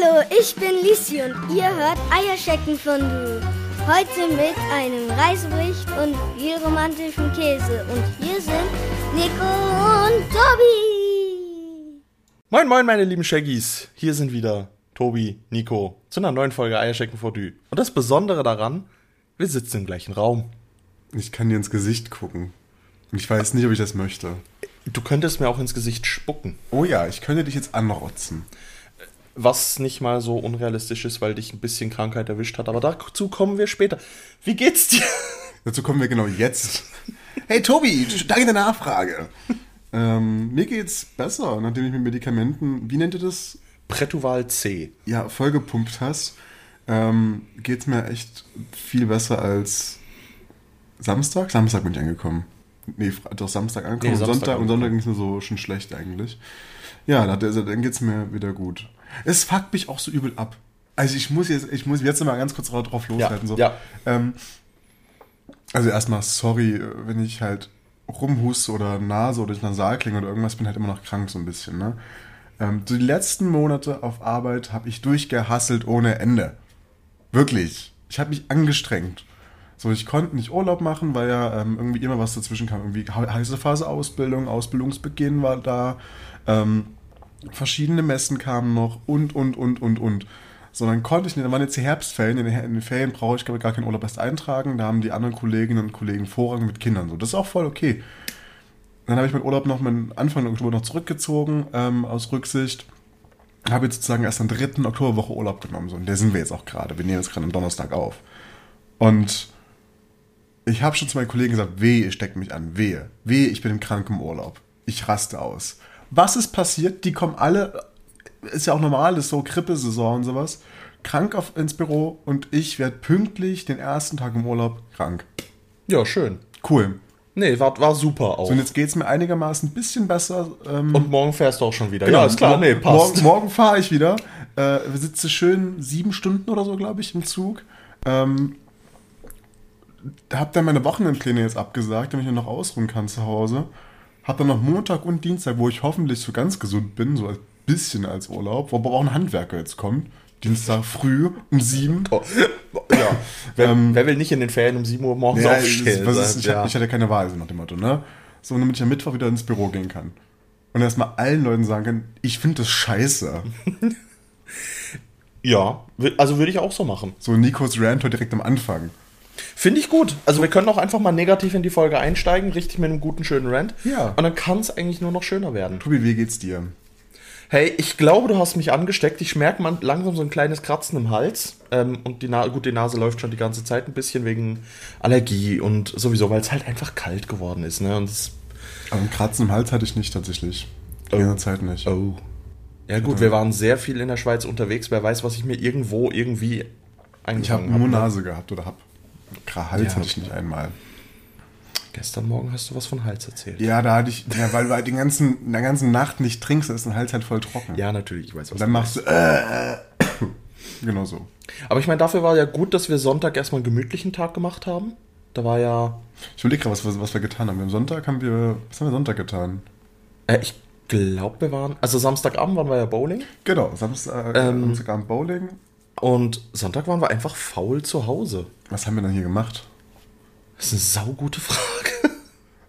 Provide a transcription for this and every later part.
Hallo, ich bin Lisi und ihr hört Eierschecken von Du. Heute mit einem Reisebericht und viel romantischem Käse. Und hier sind Nico und Tobi. Moin, moin, meine lieben Shaggies. Hier sind wieder Tobi, Nico zu einer neuen Folge Eierschecken vor Du. Und das Besondere daran, wir sitzen im gleichen Raum. Ich kann dir ins Gesicht gucken. Und ich weiß nicht, ob ich das möchte. Du könntest mir auch ins Gesicht spucken. Oh ja, ich könnte dich jetzt anrotzen. Was nicht mal so unrealistisch ist, weil dich ein bisschen Krankheit erwischt hat. Aber dazu kommen wir später. Wie geht's dir? Dazu kommen wir genau jetzt. Hey Tobi, der Nachfrage. Ähm, mir geht's besser, nachdem ich mit Medikamenten, wie nennt ihr das? Pretuval C. Ja, vollgepumpt hast. Ähm, geht's mir echt viel besser als Samstag? Samstag bin ich angekommen. Nee, doch Samstag angekommen. Nee, und Samstag Sonntag, und Sonntag angekommen. ging es mir so schon schlecht eigentlich. Ja, da- dann geht's mir wieder gut. Es fuckt mich auch so übel ab. Also ich muss jetzt, ich muss jetzt mal ganz kurz drauf drauf loshalten. so. ja. Ähm, also erstmal sorry, wenn ich halt rumhuste oder Nase oder ich nasal klinge oder irgendwas, bin halt immer noch krank so ein bisschen. Ne? Ähm, die letzten Monate auf Arbeit habe ich durchgehasselt ohne Ende. Wirklich. Ich habe mich angestrengt. So, ich konnte nicht Urlaub machen, weil ja ähm, irgendwie immer was dazwischen kam. Irgendwie he- heiße Phase Ausbildung, Ausbildungsbeginn war da, ähm, verschiedene Messen kamen noch und, und, und, und, und. So, dann konnte ich nicht, dann waren jetzt die Herbstferien, in den, Ferien brauche ich glaube ich, gar keinen Urlaub erst eintragen, da haben die anderen Kolleginnen und Kollegen Vorrang mit Kindern. So, das ist auch voll okay. Dann habe ich meinen Urlaub noch mit Anfang Oktober noch zurückgezogen, ähm, aus Rücksicht. Habe jetzt sozusagen erst am 3. Oktoberwoche Urlaub genommen. So, und der sind wir jetzt auch gerade. Wir nehmen jetzt gerade am Donnerstag auf. Und ich habe schon zu meinen Kollegen gesagt, wehe, ihr steckt mich an, wehe, wehe, ich bin im kranken Urlaub. Ich raste aus. Was ist passiert? Die kommen alle, ist ja auch normal, ist so Grippesaison und sowas, krank auf, ins Büro und ich werde pünktlich den ersten Tag im Urlaub krank. Ja, schön. Cool. Nee, war, war super auch. So, und jetzt geht es mir einigermaßen ein bisschen besser. Ähm, Und morgen fährst du auch schon wieder. Genau, ja, ist klar. Nee, passt. Morgen, morgen fahre ich wieder. Äh, sitze schön sieben Stunden oder so, glaube ich, im Zug. Ähm, hab dann meine Wochenendpläne jetzt abgesagt, damit ich noch ausruhen kann zu Hause. Hab dann noch Montag und Dienstag, wo ich hoffentlich so ganz gesund bin, so ein bisschen als Urlaub, wo aber auch ein Handwerker jetzt kommt. Dienstag früh um sieben. Oh, ja. Wer, wer will nicht in den Ferien um 7 Uhr morgens Ja, aufstehen? ist, ich, ja. ich hatte keine Wahl, so nach dem Motto, ne? So, damit ich am Mittwoch wieder ins Büro gehen kann. Und erstmal allen Leuten sagen kann, ich finde das scheiße. ja, also würde ich auch so machen. So Nikos Rant heute direkt am Anfang. Finde ich gut. Also wir können auch einfach mal negativ in die Folge einsteigen, richtig mit einem guten, schönen Rant. Ja. Und dann kann es eigentlich nur noch schöner werden. Tobi, wie geht's dir? Hey, ich glaube, du hast mich angesteckt. Ich merke man langsam so ein kleines Kratzen im Hals. Ähm, und die, Na gut, die Nase läuft schon die ganze Zeit ein bisschen wegen Allergie und sowieso, weil es halt einfach kalt geworden ist. Ne? Und es, Aber ein Kratzen im Hals hatte ich nicht tatsächlich. Die ganze Zeit nicht. oh. Ja gut, wir waren sehr viel in der Schweiz unterwegs. Wer weiß, was ich mir irgendwo irgendwie ich habe eingefangen nur hab, ne? Nase gehabt oder hab. Hals Ja. hatte ich nicht einmal. Gestern Morgen hast du was von Hals erzählt. Ja, da hatte ich, ja, weil du halt den ganzen, in der ganzen Nacht nicht trinkst, ist dein Hals halt voll trocken. Ja, natürlich, ich weiß was. Und dann machst du, äh, genau so. Aber ich meine, dafür war ja gut, dass wir Sonntag erstmal einen gemütlichen Tag gemacht haben. Da war ja, Ich überlege gerade, was, wir- was wir getan haben. Am Sonntag haben wir, was haben wir Sonntag getan? äh, ich glaube, wir waren, also Samstagabend waren wir ja Bowling Genau, Samstag, Ähm. Samstagabend Bowling. Und Sonntag waren wir einfach faul zu Hause. Was haben wir dann hier gemacht? Das ist eine saugute Frage.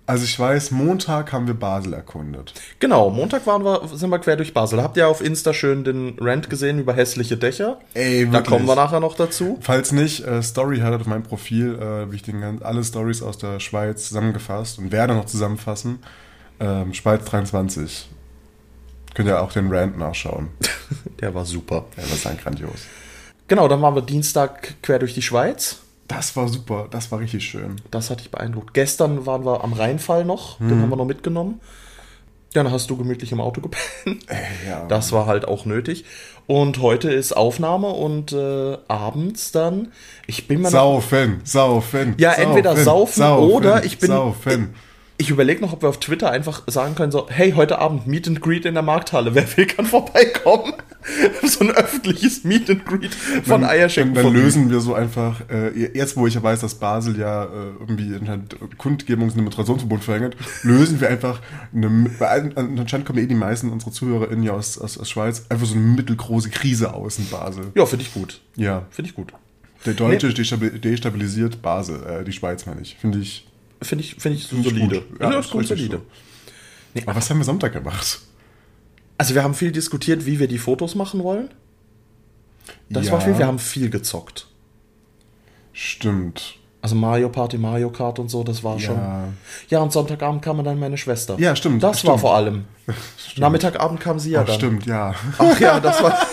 Also ich weiß, Montag haben wir Basel erkundet. Genau, Montag waren wir, sind wir quer durch Basel. Habt ihr auf Insta schön den Rant gesehen über hässliche Dächer? Ey, Da wirklich. kommen wir nachher noch dazu. Falls nicht, äh, Story hat auf meinem Profil, äh, wie ich den, alle Stories aus der Schweiz zusammengefasst und werde noch zusammenfassen. Ähm, Schweiz 23. Könnt ihr auch den Rant nachschauen. Der war super. Ja, das ist ein grandios. Genau, dann waren wir Dienstag quer durch die Schweiz. Das war super, das war richtig schön. Das hat dich beeindruckt. Gestern waren wir am Rheinfall noch, den haben wir noch mitgenommen. Ja, dann hast du gemütlich im Auto gepennt. Ey, ja. Das war halt auch nötig. Und heute ist Aufnahme und äh, abends dann, ich bin noch, Saufen, saufen. Ja, entweder saufen oder ich bin- Saufen. Ich überlege noch, ob wir auf Twitter einfach sagen können, so, hey, heute Abend Meet and Greet in der Markthalle, wer will, kann vorbeikommen. so ein öffentliches Meet and Greet von. Dann, dann von lösen wir so einfach, äh, jetzt wo ich ja weiß, dass Basel ja äh, irgendwie anscheinend Kundgebungs- und Demonstrationsverbot verhängt, lösen wir einfach, eine, anscheinend kommen eh die meisten unserer ZuhörerInnen ja aus, aus, aus Schweiz, einfach so eine mittelgroße Krise aus in Basel. Ja, finde ich gut. Ja. Finde ich gut. Der Deutsche destabil- destabilisiert Basel, äh, die Schweiz meine ich. Finde ich, Finde ich, find ich solide. gut. Ja, ist gut solide. so. Aber was haben wir Sonntag gemacht? Also wir haben viel diskutiert, wie wir die Fotos machen wollen. Das Ja. war viel. Wir haben viel gezockt. Stimmt. Also Mario Party, Mario Kart und so, das war Ja. schon. Ja, und Sonntagabend kam dann meine Schwester. Ja, stimmt, Das stimmt. war vor allem. Nachmittagabend kam sie ja Ach, dann. stimmt, ja. Ach ja, das war.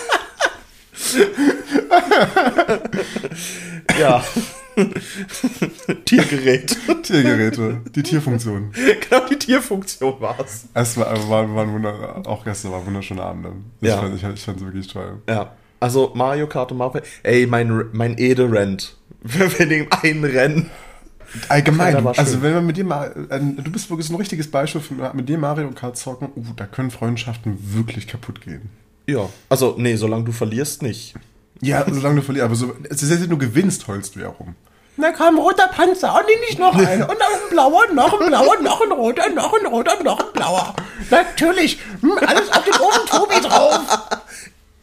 ja. Tiergerät. Tiergeräte, die Tierfunktion. genau, die Tierfunktion war es. Es war, war, war ein Wunder, auch gestern war ein wunderschöner Abend. Ich Ja. fand es ich, es wirklich toll. Ja. Also Mario Kart und Mario. Ey, mein, mein Ede rennt. Wir nehmen ein Rennen. Allgemein, also wenn man mit dir mal, äh, du bist wirklich so ein richtiges Beispiel für mit dir Mario Kart zocken, uh, da können Freundschaften wirklich kaputt gehen. Ja. Also, nee, solange du verlierst, nicht. Ja, solange du verlierst, aber so, es ist, wenn du gewinnst, holst du ja rum. Na komm, roter Panzer, und nicht noch einen, und noch ein blauer, noch ein blauer, noch ein roter, noch ein roter, noch ein blauer. Natürlich, hm, alles auf den Ofen Tobi drauf.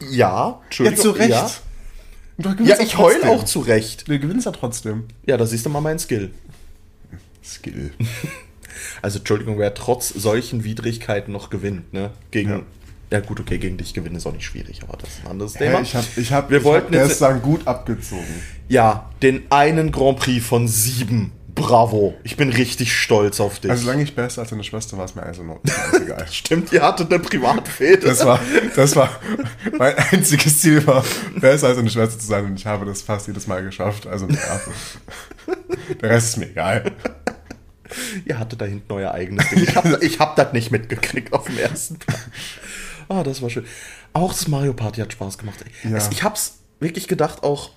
Ja, Ja, Entschuldigung. zu Recht. Ja, ja ich heul trotzdem. auch zu Recht. Du gewinnst ja trotzdem. Ja, da siehst du mal meinen Skill. Skill. Also, Entschuldigung, wer trotz solchen Widrigkeiten noch gewinnt, ne? Gegen. Ja. Ja. gut, okay, gegen dich gewinnen ist auch nicht schwierig, aber das ist ein anderes Thema. ich hab, ich hab, Wir ich wollten hab jetzt- gestern gut abgezogen. Ja, den einen Grand Prix von sieben. Bravo. Ich bin richtig stolz auf dich. Also solange ich besser als deine Schwester war, es mir also noch ist egal. Stimmt, ihr hattet eine Privatfehde. Das war, das war mein einziges Ziel, war besser als eine Schwester zu sein und ich habe das fast jedes Mal geschafft. Also ja. Der Rest ist mir egal. Ihr hattet da hinten euer eigenes Ding. Ich hab, ich hab das nicht mitgekriegt auf dem ersten Plan. Ah, das war schön. Auch das Mario Party hat Spaß gemacht. ey. Ja. Es, ich hab's wirklich gedacht, auch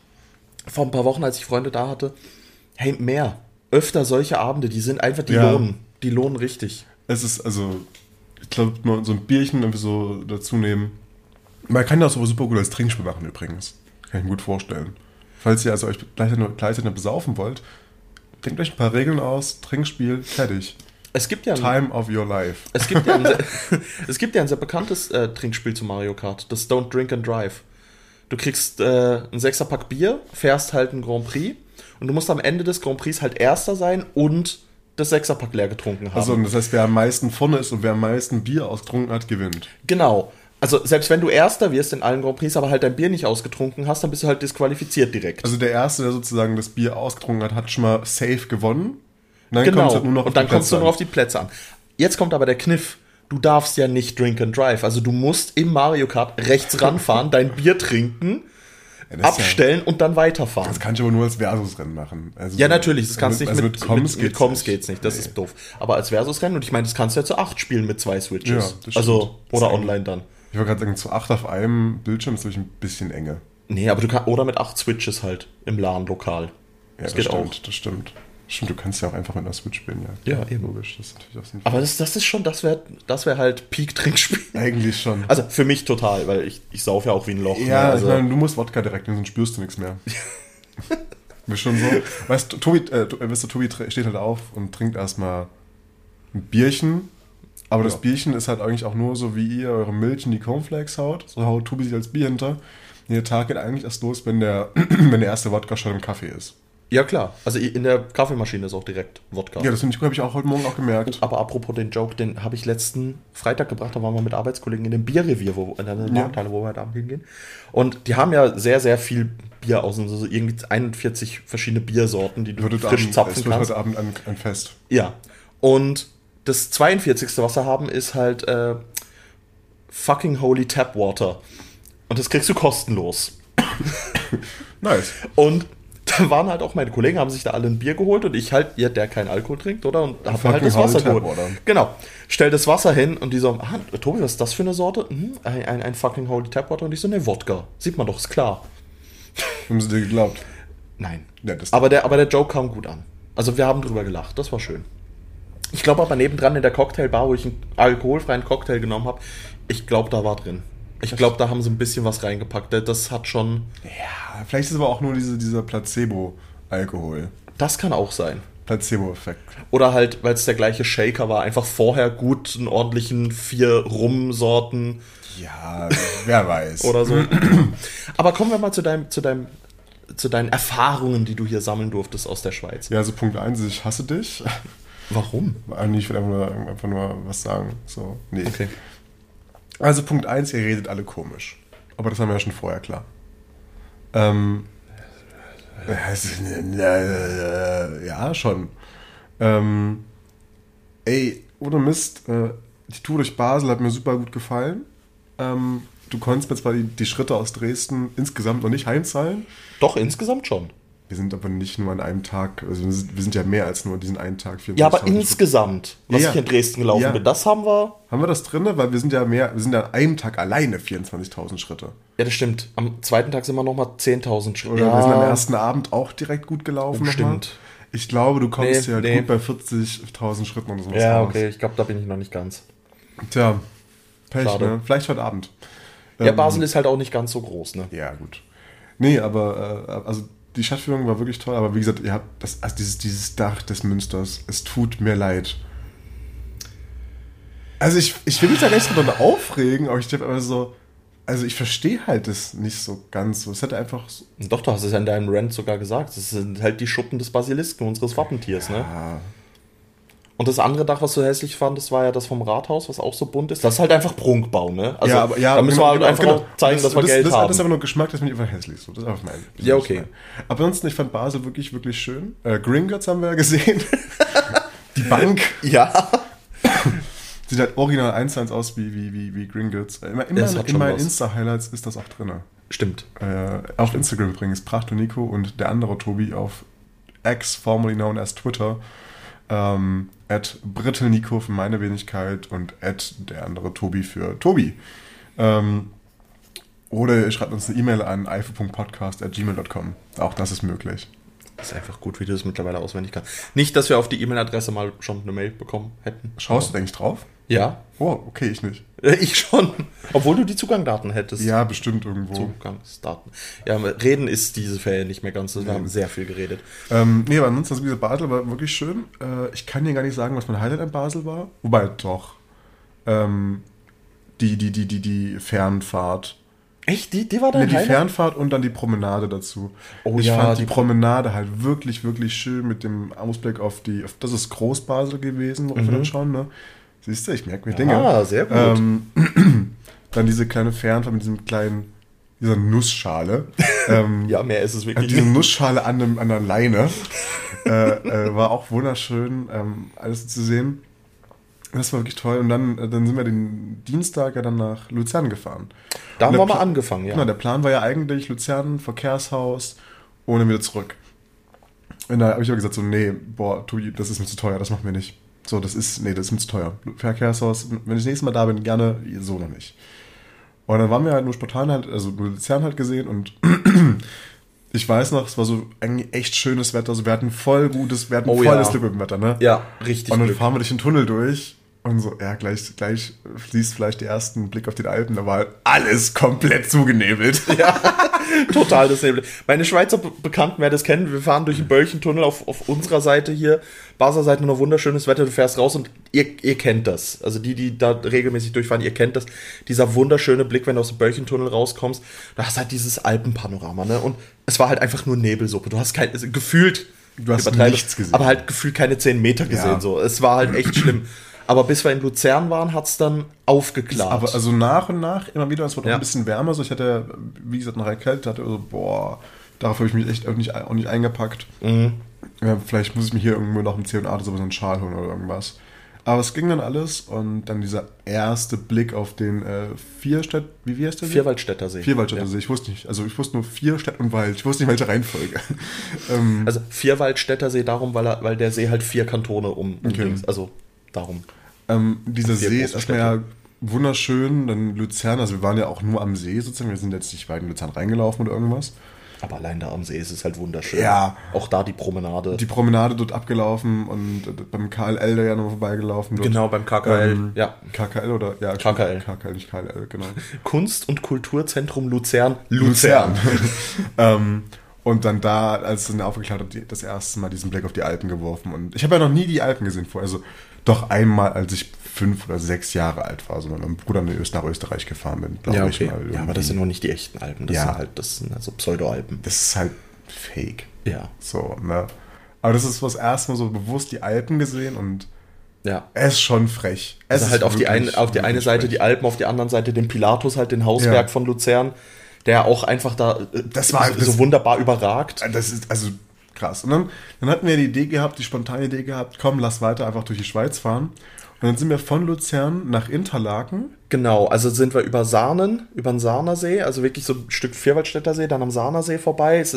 vor ein paar Wochen, als ich Freunde da hatte, hey, mehr. Öfter solche Abende, die sind einfach, die Ja. lohnen. Die lohnen richtig. Es ist also, ich glaube, mal so ein Bierchen irgendwie so dazu nehmen. Man kann das aber super gut als Trinkspiel machen übrigens. Kann ich mir gut vorstellen. Falls ihr also euch gleichzeitig gleichzeitig noch besaufen wollt, denkt euch ein paar Regeln aus, Trinkspiel, fertig. Es gibt ja ein, Time of your life. es gibt ja ein, sehr, es gibt ja ein sehr bekanntes äh, Trinkspiel zu Mario Kart, das Don't Drink and Drive. Du kriegst äh, einen Sechserpack Bier, fährst halt einen Grand Prix und du musst am Ende des Grand Prix halt Erster sein und das Sechserpack leer getrunken haben. Also, das heißt, wer am meisten vorne ist und wer am meisten Bier ausgetrunken hat, gewinnt. Genau. Also selbst wenn du Erster wirst in allen Grand Prix, aber halt dein Bier nicht ausgetrunken hast, dann bist du halt disqualifiziert direkt. Also der Erste, der sozusagen das Bier ausgetrunken hat, hat schon mal safe gewonnen. Und dann genau. kommt's halt nur noch auf dann die kommst du Plätze nur auf die Plätze an. Jetzt kommt aber der Kniff. Du darfst ja nicht drink and drive. Also du musst im Mario Kart rechts ranfahren, dein Bier trinken, Ja, ist ja- abstellen und dann weiterfahren. Das kann ich aber nur als Versusrennen machen. Also Ja, so- natürlich, das kannst du also nicht mit, Comms mit, mit Comms geht's nicht, das ist doof. Aber als Versus-Rennen, und ich meine, das kannst du ja zu acht spielen mit zwei Switches. Ja, das also, oder online dann. Ich wollte gerade sagen, zu acht auf einem Bildschirm ist natürlich ein bisschen enge. Nee, aber du kannst, oder mit acht Switches halt im LAN-Lokal. Ja, das geht stimmt, auch. Das stimmt. Stimmt, du kannst ja auch einfach mit einer Switch spielen, ja. Ja, eben. Logisch, das ist natürlich auch sinnvoll. Aber das, das ist schon, das wäre das wär halt Peak-Trinkspiel. Eigentlich schon. Also für mich total, weil ich, ich sauf ja auch wie ein Loch. ne? ja, also, ich meine, du musst Wodka direkt nehmen, sonst spürst du nichts mehr. Ist schon so. Weißt du, Tobi, äh, äh, weißt du, Tobi tr- steht halt auf und trinkt erstmal ein Bierchen. Aber das Ja. Bierchen ist halt eigentlich auch nur so, wie ihr eure Milch in die Cornflakes haut. So haut Tobi sich als Bier hinter. Und der Tag geht eigentlich erst los, wenn der, wenn der erste Wodka schon im Kaffee ist. Ja klar, also in der Kaffeemaschine ist auch direkt Wodka. Ja, das finde ich gut, habe ich auch heute Morgen auch gemerkt. Aber apropos den Joke, den habe ich letzten Freitag gebracht, da waren wir mit Arbeitskollegen in dem Bierrevier, wo, in der Markthalle, wo wir heute Abend hingehen. Und die haben ja sehr, sehr viel Bier aus, also so irgendwie 41 verschiedene Biersorten, die du Wird heute frisch Abend, zapfen es wird kannst. heute Abend ein, ein Fest. Ja. Und das 42. was wir haben, ist halt äh, fucking holy tap water. Und das kriegst du kostenlos. Nice. Und da waren halt auch meine Kollegen, haben sich da alle ein Bier geholt und ich halt, ja, der kein Alkohol trinkt, oder? Und hab halt das Wasser geholt. Genau. Stell das Wasser hin und die so, ah, Tobi, was ist das für eine Sorte? Hm, ein, ein, ein fucking Holy Tap Water und ich so, ne, Wodka. Sieht man doch, ist klar. Haben sie dir geglaubt? Nein. Ja, aber, der, aber der Joke kam gut an. Also wir haben drüber gelacht, das war schön. Ich glaube aber nebendran in der Cocktailbar, wo ich einen alkoholfreien Cocktail genommen habe, ich glaube, da war drin. Ich glaube, da haben sie ein bisschen was reingepackt. Das hat schon. Ja, vielleicht ist es aber auch nur diese, dieser Placebo-Alkohol. Das kann auch sein. Placebo-Effekt. Oder halt, weil es der gleiche Shaker war, einfach vorher gut einen ordentlichen vier Rumsorten Ja, wer weiß. oder so. Aber kommen wir mal zu deinem, zu deinem, zu deinen Erfahrungen, die du hier sammeln durftest aus der Schweiz. Ja, also Punkt 1 ist, ich hasse dich. Warum? Eigentlich, ich will einfach nur, einfach nur was sagen. So, nee. Okay. Also Punkt 1, ihr redet alle komisch. Aber das haben wir ja schon vorher klar. Ähm, ja, schon. Ähm, ey, ohne Mist, äh, die Tour durch Basel hat mir super gut gefallen. Ähm, du konntest mir zwar die, die Schritte aus Dresden insgesamt noch nicht heimzahlen. Doch, insgesamt schon. Wir sind aber nicht nur an einem Tag, also wir sind, wir sind ja mehr als nur diesen einen Tag. Ja, aber 24.000 Schritte. insgesamt, was Ja. ich in Dresden gelaufen Ja. bin, das haben wir. Haben wir das drin? Weil wir sind ja mehr, wir sind ja an einem Tag alleine 24.000 Schritte. Ja, das stimmt. Am zweiten Tag sind wir nochmal 10.000 Schritte. Oder ja, wir sind am ersten Abend auch direkt gut gelaufen. Stimmt. Ich glaube, du kommst Nee, ja nee. gut bei 40.000 Schritten oder sowas Ja, okay, ich glaube, da bin ich noch nicht ganz. Tja, Pech, Schade. ne? Vielleicht heute Abend. Ja, Ähm, Basel ist halt auch nicht ganz so groß, ne? Ja, gut. Nee, aber äh, also die Stadtführung war wirklich toll, aber wie gesagt, ihr habt das, also dieses, dieses Dach des Münsters, es tut mir leid. Also ich, ich will mich da nicht so drüber aufregen, aber ich denke aber so, also ich verstehe halt das nicht so ganz so. Es hätte einfach so, Doch, du hast es ja in deinem Rant sogar gesagt. Das sind halt die Schuppen des Basilisken, unseres Wappentiers, ne? Und das andere Dach, was du hässlich fandest, war ja das vom Rathaus, was auch so bunt ist. Das ist halt einfach Prunkbau, ne? Also, ja, aber ja, da müssen genau, wir halt genau, einfach genau. zeigen, das, dass wir das, Geld das, haben. Das ist aber nur Geschmack, das finde ich einfach hässlich. So. Das ist einfach mein. Ja, okay. Aber ansonsten, ich fand Basel wirklich, wirklich schön. Äh, Gringotts haben wir ja gesehen. Die Bank. ja. Sieht halt original 1 zu 1 aus wie, wie, wie, wie Gringotts. Immer, immer Das hat in meinen. Insta-Highlights ist das auch drin. Stimmt. Äh, auf Instagram übrigens, Pracht und Nico und der andere Tobi auf X, formerly known as Twitter. Ähm, at Brittelnico für meine Wenigkeit und at der andere Tobi für Tobi. Ähm, oder ihr schreibt uns eine E-Mail an eife.podcast.gmail.com. Auch das ist möglich. Ist einfach gut, wie du das mittlerweile auswendig kannst. Nicht, dass wir auf die E-Mail-Adresse mal schon eine Mail bekommen hätten. Schaust du eigentlich drauf? Ja. Oh, okay, ich nicht. Ich schon. Obwohl du die Zugangsdaten hättest. Ja, bestimmt irgendwo. Zugangsdaten. Ja, reden ist diese Ferien nicht mehr ganz. Wir haben sehr viel geredet. Ähm, nee, aber ansonsten, also gesagt, Basel war wirklich schön. Äh, ich kann dir gar nicht sagen, was mein Highlight an Basel war. Wobei, doch. Ähm, die, die, die, die, die Fernfahrt. Echt? Die, die war Nee, dein die Highlight? Fernfahrt und dann die Promenade dazu. Oh ich ja, fand die die- Promenade halt wirklich, wirklich schön mit dem Ausblick auf die. Auf, das ist Groß-Basel gewesen, wo wir dann schauen, ne? Siehst du, ich merke mir Dinge. Mhm. Ah, sehr gut. Ähm, dann diese kleine Fernfahrt mit diesem kleinen, dieser Nussschale. ähm, Ja, mehr ist es wirklich diese nicht. Nussschale an, dem, an der Leine. äh, äh, war auch wunderschön, ähm, alles zu sehen. Das war wirklich toll. Und dann, äh, dann sind wir den Dienstag ja dann nach Luzern gefahren. Da haben wir mal angefangen, ja. Genau, der Plan war ja eigentlich Luzern, Verkehrshaus und dann wieder zurück. Und da habe ich aber gesagt, so, nee, boah, Tui, das ist mir zu teuer, das machen wir nicht. So, das ist, nee, das ist mir zu teuer. Verkehrshaus, wenn ich das nächste Mal da bin, gerne, so noch nicht. Und dann waren wir halt nur spontan halt, also nur Luzern halt gesehen und ich weiß noch, es war so eigentlich echt schönes Wetter, so wir hatten voll gutes, wir hatten Oh voll ja. Glück mit dem Wetter, ne? Ja, richtig. Und dann Glück. fahren wir durch den Tunnel durch und so, ja, gleich, gleich fließt vielleicht der ersten Blick auf den Alpen, da war halt alles komplett zugenebelt. Total das Nebel. Meine Schweizer Be Bekannten werden das kennen. Wir fahren durch den Böllchentunnel auf, auf unserer Seite hier. Basler Seite noch wunderschönes Wetter. Du fährst raus und ihr, ihr kennt das. Also die, die da regelmäßig durchfahren, ihr kennt das. Dieser wunderschöne Blick, wenn du aus dem Böllchentunnel rauskommst. Du hast halt dieses Alpenpanorama, ne? Und es war halt einfach nur Nebelsuppe. Du hast kein, also gefühlt, Du hast nichts gesehen. aber halt gefühlt keine 10 Meter gesehen. Ja. So. Es war halt echt schlimm. Aber bis wir in Luzern waren, hat es dann aufgeklärt. Aber also nach und nach immer wieder, es wurde auch Ja. ein bisschen wärmer. So, ich hatte, wie gesagt, nach der Kälte, hatte so, boah, darauf habe ich mich echt auch nicht, auch nicht eingepackt. Mhm. Ja, vielleicht muss ich mir hier irgendwo noch im C&A oder so einen Schal holen oder irgendwas. Aber es ging dann alles und dann dieser erste Blick auf den äh, Vierstadt, wie wie heißt der? See? Vierwaldstätter See. Ja. See. Ich wusste nicht, also ich wusste nur vier Stadt und Wald. Ich wusste nicht, welche Reihenfolge. ähm, Also Vierwaldstätter See darum, weil, er, weil der See halt vier Kantone um, Okay. Also darum. Ähm, dieser Vier See ist erstmal ja wunderschön. Dann Luzern, also wir waren ja auch nur am See sozusagen. Wir sind jetzt nicht weit in Luzern reingelaufen oder irgendwas. Aber allein da am See ist es halt wunderschön. Ja. Auch da die Promenade. Die Promenade dort abgelaufen und beim KLL da ja noch vorbeigelaufen. Dort. genau, beim KKL. Ähm, ja. KKL oder? Ja, KKL. KKL, nicht KLL, genau. Kunst- und Kulturzentrum Luzern. Luzern. ähm, und dann da, als es dann aufgeklärt hat, das erste Mal diesen Blick auf die Alpen geworfen. Und ich habe ja noch nie die Alpen gesehen vorher. Also doch einmal, als ich fünf oder sechs Jahre alt war, so mit meinem Bruder nach Österreich gefahren bin, glaube Ja, ich okay. mal. Ja, aber irgendwie. das sind noch nicht die echten Alpen. Das Ja. sind halt das sind also Pseudo-Alpen. das ist halt fake. Ja. So, ne? Aber das ist was erstmal so bewusst die Alpen gesehen und Ja. es ist schon frech. Es Also ist halt auf die, eine, auf die eine Seite frech. die Alpen, auf die anderen Seite den Pilatus, halt den Hausberg Ja. von Luzern, der auch einfach da äh, Das war- so, das- so wunderbar überragt. Das ist also krass. Und dann, dann hatten wir die Idee gehabt, die spontane Idee gehabt, komm, lass weiter einfach durch die Schweiz fahren. Und dann sind wir von Luzern nach Interlaken. Genau, also sind wir über Sahnen, über den Sahnersee, also wirklich so ein Stück Vierwaldstätter See, dann am Sahnersee vorbei. Es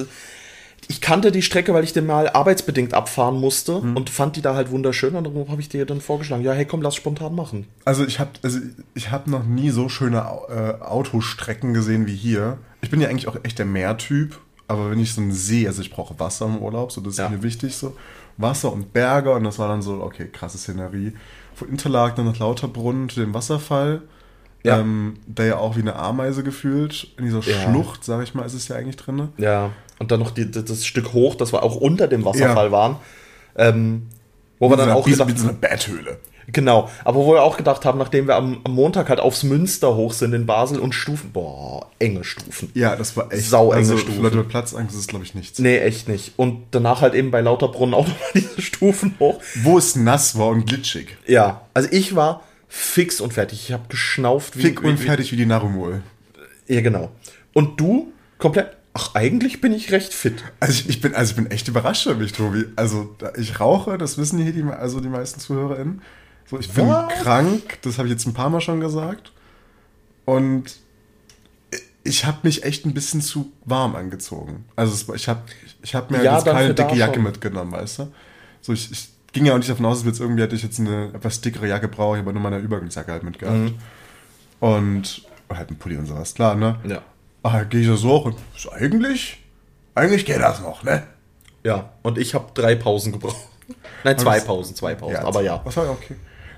Ich kannte die Strecke, weil ich den mal arbeitsbedingt abfahren musste Mhm. und fand die da halt wunderschön und darum habe ich dir dann vorgeschlagen, ja, hey, komm, lass spontan machen. Also ich habe also ich hab noch nie so schöne äh, Autostrecken gesehen wie hier. Ich bin ja eigentlich auch echt der Meertyp, aber wenn ich so einen See, also ich brauche Wasser im Urlaub, so das ist Ja. mir wichtig so. Wasser und Berge und das war dann so, okay, krasse Szenerie. Von Interlaken dann nach Lauterbrunn zu dem Wasserfall, Ja. ähm, der ja auch wie eine Ameise gefühlt, in dieser Ja. Schlucht, sage ich mal, ist es ja eigentlich drin. Ja, und dann noch die, das, Stück hoch, das wir auch unter dem Wasserfall Ja. waren, ähm, wo wir dann auch wie, gedacht wie so eine Betthöhle. Genau, aber wo wir auch gedacht haben, nachdem wir am, am Montag halt aufs Münster hoch sind in Basel und Stufen, boah, enge Stufen. Ja, das war echt. Sauenge also, Stufen. Leute mit Platzangst ist glaube ich, nichts. Nee, echt nicht. Und danach halt eben bei Lauterbrunnen auch nochmal diese Stufen hoch. Wo es nass war und glitschig. Ja, also ich war fix und fertig. Ich habe geschnauft wie... Fick und wie, fertig wie die Narumol. Ja, genau. Und du komplett... Ach, eigentlich bin ich recht fit. Also ich, ich bin, also ich bin echt überrascht über mich, Tobi. Also ich rauche, das wissen hier die, also die meisten ZuhörerInnen. So, ich bin Was? krank, das habe ich jetzt ein paar Mal schon gesagt. Und ich habe mich echt ein bisschen zu warm angezogen. Also ich habe ich hab mir Ja, jetzt keine dicke Jacke schon. mitgenommen, weißt du? So, ich, ich ging ja auch nicht davon aus, dass jetzt irgendwie hätte ich jetzt eine etwas dickere Jacke brauche, ich habe nur meine Übergangsjacke halt mitgehabt. Mhm. Und halt ein Pulli und sowas, klar, ne? Ja. Ah, gehe ich da so hoch und ist eigentlich, eigentlich geht das noch, ne? Ja, und ich habe drei Pausen gebraucht. Nein, zwei Pausen, zwei Pausen, aber ja. Was war ja okay.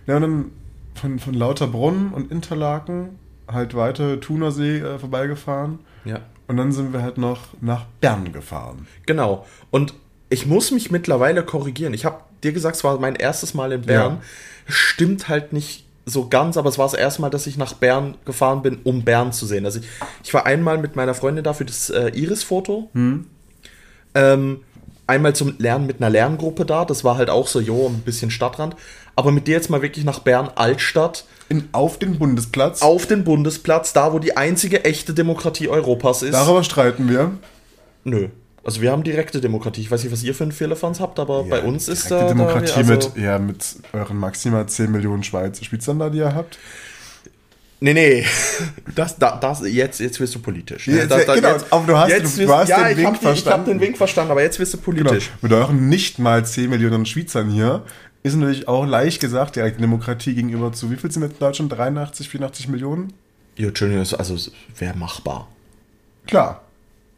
Ja, und dann von, von Lauterbrunn und Interlaken halt weiter Thunersee äh, vorbeigefahren. Ja. Und dann sind wir halt noch nach Bern gefahren. Genau. Und ich muss mich mittlerweile korrigieren. Ich habe dir gesagt, es war mein erstes Mal in Bern. Ja. Stimmt halt nicht so ganz, aber es war das erste Mal, dass ich nach Bern gefahren bin, um Bern zu sehen. Also ich, ich war einmal mit meiner Freundin da für das äh, Iris-Foto. Ähm, einmal zum Lernen mit einer Lerngruppe da. Das war halt auch so, jo, ein bisschen Stadtrand. Aber mit dir jetzt mal wirklich nach Bern, Altstadt, In, auf den Bundesplatz. auf den Bundesplatz, da wo die einzige echte Demokratie Europas ist. Darüber streiten wir. Nö. Also wir haben direkte Demokratie. Ich weiß nicht, was ihr für einen Firlefanz habt, aber bei uns ist da... direkte Demokratie da, also, mit, ja, mit euren maximal 10 Millionen Schweizer Schweizern da, die ihr habt. Nee, nee. Das, da, das, jetzt, jetzt wirst du politisch. Jetzt, genau, aber du hast- jetzt du wirst- hast ja, den ich Wink hab, die- Ich habe verstanden. den Wink verstanden, aber jetzt wirst du Genau. politisch. Mit euren nicht mal 10 Millionen Schweizern hier ist natürlich auch leicht gesagt, direkte Demokratie gegenüber zu wie viel sind jetzt in Deutschland? 83, 84 Millionen? Ja, Entschuldigung, das- also wäre machbar. Klar.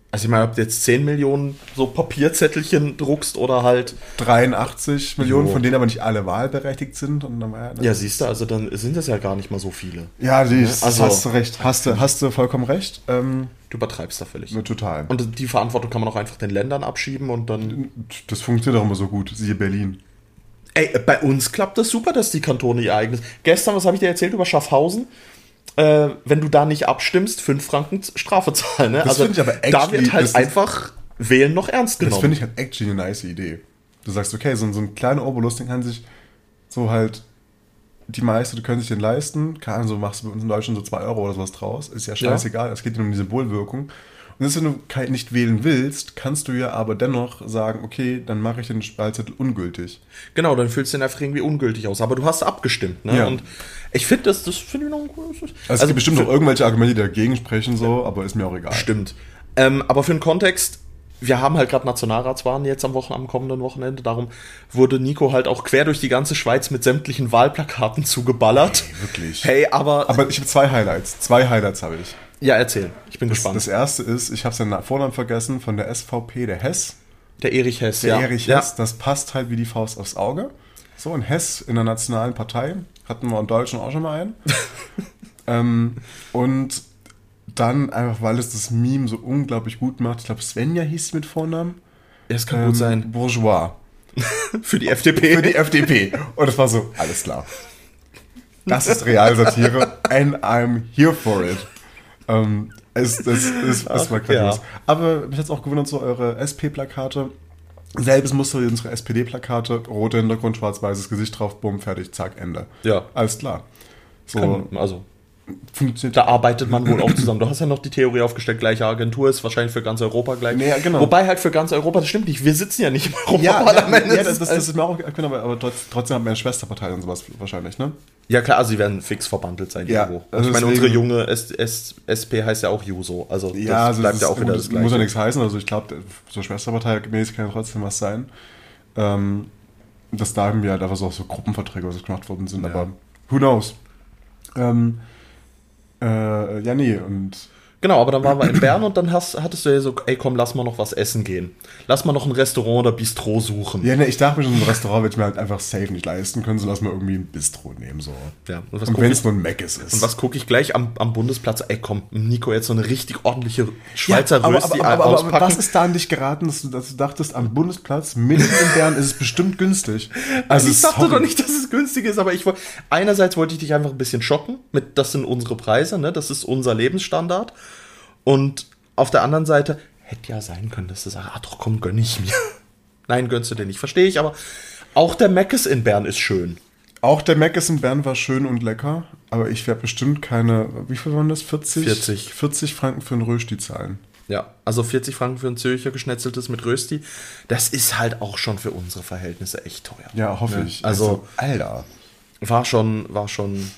Also ich meine, ob du jetzt 10 Millionen so Papierzettelchen druckst oder halt... 83 Millionen, Jo. von denen aber nicht alle wahlberechtigt sind. Und dann, war Ja, siehst du, also dann sind das ja gar nicht mal so viele. ja die, Also- hast du recht. Hast du, hast du vollkommen recht. Ähm, Du übertreibst da völlig. ne, total. Und die Verantwortung kann man auch einfach den Ländern abschieben und dann... das funktioniert auch immer so gut. Siehe Berlin. Ey, bei uns klappt das super, dass die Kantone ihr eigenes. Gestern, was habe ich dir erzählt über Schaffhausen? Äh, wenn du da nicht abstimmst, 5 Franken Strafe zahlen. Ne? Das finde ich aber da wird halt das einfach Wählen noch ernst Das genommen. finde ich halt actually eine nice Idee. Du sagst, okay, so, ein- so ein kleiner Obolus, den kann sich so halt die meisten, die können sich den leisten. Keine Ahnung, so machst du bei uns in Deutschland so 2 Euro oder sowas draus. Ist ja scheißegal, es geht dir um die Symbolwirkung. Und wenn du nicht wählen willst, kannst du ja aber dennoch sagen, okay, dann mache ich den Wahlzettel ungültig. Genau, dann fühlst du den einfach irgendwie ungültig aus. Aber du hast abgestimmt. Ne? Ja. Und ich finde, das, das finde ich noch ein cooles. Also, es gibt bestimmt noch irgendwelche Argumente, die dagegen sprechen, so, aber ist mir auch egal. Stimmt. Ähm, aber für den Kontext, wir haben halt gerade Nationalratswahlen jetzt am, Wochen, am kommenden Wochenende. Darum wurde Nico halt auch quer durch die ganze Schweiz mit sämtlichen Wahlplakaten zugeballert. wirklich. Hey, aber, Aber ich habe zwei Highlights. Zwei Highlights habe ich. Ja, erzähl. Ich bin Das, gespannt. das erste ist, ich habe seinen Vornamen vergessen, von der SVP, der Hess. der Erich Hess, Der ja. Erich ja. Hess, das passt halt wie die Faust aufs Auge. So, ein Hess in der nationalen Partei. Hatten wir in Deutschland auch schon mal einen. ähm, und dann einfach, weil es das Meme so unglaublich gut macht. Ich glaube, Svenja hieß sie mit Vornamen. Es kann Ähm, gut sein. Bourgeois. Für die FDP. Für die FDP. Und es war so, alles klar. Das ist Realsatire and I'm here for it. Ähm, es, es, es, es war Ach, grandios. ja. Aber mich hat es auch gewundert, so eure SP-Plakate. Selbes Muster wie unsere SPD-Plakate. Roter Hintergrund, schwarz-weißes Gesicht drauf, bumm, fertig, zack, Ende. Ja. Alles klar. So, Kann, also, funktioniert da arbeitet man wohl auch zusammen. Du hast ja noch die Theorie aufgestellt, gleiche Agentur ist wahrscheinlich für ganz Europa gleich. Ja, genau. Wobei halt für ganz Europa, das stimmt nicht. Wir sitzen ja nicht im Ja, ja, Europaparlament. ja, das, das, das ist mir auch genau, aber, aber trotz, trotzdem haben wir eine Schwesterpartei und sowas wahrscheinlich, ne? Ja klar, also sie werden fix verbandelt sein Ja, irgendwo. Also ich meine, unsere junge SP heißt ja auch Juso. Also das Ja, also bleibt ja auch wieder das muss, Gleiche. muss ja nichts heißen. Also ich glaube, so Schwesterpartei gemäß kann ja trotzdem was sein. Ähm, dass da irgendwie halt einfach so, so Gruppenverträge so gemacht worden sind, aber who knows? Ähm, äh, ja, nee, und Genau, aber dann waren wir in Bern und dann hast, hattest du ja so, ey komm, lass mal noch was essen gehen. Lass mal noch ein Restaurant oder Bistro suchen. ja, nee, ich dachte mir schon, so ein Restaurant werde ich mir halt einfach safe nicht leisten können, so lass mal irgendwie ein Bistro nehmen, so. Ja, und Und wenn es nur ein Mc's ist. und was gucke ich gleich am, am Bundesplatz? Ey komm, Nico, jetzt so eine richtig ordentliche Schweizer ja, aber, Rösti aber, aber, aber, auspacken. was ist da an dich geraten, dass du, dass du dachtest, am Bundesplatz mitten in Bern ist es bestimmt günstig? Also, ich dachte sorry. doch nicht, dass es günstig ist, aber ich wollte. Einerseits wollte ich dich einfach ein bisschen schocken mit, das sind unsere Preise, ne? Das ist unser Lebensstandard. Und auf der anderen Seite hätte ja sein können, dass du sagst, ah doch, komm, gönn ich mir. Nein, gönnst du dir nicht, verstehe ich, aber auch der Meckes in Bern ist schön. Auch der Mc's in Bern war schön und lecker, aber ich werde bestimmt keine, wie viel waren das? 40? 40. 40 Franken für einen Rösti zahlen. Ja, also 40 Franken für ein Zürcher geschnetzeltes mit Rösti, das ist halt auch schon für unsere Verhältnisse echt teuer. Ja, hoffe ich. Also, Alter. war schon, war schon.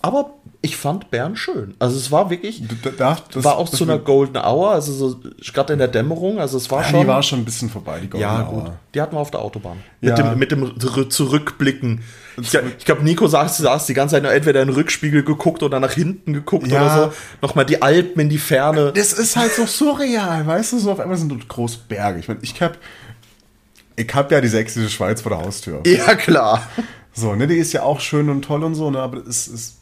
Aber ich fand Bern schön. Also es war wirklich, Da- da- das- war auch das zu einer Golden Hour, also so gerade in der Dämmerung, also es war Ja, schon. die war schon ein bisschen vorbei, die Golden ja, Hour. gut. Die hatten wir auf der Autobahn. Ja. Mit dem, mit dem Zurück- Zurückblicken. Ich, ich glaube, Nico saß, saß die ganze Zeit nur entweder in den Rückspiegel geguckt oder nach hinten geguckt Ja. oder so. Nochmal die Alpen in die Ferne. Das ist halt so surreal, weißt du, so auf einmal sind dort große Berge. Ich meine, ich hab, ich hab ja die sächsische Schweiz vor der Haustür. Ja, klar. So, ne, die ist ja auch schön und toll und so, ne, aber es ist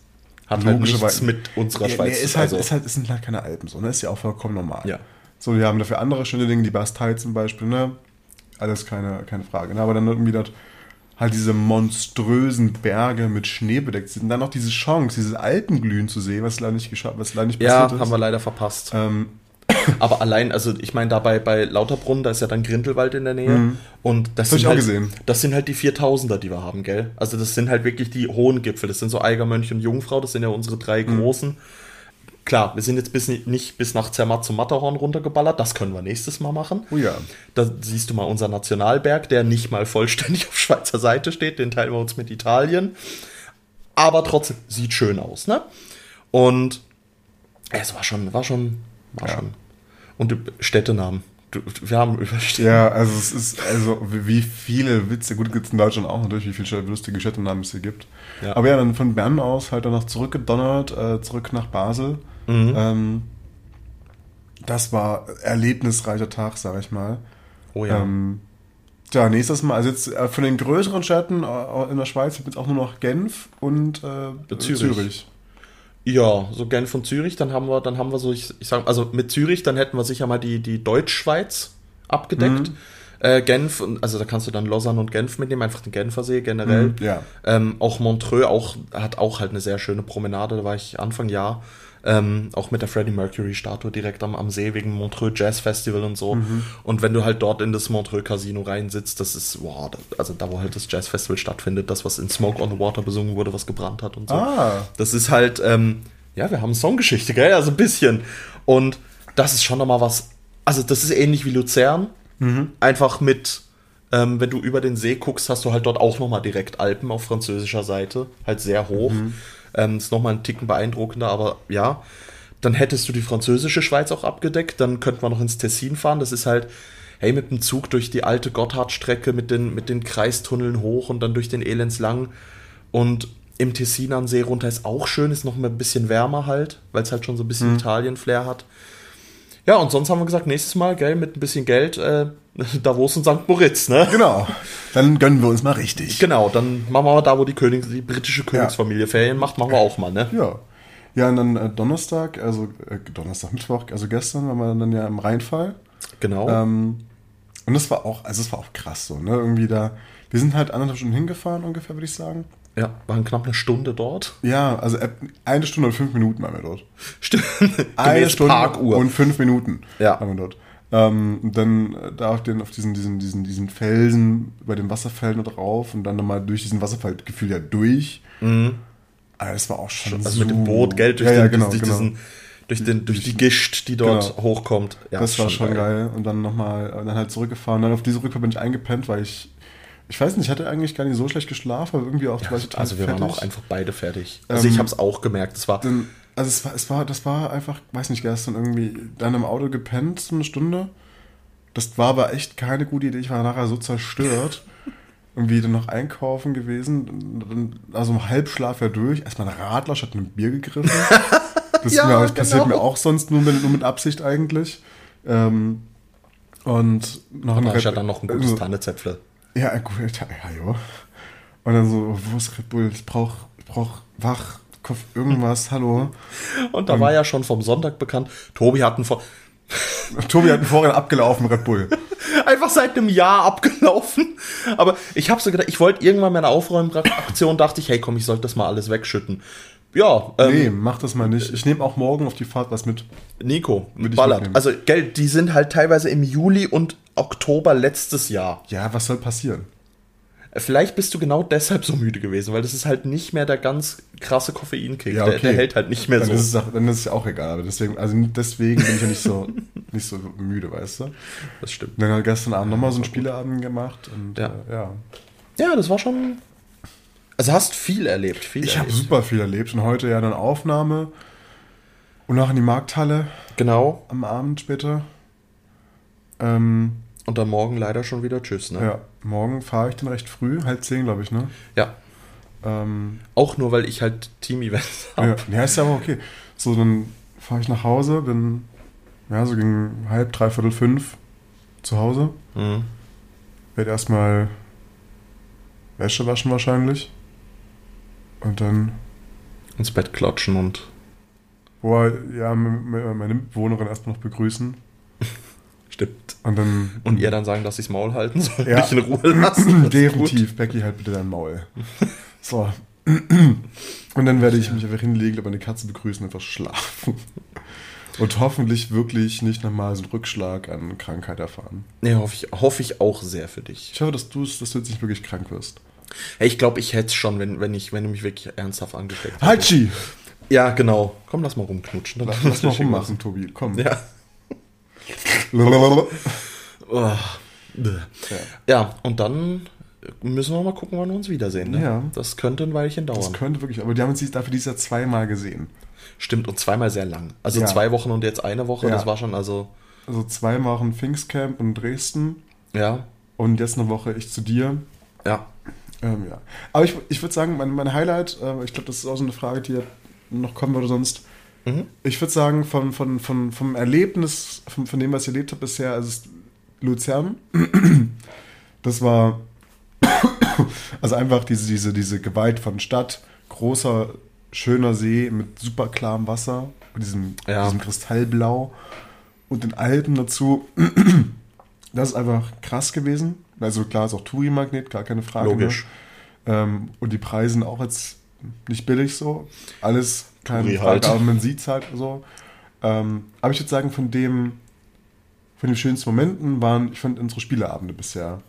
Hat halt nichts mit unserer Ja, Schweiz nee, ist halt, Also, ist halt, es sind halt keine Alpen so, ne? Ist ja auch vollkommen normal. Ja. So, wir haben dafür andere schöne Dinge, die Bastei zum Beispiel, ne? Alles keine, keine Frage. Ne? Aber dann irgendwie dort halt diese monströsen Berge mit Schnee bedeckt sind. Und dann noch diese Chance, dieses Alpenglühen zu sehen, was leider nicht geschafft, was leider nicht ja, passiert ist. haben wir leider verpasst. ähm, Aber allein, also ich meine, dabei bei Lauterbrunn, da ist ja dann Grindelwald in der Nähe. Und das Mhm. hab sind halt, gesehen. das sind halt die 4000er, die wir haben, gell? Also das sind halt wirklich die hohen Gipfel. Das sind so Eigermönch und Jungfrau, das sind ja unsere drei Mhm. großen. Klar, wir sind jetzt bis, nicht bis nach Zermatt zum Matterhorn runtergeballert. Das können wir nächstes Mal machen. oh ja. Da siehst du mal unser Nationalberg, der nicht mal vollständig auf Schweizer Seite steht. Den teilen wir uns mit Italien. Aber trotzdem, sieht schön aus, ne? Und es war schon, war schon, war Ja. schon. Und Städtenamen. Du- Wir haben über Städte. Ja, also es ist, also wie wie viele Witze, gut gibt es in Deutschland auch natürlich, wie viele lustige Städtenamen es hier gibt. Ja. Aber ja, dann von Bern aus halt dann noch zurückgedonnert, äh, zurück nach Basel. Mhm. Ähm, das war erlebnisreicher Tag, sag ich mal. Oh ja. Ähm, ja, nächstes Mal, also jetzt äh, von den größeren Städten äh, in der Schweiz gibt es auch nur noch Genf und äh, Zürich. Zürich. Ja, so Genf und Zürich, dann haben wir, dann haben wir so, ich, ich sag, also mit Zürich, dann hätten wir sicher mal die, die Deutschschweiz abgedeckt. Mhm. Äh, Genf, und- also da kannst du dann Lausanne und Genf mitnehmen, einfach den Genfersee generell. Mhm, ja. Ähm, auch Montreux auch, hat auch halt eine sehr schöne Promenade, da war ich Anfang Jahr. Ähm, auch mit der Freddie Mercury Statue direkt am, am See wegen Montreux Jazz Festival und so. Mhm. Und wenn du halt dort in das Montreux Casino reinsitzt, das ist, wow, also da wo halt das Jazz Festival stattfindet, das, was in Smoke on the Water besungen wurde, was gebrannt hat und so. Ah. Das ist halt, ähm, ja, wir haben Songgeschichte, gell? Also ein bisschen. Und das ist schon nochmal was. Also, das ist ähnlich wie Luzern. Einfach mit, ähm, wenn du über den See guckst, hast du halt dort auch nochmal direkt Alpen auf französischer Seite. Halt sehr hoch. Ähm, ist nochmal ein Ticken beeindruckender, aber ja. Dann hättest du die französische Schweiz auch abgedeckt. Dann könnten wir noch ins Tessin fahren. Das ist halt, hey, mit dem Zug durch die alte Gotthardstrecke mit den, mit den Kreistunneln hoch und dann durch den Elendslang. Und im Tessin an See runter ist auch schön, ist noch mal ein bisschen wärmer halt, weil es halt schon so ein bisschen Italien-Flair hat. Ja, und sonst haben wir gesagt, nächstes Mal, gell, mit ein bisschen Geld, äh, Davos und St. Moritz, ne? Genau. Dann gönnen wir uns mal richtig. Genau, dann machen wir mal da, wo die, König, die britische Königsfamilie Ferien macht, machen wir auch mal, ne? Ja. Ja, und dann äh, Donnerstag, also äh, Donnerstag, Mittwoch, also gestern waren wir dann ja im Rheinfall. Genau. Ähm, und das war auch, also es war auch krass so, ne? Irgendwie da, wir sind halt anderthalb Stunden hingefahren ungefähr, würde ich sagen. Ja, waren knapp eine Stunde dort. Ja, also äh, eine Stunde und fünf Minuten waren wir dort. Stimmt. Eine Stunde Parkuhr. und fünf Minuten Ja. waren wir dort. Ähm, dann äh, da auf, den, auf diesen, diesen, diesen, diesen Felsen, bei den Wasserfällen drauf und dann nochmal durch diesen Wasserfall gefühlt ja durch. Aber das war auch schon also so. mit dem Boot, Geld durch, ja, den, ja, genau, durch, genau. diesen, durch, den, durch die Gischt, die dort Genau. hochkommt. Ja, das war schon geil. Und dann nochmal, dann halt zurückgefahren. Dann auf diese Rückfahrt bin ich eingepennt, weil ich, ich weiß nicht, ich hatte eigentlich gar nicht so schlecht geschlafen, aber irgendwie auch ich total Also wir waren fertig. auch einfach beide fertig. Also Ähm, ich habe es auch gemerkt. Es war Dann, also es war, es war, das war einfach, weiß nicht, gestern irgendwie dann im Auto gepennt, so eine Stunde. Das war aber echt keine gute Idee. Ich war nachher so zerstört. Irgendwie dann noch einkaufen gewesen. Also im Halbschlaf ja durch. Erstmal ein Radler statt einem Bier gegriffen. Das, Ja, mir, das passiert genau. mir auch sonst nur mit, nur mit Absicht eigentlich. Ähm, und noch ein ist ja Red- dann noch ein gutes also- Tannezäpfle. Ja, gut, ja, jo. Und dann so, wo ist Red Bull? Ich brauch, ich brauch wach, Kopf, irgendwas, hallo. Und da war ja schon vom Sonntag bekannt, Tobi hat einen Vor Tobi hat einen Vorrat abgelaufen, Red Bull. einfach seit einem Jahr abgelaufen. Aber ich habe so gedacht, ich wollte irgendwann meine Aufräumaktion, dachte ich, hey komm, ich sollte das mal alles wegschütten. Ja, ähm, Nee, mach das mal nicht. Ich nehme auch morgen auf die Fahrt was mit. Nico, ich ballert. mitnehmen. Also, Geld, die sind halt teilweise im Juli und Oktober letztes Jahr. Ja, was soll passieren? Vielleicht bist du genau deshalb so müde gewesen, weil das ist halt nicht mehr der ganz krasse Koffeinkick. Ja, der, okay. der hält halt nicht mehr Dann, so. ist es auch, dann ist es ja auch egal. Aber deswegen, also deswegen bin ich ja nicht so, nicht so müde, weißt du? Das stimmt. Dann hat gestern Abend nochmal so einen Spieleabend gemacht. Und, Ja. Äh, ja. Ja, das war schon. Also hast viel erlebt. Viel Ich habe super viel erlebt. Und heute ja dann Aufnahme. Und noch in die Markthalle Genau. am Abend später. Ähm, Und dann morgen leider schon wieder Tschüss, ne? ja, morgen fahre ich dann recht früh, halb zehn, glaube ich, ne? Ja. Ähm, Auch nur, weil ich halt Team-Events Ja, habe. ja, ist ja aber okay. So, dann fahre ich nach Hause, bin ja so gegen halb, dreiviertel fünf zu Hause. Mhm. Werde erstmal Wäsche waschen wahrscheinlich. Und dann, Ins Bett klatschen und. boah, ja, meine Mitbewohnerin erstmal noch begrüßen. Stimmt. Und dann. Und ihr dann sagen, dass ich's Maul halten soll, Ja. mich in Ruhe lassen. Das. Definitiv, Becky, halt bitte dein Maul. So. Und dann werde ich mich einfach hinlegen, aber eine Katze begrüßen und einfach schlafen. Und hoffentlich wirklich nicht nochmal so einen Rückschlag an Krankheit erfahren. Nee, hoffe ich, hoffe ich auch sehr für dich. Ich hoffe, dass du dass du jetzt nicht wirklich krank wirst. Hey, ich glaube, ich hätte es schon, wenn, wenn, ich, wenn du mich wirklich ernsthaft angesteckt hättest. Hatschi! Ja, genau. Komm, lass mal rumknutschen. Dann Lass, lass mal rummachen, Tobi. Komm. Ja. Oh. Bäh. Ja, und dann müssen wir mal gucken, wann wir uns wiedersehen. Ne? Ja. Das könnte ein Weilchen Das dauern. könnte wirklich, aber die haben uns dafür dieses Jahr zweimal gesehen. Stimmt, und zweimal sehr lang. Also Ja. zwei Wochen und jetzt eine Woche, Ja. das war schon, also, Also zwei Wochen Pfingstcamp in Dresden ja, und jetzt eine Woche ich zu dir. ja. Ähm, ja. Aber ich, ich würde sagen, mein, mein Highlight, äh, ich glaube, das ist auch so eine Frage, die noch kommen würde sonst. Mhm. Ich würde sagen, von, von, von, vom Erlebnis, von, von dem, was ich erlebt habe bisher, also Luzern. Das war also einfach diese, diese, diese Gewalt von Stadt, großer, schöner See mit super klarem Wasser, mit diesem, Ja. diesem Kristallblau und den Alpen dazu. Das ist einfach krass gewesen. Also klar ist auch Touri-Magnet, gar keine Frage. Logisch. Ne? Ähm, und die Preise sind auch jetzt nicht billig so. Alles keine Frage, halt. aber man sieht es halt so. Ähm, aber ich würde sagen, von dem, von den schönsten Momenten waren, ich fand unsere Spieleabende bisher.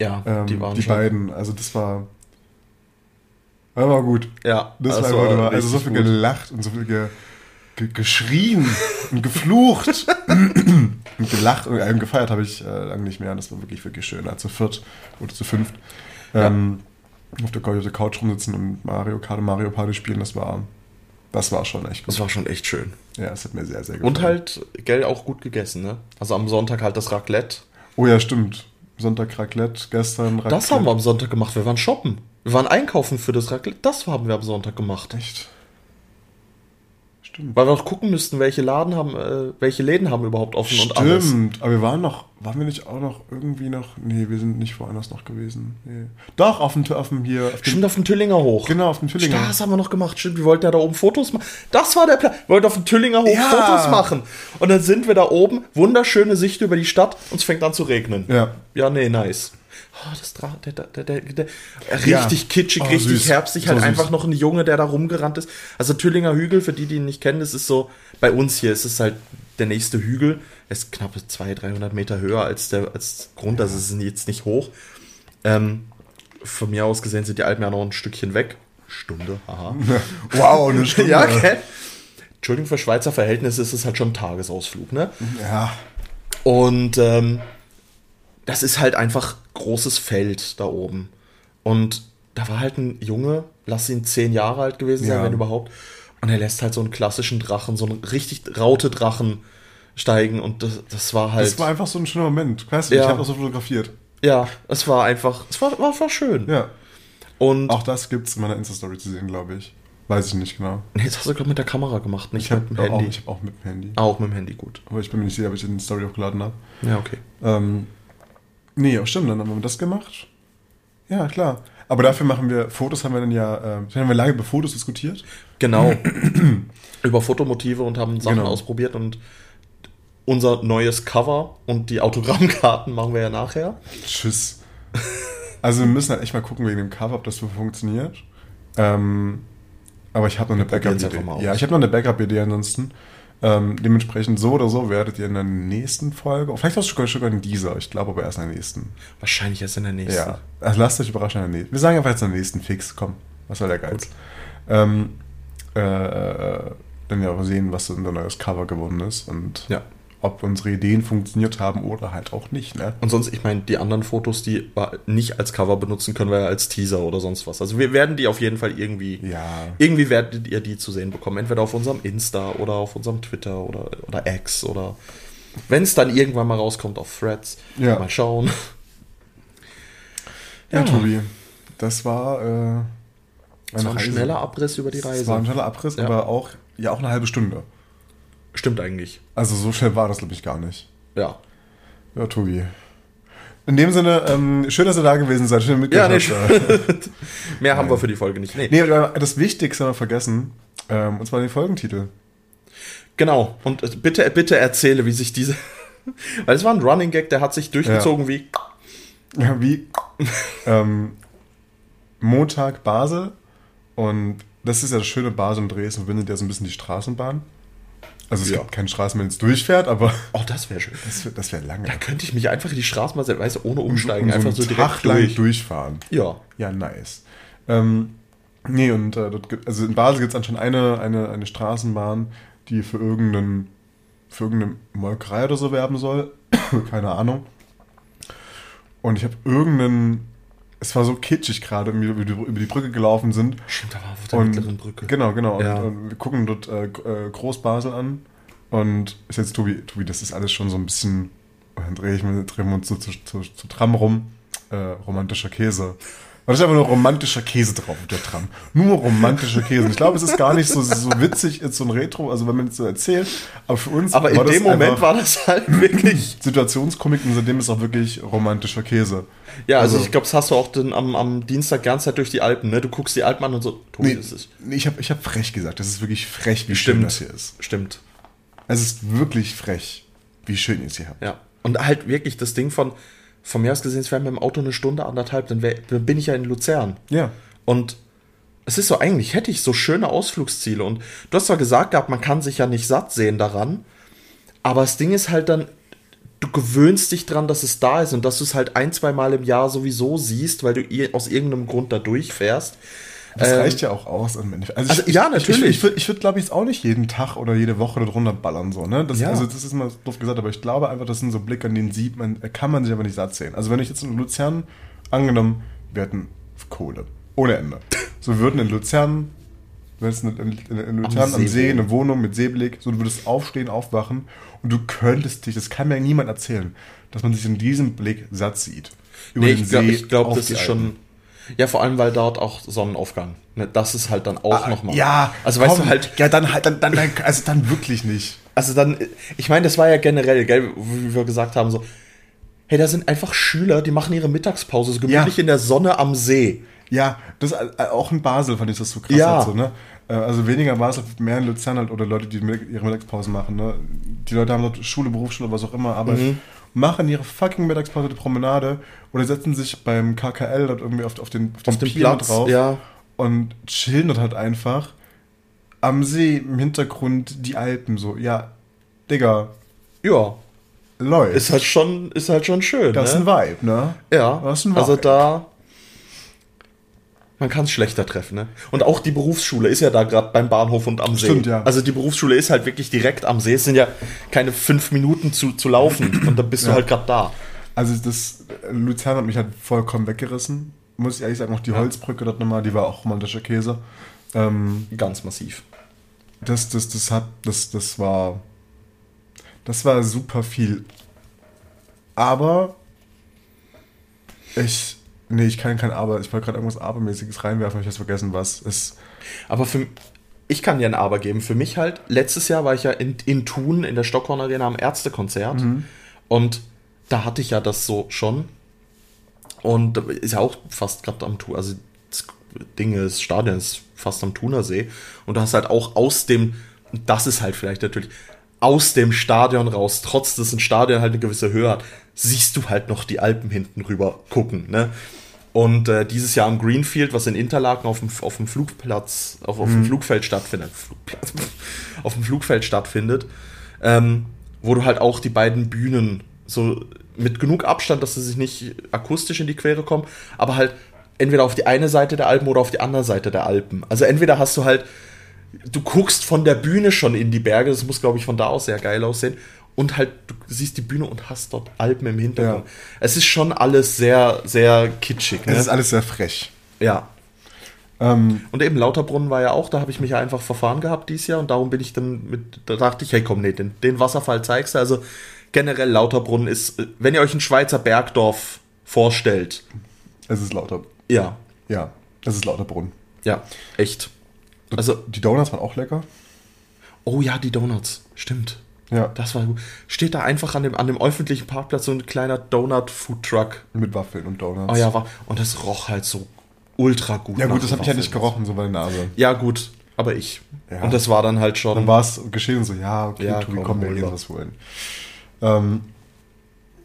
Ja, Ähm, die waren die schon. beiden, also das war. Das war gut. Ja, Das, das war, war also so richtig viel gut. gelacht und so viel ge, ge, geschrien und geflucht und gelacht und ähm, gefeiert habe ich äh, lange nicht mehr. Das war wirklich, wirklich schön. Also zu viert oder zu fünft ähm, auf, der, Couch- auf der Couch rumsitzen und Mario Kart und Mario Party spielen, das war, das war schon echt gut. Das war schon echt schön. Ja, es hat mir sehr, sehr gefallen. Und halt, Geld auch gut gegessen, ne? Also am Sonntag halt das Raclette. Oh ja, stimmt. Sonntag Raclette, gestern Raclette. Das haben wir am Sonntag gemacht. Wir waren shoppen. Wir waren einkaufen für das Raclette. Das haben wir am Sonntag gemacht. Echt? Stimmt. Weil wir auch gucken müssten, welche Laden haben, äh, welche Läden haben überhaupt offen und alles. Stimmt, aber wir waren noch, waren wir nicht auch noch irgendwie noch, nee, wir sind nicht woanders noch gewesen. Nee. Doch, auf dem, auf dem hier, auf dem, Stimmt, auf dem Tüllinger hoch. genau, auf dem Tüllinger. Das haben wir noch gemacht. Stimmt, wir wollten ja da oben Fotos machen. Das war der Plan. Wir wollten auf dem Tüllinger hoch Ja. Fotos machen. Und dann sind wir da oben, wunderschöne Sicht über die Stadt, und es fängt an zu regnen. Ja. Ja, nee, nice. Oh, das Dra der, der, der, der, Ja. richtig kitschig, Oh, richtig süß. herbstig, So halt süß. einfach noch ein Junge, der da rumgerannt ist. Also Tüllinger Hügel, für die, die ihn nicht kennen, das ist so, bei uns hier ist es halt der nächste Hügel. Er ist knapp 200, 300 Meter höher als der als Grund, also es ist jetzt nicht hoch. Ähm, von mir aus gesehen sind die Alpen ja noch ein Stückchen weg. Stunde, haha. Wow, eine Stunde. ja, okay. Entschuldigung, für Schweizer Verhältnisse ist es halt schon ein Tagesausflug, ne? Ja. Und ähm, das ist halt einfach großes Feld da oben. Und da war halt ein Junge, lass ihn zehn Jahre alt gewesen sein, Ja. wenn überhaupt. Und er lässt halt so einen klassischen Drachen, so einen richtig Raute-Drachen steigen. Und das, das war halt. Das war einfach so ein schöner Moment. Weißt du, Ja. ich habe das so fotografiert. ja, es war einfach. Es war, war, war schön. Ja. Und. Auch das gibt's in meiner Insta-Story zu sehen, glaube ich. Weiß ich nicht genau. Nee, das hast du, glaube mit der Kamera gemacht, nicht Ich habe mit dem auch, Handy. ich hab auch mit dem Handy. Auch mit dem Handy, gut. Aber ich bin mir nicht sicher, ob ich die Story hochgeladen habe. Ja, okay. Ähm, nee, auch stimmt, dann haben wir das gemacht. Ja, klar. Aber dafür machen wir, Fotos haben wir dann ja, äh, haben wir lange über Fotos diskutiert. Genau. über Fotomotive und haben Sachen Genau. ausprobiert und unser neues Cover und die Autogrammkarten machen wir ja nachher. Tschüss. Also wir müssen halt echt mal gucken wegen dem Cover, ob das so funktioniert. Ähm, aber ich habe noch eine Backup-Idee. Ja, ich habe noch eine Backup-Idee ansonsten. Ähm, dementsprechend so oder so werdet ihr in der nächsten Folge, vielleicht auch sogar sogar in dieser, ich glaube aber erst in der nächsten. Wahrscheinlich erst in der nächsten. Ja, also lasst euch überraschen in der nächsten. Wir sagen einfach jetzt in der nächsten fix, komm, was soll der Geiz. Ähm, äh, äh, dann ja auch sehen, was unser neues Cover geworden ist und Ja. Ob unsere Ideen funktioniert haben oder halt auch nicht, ne? Und sonst, ich meine, die anderen Fotos, die wir nicht als Cover benutzen, können wir ja als Teaser oder sonst was. Also wir werden die auf jeden Fall irgendwie, Ja. irgendwie werdet ihr die zu sehen bekommen. Entweder auf unserem Insta oder auf unserem Twitter oder, oder X oder wenn es dann irgendwann mal rauskommt auf Threads. Ja. Mal schauen. Ja, Ja. Tobi, das war äh, Das war ein schneller Abriss über die Das Reise. war ein schneller Abriss, Ja. aber auch, ja, auch eine halbe Stunde. Stimmt eigentlich. Also so schnell war das, glaube ich, gar nicht. Ja. Ja, Tobi. In dem Sinne, ähm, schön, dass ihr da gewesen seid. Schön Ja, mitgemacht. nee, Mehr haben wir für die Folge nicht. Nee. nee, das Wichtigste haben wir vergessen. Ähm, und zwar den Folgentitel. Genau. Und äh, bitte, bitte erzähle, wie sich diese. Weil es war ein Running Gag, der hat sich durchgezogen wie. Ja, wie ähm, Montag Basel. Und das ist ja das schöne Basel und Dresden verbindet ja so ein bisschen die Straßenbahn. Also es Ja. gibt keine Straßenbahn, die jetzt durchfährt, aber Oh, das wäre schön. das, wär- das wäre lange. Da könnte ich mich einfach in die Straßenbahn setzen, weißt du, ohne umsteigen, Und einfach einen so direkt durch. durchfahren. Ja. Ja, nice. Ähm, nee, und äh, dort gibt, also in Basel gibt es anscheinend eine, eine, eine Straßenbahn, die für irgendeinen für irgendeine Molkerei oder so werben soll. Keine Ahnung. Und ich habe irgendeinen. Es war so kitschig gerade, wie wir über die, Brücke gelaufen sind. Stimmt, da war auf der Und, mittleren Brücke. Genau, genau. Ja. Und, und wir gucken dort äh, äh, Groß-Basel an. Und ist jetzt Tobi, Tobi, das ist alles schon so ein bisschen. Dann drehe ich mir drehen wir uns zu, zu, zu, zu Tram rum. Äh, romantischer Käse. Da ist einfach nur romantischer Käse drauf auf der Tram. Nur romantischer Käse. Ich glaube, es ist gar nicht so, so witzig, jetzt so ein Retro, also wenn man es so erzählt. Aber für uns Aber in dem Moment war das halt wirklich. Situationskomik und seitdem ist auch wirklich romantischer Käse. Ja, also, Also- ich glaube, das hast du auch den, am, am Dienstag ganz Zeit durch die Alpen, ne? Du guckst die Alpen an und so, Tobi, Nee, ist. nee, ich habe ich hab frech gesagt. Das ist wirklich frech, wie schön Stimmt. das hier ist. Stimmt. Es ist wirklich frech, wie schön ihr es hier habt. Ja. Und halt wirklich das Ding von, von mir aus gesehen, es wäre mit dem Auto eine Stunde, anderthalb, dann, wär, dann bin ich ja in Luzern. Ja. Und es ist so, eigentlich hätte ich so schöne Ausflugsziele. Und du hast zwar gesagt gehabt, man kann sich ja nicht satt sehen daran, aber das Ding ist halt dann, du gewöhnst dich dran, dass es da ist und dass du es halt ein, zwei Mal im Jahr sowieso siehst, weil du aus irgendeinem Grund da durchfährst. Das Ähm, reicht ja auch aus im Endeffekt. Also, also, ja, natürlich. Ich, ich, würde, ich würd, glaube ich, jetzt auch nicht jeden Tag oder jede Woche darunter ballern. So, ne? das, Ja. Also, das ist mal doof gesagt, aber ich glaube einfach, das sind so Blicke, an denen sieht man, kann man sich aber nicht satt sehen. Also, wenn ich jetzt in Luzern, angenommen, wir hätten Kohle. Ohne Ende. So, wir würden in Luzern Du hättest in, in, in, Luzern am, See See eine Wohnung mit Seeblick, so du würdest aufstehen, aufwachen und du könntest dich, das kann mir niemand erzählen, dass man sich in diesem Blick satt sieht. Über Nee, den ich glaube, See ich glaub, das ist Alpen. schon. Ja, vor allem, weil dort auch Sonnenaufgang. Ne, das ist halt dann auch Ah, nochmal. Ja, Also weißt komm, du halt, Ja, dann halt, dann, dann, dann, also dann wirklich nicht. also dann, ich meine, das war ja generell, gell, wie wir gesagt haben, so, hey, da sind einfach Schüler, die machen ihre Mittagspause so gemütlich Ja. in der Sonne am See. Ja, das äh, auch in Basel fand ich das so krass. Ja. Halt so, ne? Äh, Also weniger Basel, mehr in Luzern halt oder Leute, die ihre Mittagspause machen. Ne? Die Leute haben dort Schule, Berufsschule, was auch immer, aber Mhm. Machen ihre fucking Mittagspause die Promenade oder setzen sich beim KKL dort irgendwie auf, auf den, auf den, Auf dem Pier Platz, drauf ja. und chillen dort halt einfach. Am See im Hintergrund die Alpen so. Ja, Digga, Ja, läuft. ist halt schon, ist halt schon schön. das ist ne? ein Vibe, ne? Ja, Das ist ein also Vibe. da. Man kann es schlechter treffen, ne? Und auch die Berufsschule ist ja da gerade beim Bahnhof und am See. Stimmt, ja. Also die Berufsschule ist halt wirklich direkt am See. Es sind ja keine fünf Minuten zu, zu laufen und dann bist du Ja. halt gerade da. Also das Luzern hat mich halt vollkommen weggerissen. Muss ich ehrlich sagen, auch die Holzbrücke dort nochmal, die war auch romantischer Käse. Ähm, Ganz massiv. das, das, das hat, das, das war, das war super viel. Aber ich, nee, ich kann kein Aber. Ich wollte gerade irgendwas Abermäßiges reinwerfen, ich habe vergessen, was. Es, Aber für ich kann dir ein Aber geben. Für mich halt, letztes Jahr war ich ja in, in Thun in der Stockhorn Arena am Ärztekonzert. Mhm. Und da hatte ich ja das so schon. Und ist ja auch fast gerade am Thun. Also das Ding ist, das Stadion ist fast am Thunersee. Und du hast halt auch aus dem, das ist halt vielleicht natürlich, aus dem Stadion raus, trotz dass ein Stadion halt eine gewisse Höhe hat, siehst du halt noch die Alpen hinten rüber gucken. Ne? Und äh, dieses Jahr am Greenfield, was in Interlaken auf dem, auf dem Flugplatz, auf, auf dem Flugfeld stattfindet, Flugplatz, auf dem Flugfeld stattfindet, ähm, wo du halt auch die beiden Bühnen so mit genug Abstand, dass sie sich nicht akustisch in die Quere kommen, aber halt entweder auf die eine Seite der Alpen oder auf die andere Seite der Alpen. Also entweder hast du halt, du guckst von der Bühne schon in die Berge, das muss glaube ich von da aus sehr geil aussehen, und halt du siehst die Bühne und hast dort Alpen im Hintergrund. Ja. Es ist schon alles sehr, sehr kitschig. Ne? es ist alles sehr frech. ja. Ähm, Und eben Lauterbrunnen war ja auch, da habe ich mich ja einfach verfahren gehabt dieses Jahr und darum bin ich dann mit, da dachte ich, hey komm, nee, den, den Wasserfall zeigst du. Also generell Lauterbrunnen ist, äh, wenn ihr euch ein Schweizer Bergdorf vorstellt, es ist lauter. ja, Ja, es ist lauter Brunnen. ja, echt. Also, Die Donuts waren auch lecker. oh ja, die Donuts, stimmt. Ja, Das war gut. Steht da einfach an dem, an dem öffentlichen Parkplatz so ein kleiner Donut-Food-Truck. mit Waffeln und Donuts. Oh ja, war, und das roch halt so ultra gut. Ja gut, das habe ich ja nicht gerochen, so bei der Nase. Ja gut, aber ich. Ja. Und das war dann halt schon... Dann war es geschehen und so, ja, okay, Ja, Tobi, komm, komm, wir gehen was holen. Ähm,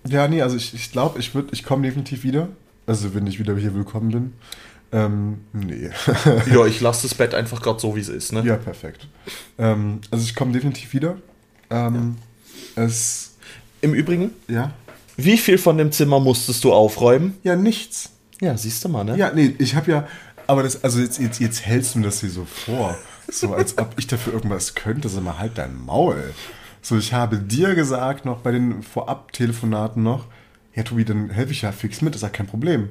ja, nee, also ich glaube, ich, glaub, ich, würd- ich komme definitiv wieder. Also wenn ich wieder hier willkommen bin. Ähm, nee. ja, ich lasse das Bett einfach gerade so, wie es ist. Ne? ja, perfekt. Ähm, also ich komme definitiv wieder. Ähm, es, Im Übrigen, ja. wie viel von dem Zimmer musstest du aufräumen? Ja, nichts. Ja, siehst du mal, ne? Ja, nee, ich habe ja, aber das, also jetzt, jetzt, jetzt hältst du mir das hier so vor. So, als ob ich dafür irgendwas könnte, sag mal, halt dein Maul. So, ich habe dir gesagt, noch bei den Vorab-Telefonaten noch, ja, Tobi, dann helfe ich ja fix mit, ist ja kein Problem.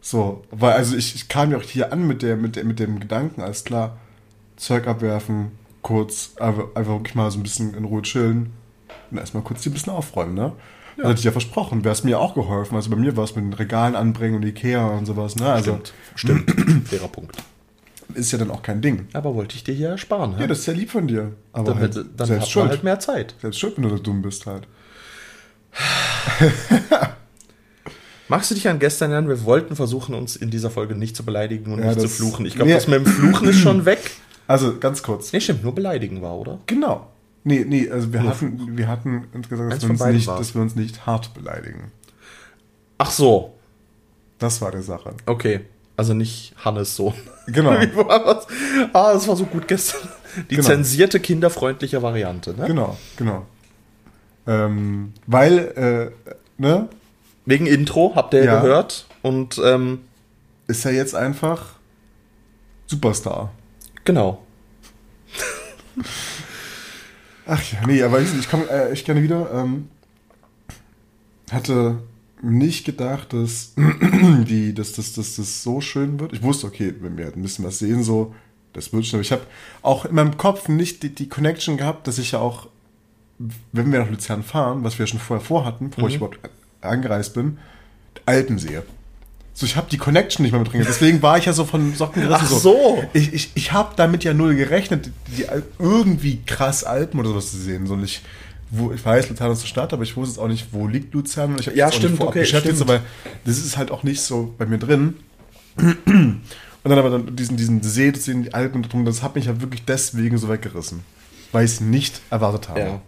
So, weil, also ich, ich kam ja auch hier an mit, der, mit, der, mit dem Gedanken, alles klar, Zeug abwerfen, kurz, einfach, einfach wirklich mal so ein bisschen in Ruhe chillen und erstmal kurz die ein bisschen aufräumen, ne? Das hatte ich ja versprochen, wäre es mir auch geholfen. Also bei mir war es mit den Regalen anbringen und Ikea und sowas, ne? Also Stimmt. Stimmt. Fairer Punkt. ist ja dann auch kein Ding. Aber wollte ich dir hier ersparen, Ja, ne? das ist ja lieb von dir. Aber dann halt dann hat selbst man schuld. halt mehr Zeit. Selbst schuld, wenn du so dumm bist halt. Magst du dich an gestern erinnern? Wir wollten versuchen, uns in dieser Folge nicht zu beleidigen und Ja, nicht zu fluchen. Ich glaube, Nee. das mit dem Fluchen ist schon weg. Also ganz kurz. Nee, stimmt, nur beleidigen war, oder? Genau. Nee, nee, also wir hatten, wir hatten uns gesagt, dass wir, uns nicht, dass wir uns nicht hart beleidigen. Ach so, Das war die Sache. okay. Also nicht Hannes Sohn. Genau. Ah, das war so gut gestern. Die Genau. zensierte, kinderfreundliche Variante, ne? Genau, genau. Ähm, weil, äh, ne, Wegen Intro, habt ihr ja gehört. Und ähm, ist ja jetzt einfach Superstar. Genau. Ach ja, nee, aber ich, komme äh, echt gerne wieder. Ähm, hatte nicht gedacht, dass, die, dass, dass, dass das so schön wird. Ich wusste, okay, wenn wir ein bisschen was sehen, so, Das wird schon. Aber ich habe auch in meinem Kopf nicht die, die Connection gehabt, dass ich ja auch, wenn wir nach Luzern fahren, was wir schon vorher vorhatten, bevor ich überhaupt angereist bin, Alpen sehe. So, ich habe die Connection nicht mehr mit drin. Deswegen war ich ja so von Socken gerissen. Ach so. Ich, ich, ich habe damit ja null gerechnet, die, die irgendwie krass Alpen oder sowas zu sehen. So, ich, wo, ich weiß, Luzern ist eine Stadt, aber ich wusste jetzt auch nicht, wo liegt Luzern. Ich Ja, stimmt, vorab okay, beschäftigt, stimmt. aber das ist halt auch nicht so bei mir drin. Und dann aber dann diesen, diesen See, das sehen die Alpen drum, das hat mich ja wirklich deswegen so weggerissen. Weil ich es nicht erwartet habe. Ja.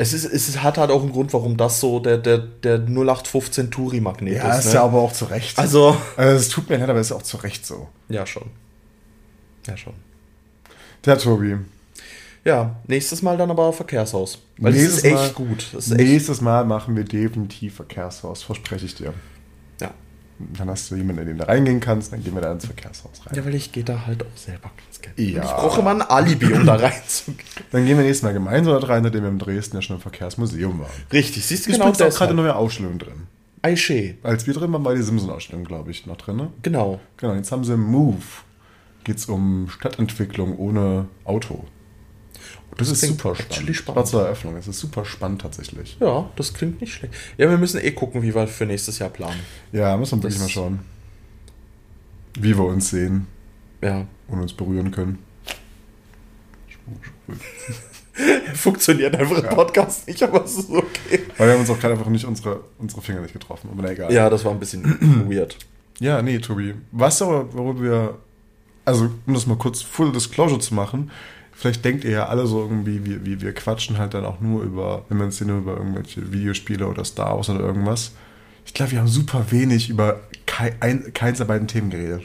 Es, ist, es ist, hat halt auch einen Grund, warum das so der, der, der 0815 Touri-Magnet Ja, ist. ist ne? ja aber auch zu Recht. Also, also es tut mir leid, aber es ist auch zu Recht so. ja, schon. Ja, schon. Der Tobi. Ja, nächstes Mal dann aber Verkehrshaus. Weil das Nächstes ist echt Mal- gut. Das ist echt, Nächstes Mal machen wir definitiv Verkehrshaus, verspreche ich dir. Dann hast du jemanden, in den du reingehen kannst, dann gehen wir da ins Verkehrshaus rein. ja, weil ich gehe da halt auch selber ganz gerne. Ja. Ich brauche immer ein Alibi, um da reinzugehen. Dann gehen wir nächstes Mal gemeinsam da rein, nachdem wir in Dresden ja schon im Verkehrsmuseum waren. Richtig, siehst du Ist genau auch das. gerade eine neue Ausstellung drin. Aiché, Als wir drin waren, war die Simpson-Ausstellung, glaube ich, noch drin. Ne? genau. Genau, jetzt haben sie Move. Geht es um Stadtentwicklung ohne Auto. Das, ist klingt super spannend. spannend. War zur Eröffnung. Es ist super spannend tatsächlich. Ja, das klingt nicht schlecht. Ja, wir müssen eh gucken, wie wir für nächstes Jahr planen. Ja, müssen wir wirklich Das- mal schauen. Wie wir uns sehen Ja. und uns berühren können. Funktioniert einfach im Podcast nicht, aber es ist okay. Weil wir haben uns auch gerade einfach nicht unsere, unsere Finger nicht getroffen. Aber na egal. Ja, das war ein bisschen weird. Ja, nee, Tobi. Was aber, worüber wir, also um das mal kurz Full Disclosure zu machen, vielleicht denkt ihr ja alle so irgendwie, wie, wie wir quatschen halt dann auch nur über, wenn wir uns hier nur über irgendwelche Videospiele oder Star Wars oder irgendwas. Ich glaube, wir haben super wenig über kei, ein, keins der beiden Themen geredet.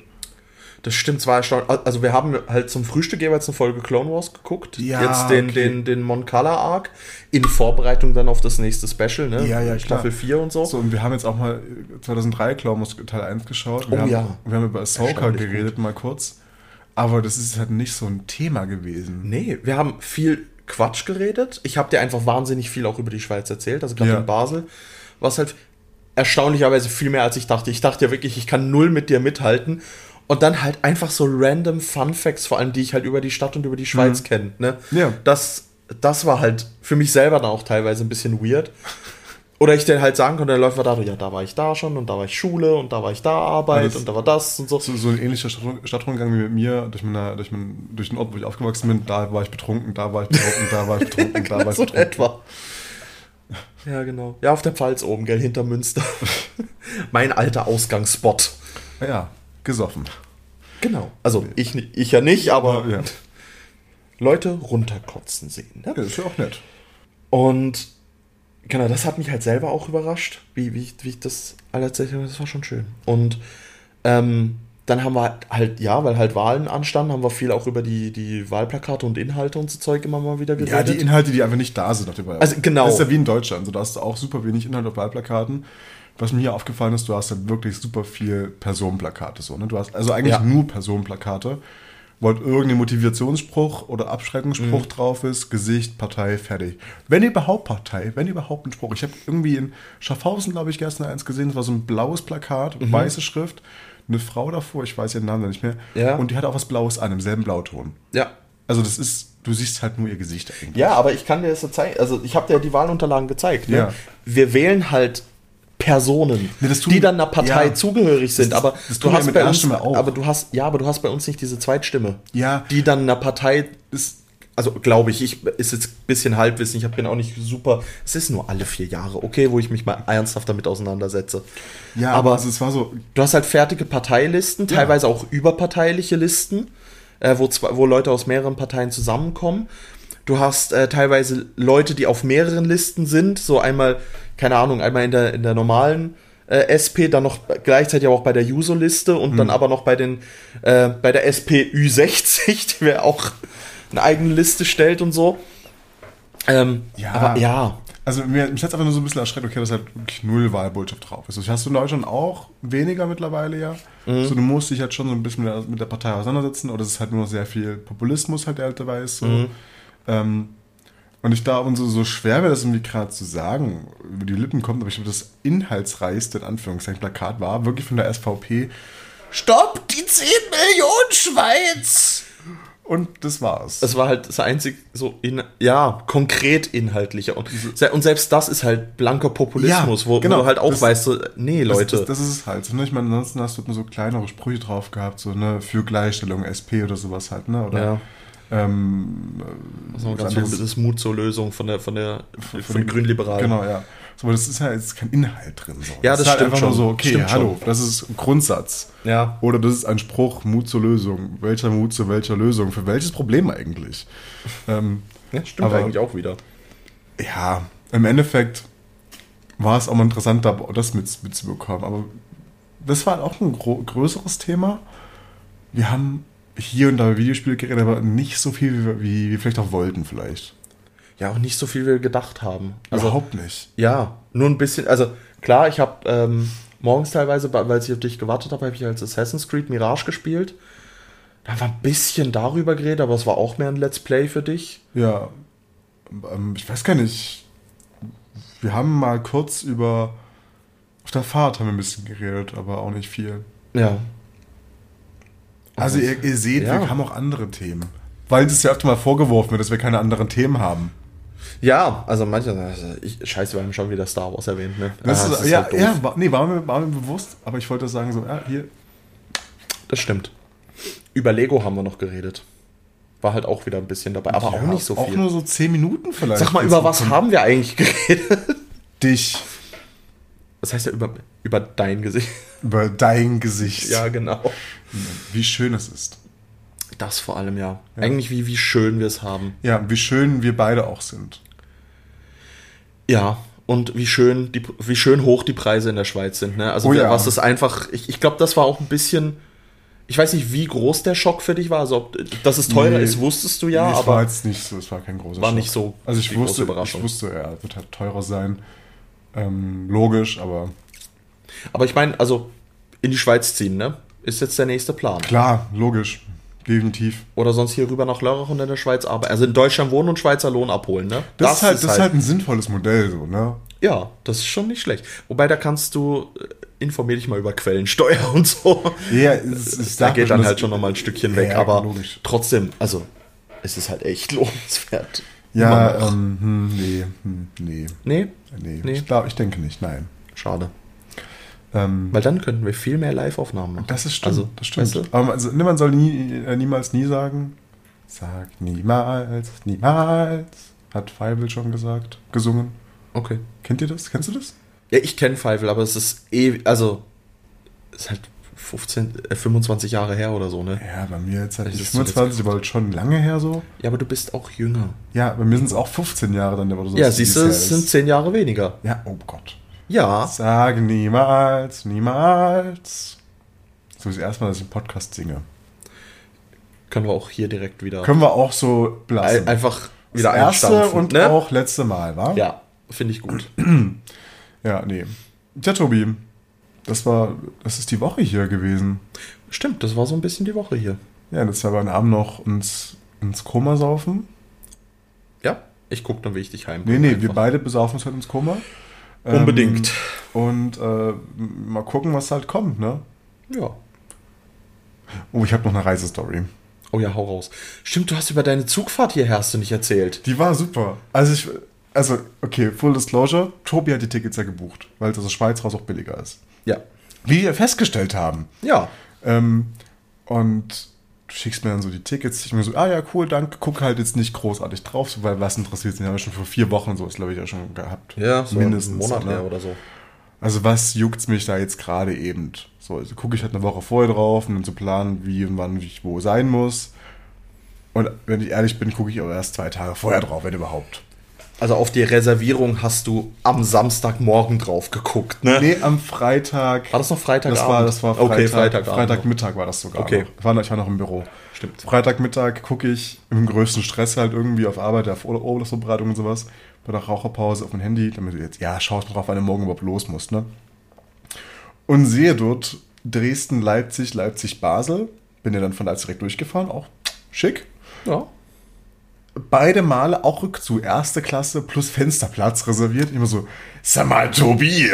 Das stimmt zwar erstaunlich. Also wir haben halt zum Frühstück jeweils eine Folge Clone Wars geguckt. Ja, Jetzt den, okay. den, den Mon Cala Arc in Vorbereitung dann auf das nächste Special, ne? Ja, ja, Staffel klar. 4 und so. So, und wir haben jetzt auch mal 2003 Clown Wars Teil 1 geschaut. Wir Oh haben, ja. Wir haben über Ahsoka geredet, mal kurz. Aber das ist halt nicht so ein Thema gewesen. Nee, wir haben viel Quatsch geredet. Ich habe dir einfach wahnsinnig viel auch über die Schweiz erzählt, also gerade Ja. in Basel. Was halt erstaunlicherweise viel mehr als ich dachte. Ich dachte ja wirklich, ich kann null mit dir mithalten. Und dann halt einfach so random Fun Facts, vor allem die ich halt über die Stadt und über die Schweiz kenne. Ne? Mhm. Ja. Das, das war halt für mich selber dann auch teilweise ein bisschen weird. Oder ich dann halt sagen konnte, der Läufer da, ja, da war ich da schon und da war ich Schule und da war ich da Arbeit das- und da war das und so. So, so ein ähnlicher Stadt- Stadtrundgang wie mit mir durch, meine, durch, mein, durch den Ort, wo ich aufgewachsen bin. Da war ich betrunken, da war ich betrunken, da war ich betrunken, da war ich so betrunken. etwa. Ja, genau. Ja, auf der Pfalz oben, gell, hinter Münster. mein alter Ausgangsspot. Ja, gesoffen. Genau. Also ich, ich ja nicht, aber Ja. Leute runterkotzen sehen. Ne? ja, ist ja auch nett. Und genau, das hat mich halt selber auch überrascht, wie, wie, ich, wie ich das alle erzählt habe. Das war schon schön. Und ähm, dann haben wir halt, ja, weil halt Wahlen anstanden, haben wir viel auch über die, die Wahlplakate und Inhalte und so Zeug immer mal wieder geredet. Ja, die Inhalte, die einfach nicht da sind auf der Wahl. Also, genau. Das ist ja wie in Deutschland. So, da hast du auch super wenig Inhalt auf Wahlplakaten. Was mir hier aufgefallen ist, du hast halt wirklich super viel Personenplakate. So, ne? Du hast also eigentlich Ja. nur Personenplakate, wo halt irgendein Motivationsspruch oder Abschreckungsspruch Mhm. drauf ist, Gesicht, Partei, fertig. Wenn überhaupt Partei, wenn überhaupt ein Spruch. Ich habe irgendwie in Schaffhausen, glaube ich, gestern eins gesehen, das war so ein blaues Plakat, Mhm. weiße Schrift, eine Frau davor, ich weiß ihren Namen nicht mehr, Ja. und die hat auch was Blaues an, im selben Blauton. ja. Also das ist, du siehst halt nur ihr Gesicht eigentlich. Ja, aber ich kann dir das so zeigen. Also ich habe dir die Wahlunterlagen gezeigt. Ne? Ja. Wir wählen halt Personen, Nee, die dann einer Partei ja. zugehörig sind. Das- aber das du hast mit bei uns, aber du hast ja, aber du hast bei uns nicht diese Zweitstimme. Ja. Die dann einer Partei ist. Also glaube ich, ich ist jetzt ein bisschen Halbwissen. Ich bin auch nicht super. Es ist nur alle vier Jahre, okay, wo ich mich mal ernsthaft damit auseinandersetze. Ja, aber also es war so, Du hast halt fertige Parteilisten, teilweise auch überparteiliche Listen, äh, wo, zwei, wo Leute aus mehreren Parteien zusammenkommen. Du hast äh, teilweise Leute, die auf mehreren Listen sind, so einmal, keine Ahnung, einmal in der, in der normalen äh, SP, dann noch gleichzeitig auch bei der Juso-Liste und Hm. dann aber noch bei den äh, bei der SP Ü60, die wir auch eine eigene Liste stellt und so. Ähm, Ja. Aber ja, also mir, mich hat es einfach nur so ein bisschen erschreckt, okay, dass halt wirklich null Wahlbotschaft drauf ist. Das hast du in Deutschland auch weniger mittlerweile ja. Mhm. So, du musst dich halt schon so ein bisschen mit der, mit der Partei auseinandersetzen oder es ist halt nur noch sehr viel Populismus halt, der halt dabei ist. So. Mhm. Ähm, und ich da und so, so schwer wäre das irgendwie gerade zu sagen, über die Lippen kommt, aber ich glaube, das inhaltsreichste, in Anführungszeichen, Plakat war wirklich von der SVP. Stopp die 10 Millionen Schweiz! Und das war's. Es war halt das einzig so, in, ja, konkret inhaltliche. Und, und selbst das ist halt blanker Populismus, Ja, wo, genau. wo du halt auch Das- weißt, so, nee, Das- Leute. Das, das, ist es halt. So, ne? Ich meine, ansonsten hast du nur so kleinere Sprüche drauf gehabt, so, ne, für Gleichstellung, SP oder sowas halt, ne? Oder ja, ähm, was ganz anderes. das ist Mut zur Lösung von der, von der, von, von den Grünliberalen. Genau, ja. So, aber das ist ja jetzt kein Inhalt drin. So. Ja, das das ist halt stimmt einfach nur schon. so, okay, Stimmt hallo, schon. das ist ein Grundsatz. Ja. Oder das ist ein Spruch, Mut zur Lösung. Welcher Mut zu welcher Lösung? Für welches Problem eigentlich? ähm, ja, stimmt Aber- eigentlich auch wieder. ja, im Endeffekt war es auch mal interessant, da das mit, mitzubekommen. Aber das war auch ein größeres Thema. Wir haben hier und da über Videospiele geredet, aber nicht so viel, wie wir, wie wir vielleicht auch wollten, vielleicht. Ja, auch nicht so viel, wie wir gedacht haben. Also, Überhaupt nicht. Ja, nur ein bisschen. Also klar, ich habe ähm, morgens teilweise, weil ich auf dich gewartet habe, habe ich als Assassin's Creed Mirage gespielt. Da war ein bisschen darüber geredet, aber es war auch mehr ein Let's Play für dich. Ja, ähm, ich weiß gar nicht. Wir haben mal kurz über. Auf der Fahrt haben wir ein bisschen geredet, aber auch nicht viel. Ja. Also, ihr, ihr seht, Ja. wir haben auch andere Themen. Weil es ja öfter mal vorgeworfen wird, dass wir keine anderen Themen haben. Ja, also manche, also ich, scheiße, wir haben schon wieder Star Wars erwähnt, ne? Das Ah, ist, ja, halt ja, war, nee, war mir, war mir bewusst, aber ich wollte sagen, so, ja, hier, Das stimmt. Über Lego haben wir noch geredet. War halt auch wieder ein bisschen dabei, aber ja, auch nicht so Auch viel. nur so 10 Minuten vielleicht. Sag mal, über was von haben wir eigentlich geredet? Dich, Das heißt ja über, über dein Gesicht. über dein Gesicht. Ja, genau. Wie schön es ist. Das vor allem, ja. Eigentlich wie, wie schön wir es haben. Ja, wie schön wir beide auch sind. Ja, und wie schön, die, wie schön hoch die Preise in der Schweiz sind. Ne? Also Oh ja. was ist einfach, ich, ich glaube, das war auch ein bisschen, ich weiß nicht, wie groß der Schock für dich war. Also, ob, dass es teurer Nee. ist, wusstest du ja, Nee, es aber war jetzt nicht so, es war kein großer War Schock. nicht so Also ich wusste, ich wusste, er wird halt teurer sein. Ähm, logisch, aber aber ich meine, also in die Schweiz ziehen, ne? Ist jetzt der nächste Plan. klar, logisch. Definitiv. Oder sonst hier rüber nach Lörrach und in der Schweiz arbeiten. Also in Deutschland wohnen und Schweizer Lohn abholen, ne? Das, ist, halt, das ist halt ein sinnvolles Modell, so, ne? Ja, das ist schon nicht schlecht. Wobei, da kannst du, äh, informier dich mal über Quellensteuer und so. Ja, es, es Da geht dann halt schon nochmal ein Stückchen weg, Ja, aber logisch. trotzdem, also es ist halt echt lohnenswert. Ja, ähm, hm, nee, hm, nee, nee, nee. Nee. Ich glaube, ich denke nicht, nein. schade. Ähm, Weil dann könnten wir viel mehr Live-Aufnahmen machen. das ist stimmt, Also, das stimmt. weißt du? Aber also, ne, man soll nie, äh, niemals nie sagen. Sag niemals, niemals, hat Feivel schon gesagt, gesungen. Okay. Kennt ihr das? Kennst du das? Ja, ich kenne Pfeifel, aber es ist eh, also ist halt 15, äh, 25 Jahre her oder so, ne? Ja, bei mir jetzt halt Das nicht ist so 25, aber halt schon lange her so. Ja, aber du bist auch jünger. Ja, bei mir sind es auch 15 Jahre dann, oder so. ja, siehst du, es sind 10 Jahre weniger. Ja, oh Gott. Ja, Sag niemals, niemals. So ist erstmal, dass ich im Podcast singe. können wir auch hier direkt wieder Können wir auch so ein- einfach wieder das erste und ne? auch letzte Mal, wa? Ja, finde ich gut. Ja, nee. Tja, Tobi, das war, das ist die Woche hier gewesen. Stimmt, das war so ein bisschen die Woche hier. Ja, das war beim Abend noch uns ins Koma saufen. Ja, ich gucke dann, wie ich dich heim. Nee, nee, wir beide besaufen uns halt ins Koma. Ähm, Unbedingt. Und äh, mal gucken, was halt kommt, ne? Ja. Oh, ich habe noch eine Reisestory. Oh ja, hau raus. Stimmt, du hast über deine Zugfahrt hierher hast du nicht erzählt. Die war super. Also ich, also, okay, Full Disclosure, Tobi hat die Tickets ja gebucht, weil es aus der Schweiz raus auch billiger ist. Ja. Wie wir festgestellt haben. Ja. Ähm, und du schickst mir dann so die Tickets. Ich mir so, ah ja, cool, danke. Guck halt jetzt nicht großartig drauf, so, weil was interessiert mich, habe ich schon vor vier Wochen so, ist glaube ich ja schon gehabt. Ja, so mindestens. Monat ne? oder so. Also was juckt's mich da jetzt gerade eben? So, also gucke ich halt eine Woche vorher drauf, um dann zu planen, wie und wann ich wo sein muss. Und wenn ich ehrlich bin, gucke ich aber erst zwei Tage vorher drauf, wenn überhaupt. Also auf die Reservierung hast du am Samstagmorgen drauf geguckt, ne? Nee, am Freitag. War das noch Freitagabend? Das war, das war Freitag. Okay, Freitagabend. Freitagmittag war das sogar. Okay. Ich, war, noch- ich war noch im Büro. Stimmt. Freitagmittag gucke ich im größten Stress halt irgendwie auf Arbeit, auf Ur- Urlaubsvorbereitung und sowas, bei der Raucherpause auf mein Handy, damit du jetzt, ja, schaust drauf, wann du morgen überhaupt los musst, ne? Und sehe dort Dresden, Leipzig, Leipzig, Basel. Bin ja dann von Leipzig direkt durchgefahren, auch schick. Ja. Beide Male auch Rückzug, erste Klasse plus Fensterplatz reserviert. Immer so, sag mal, Tobi.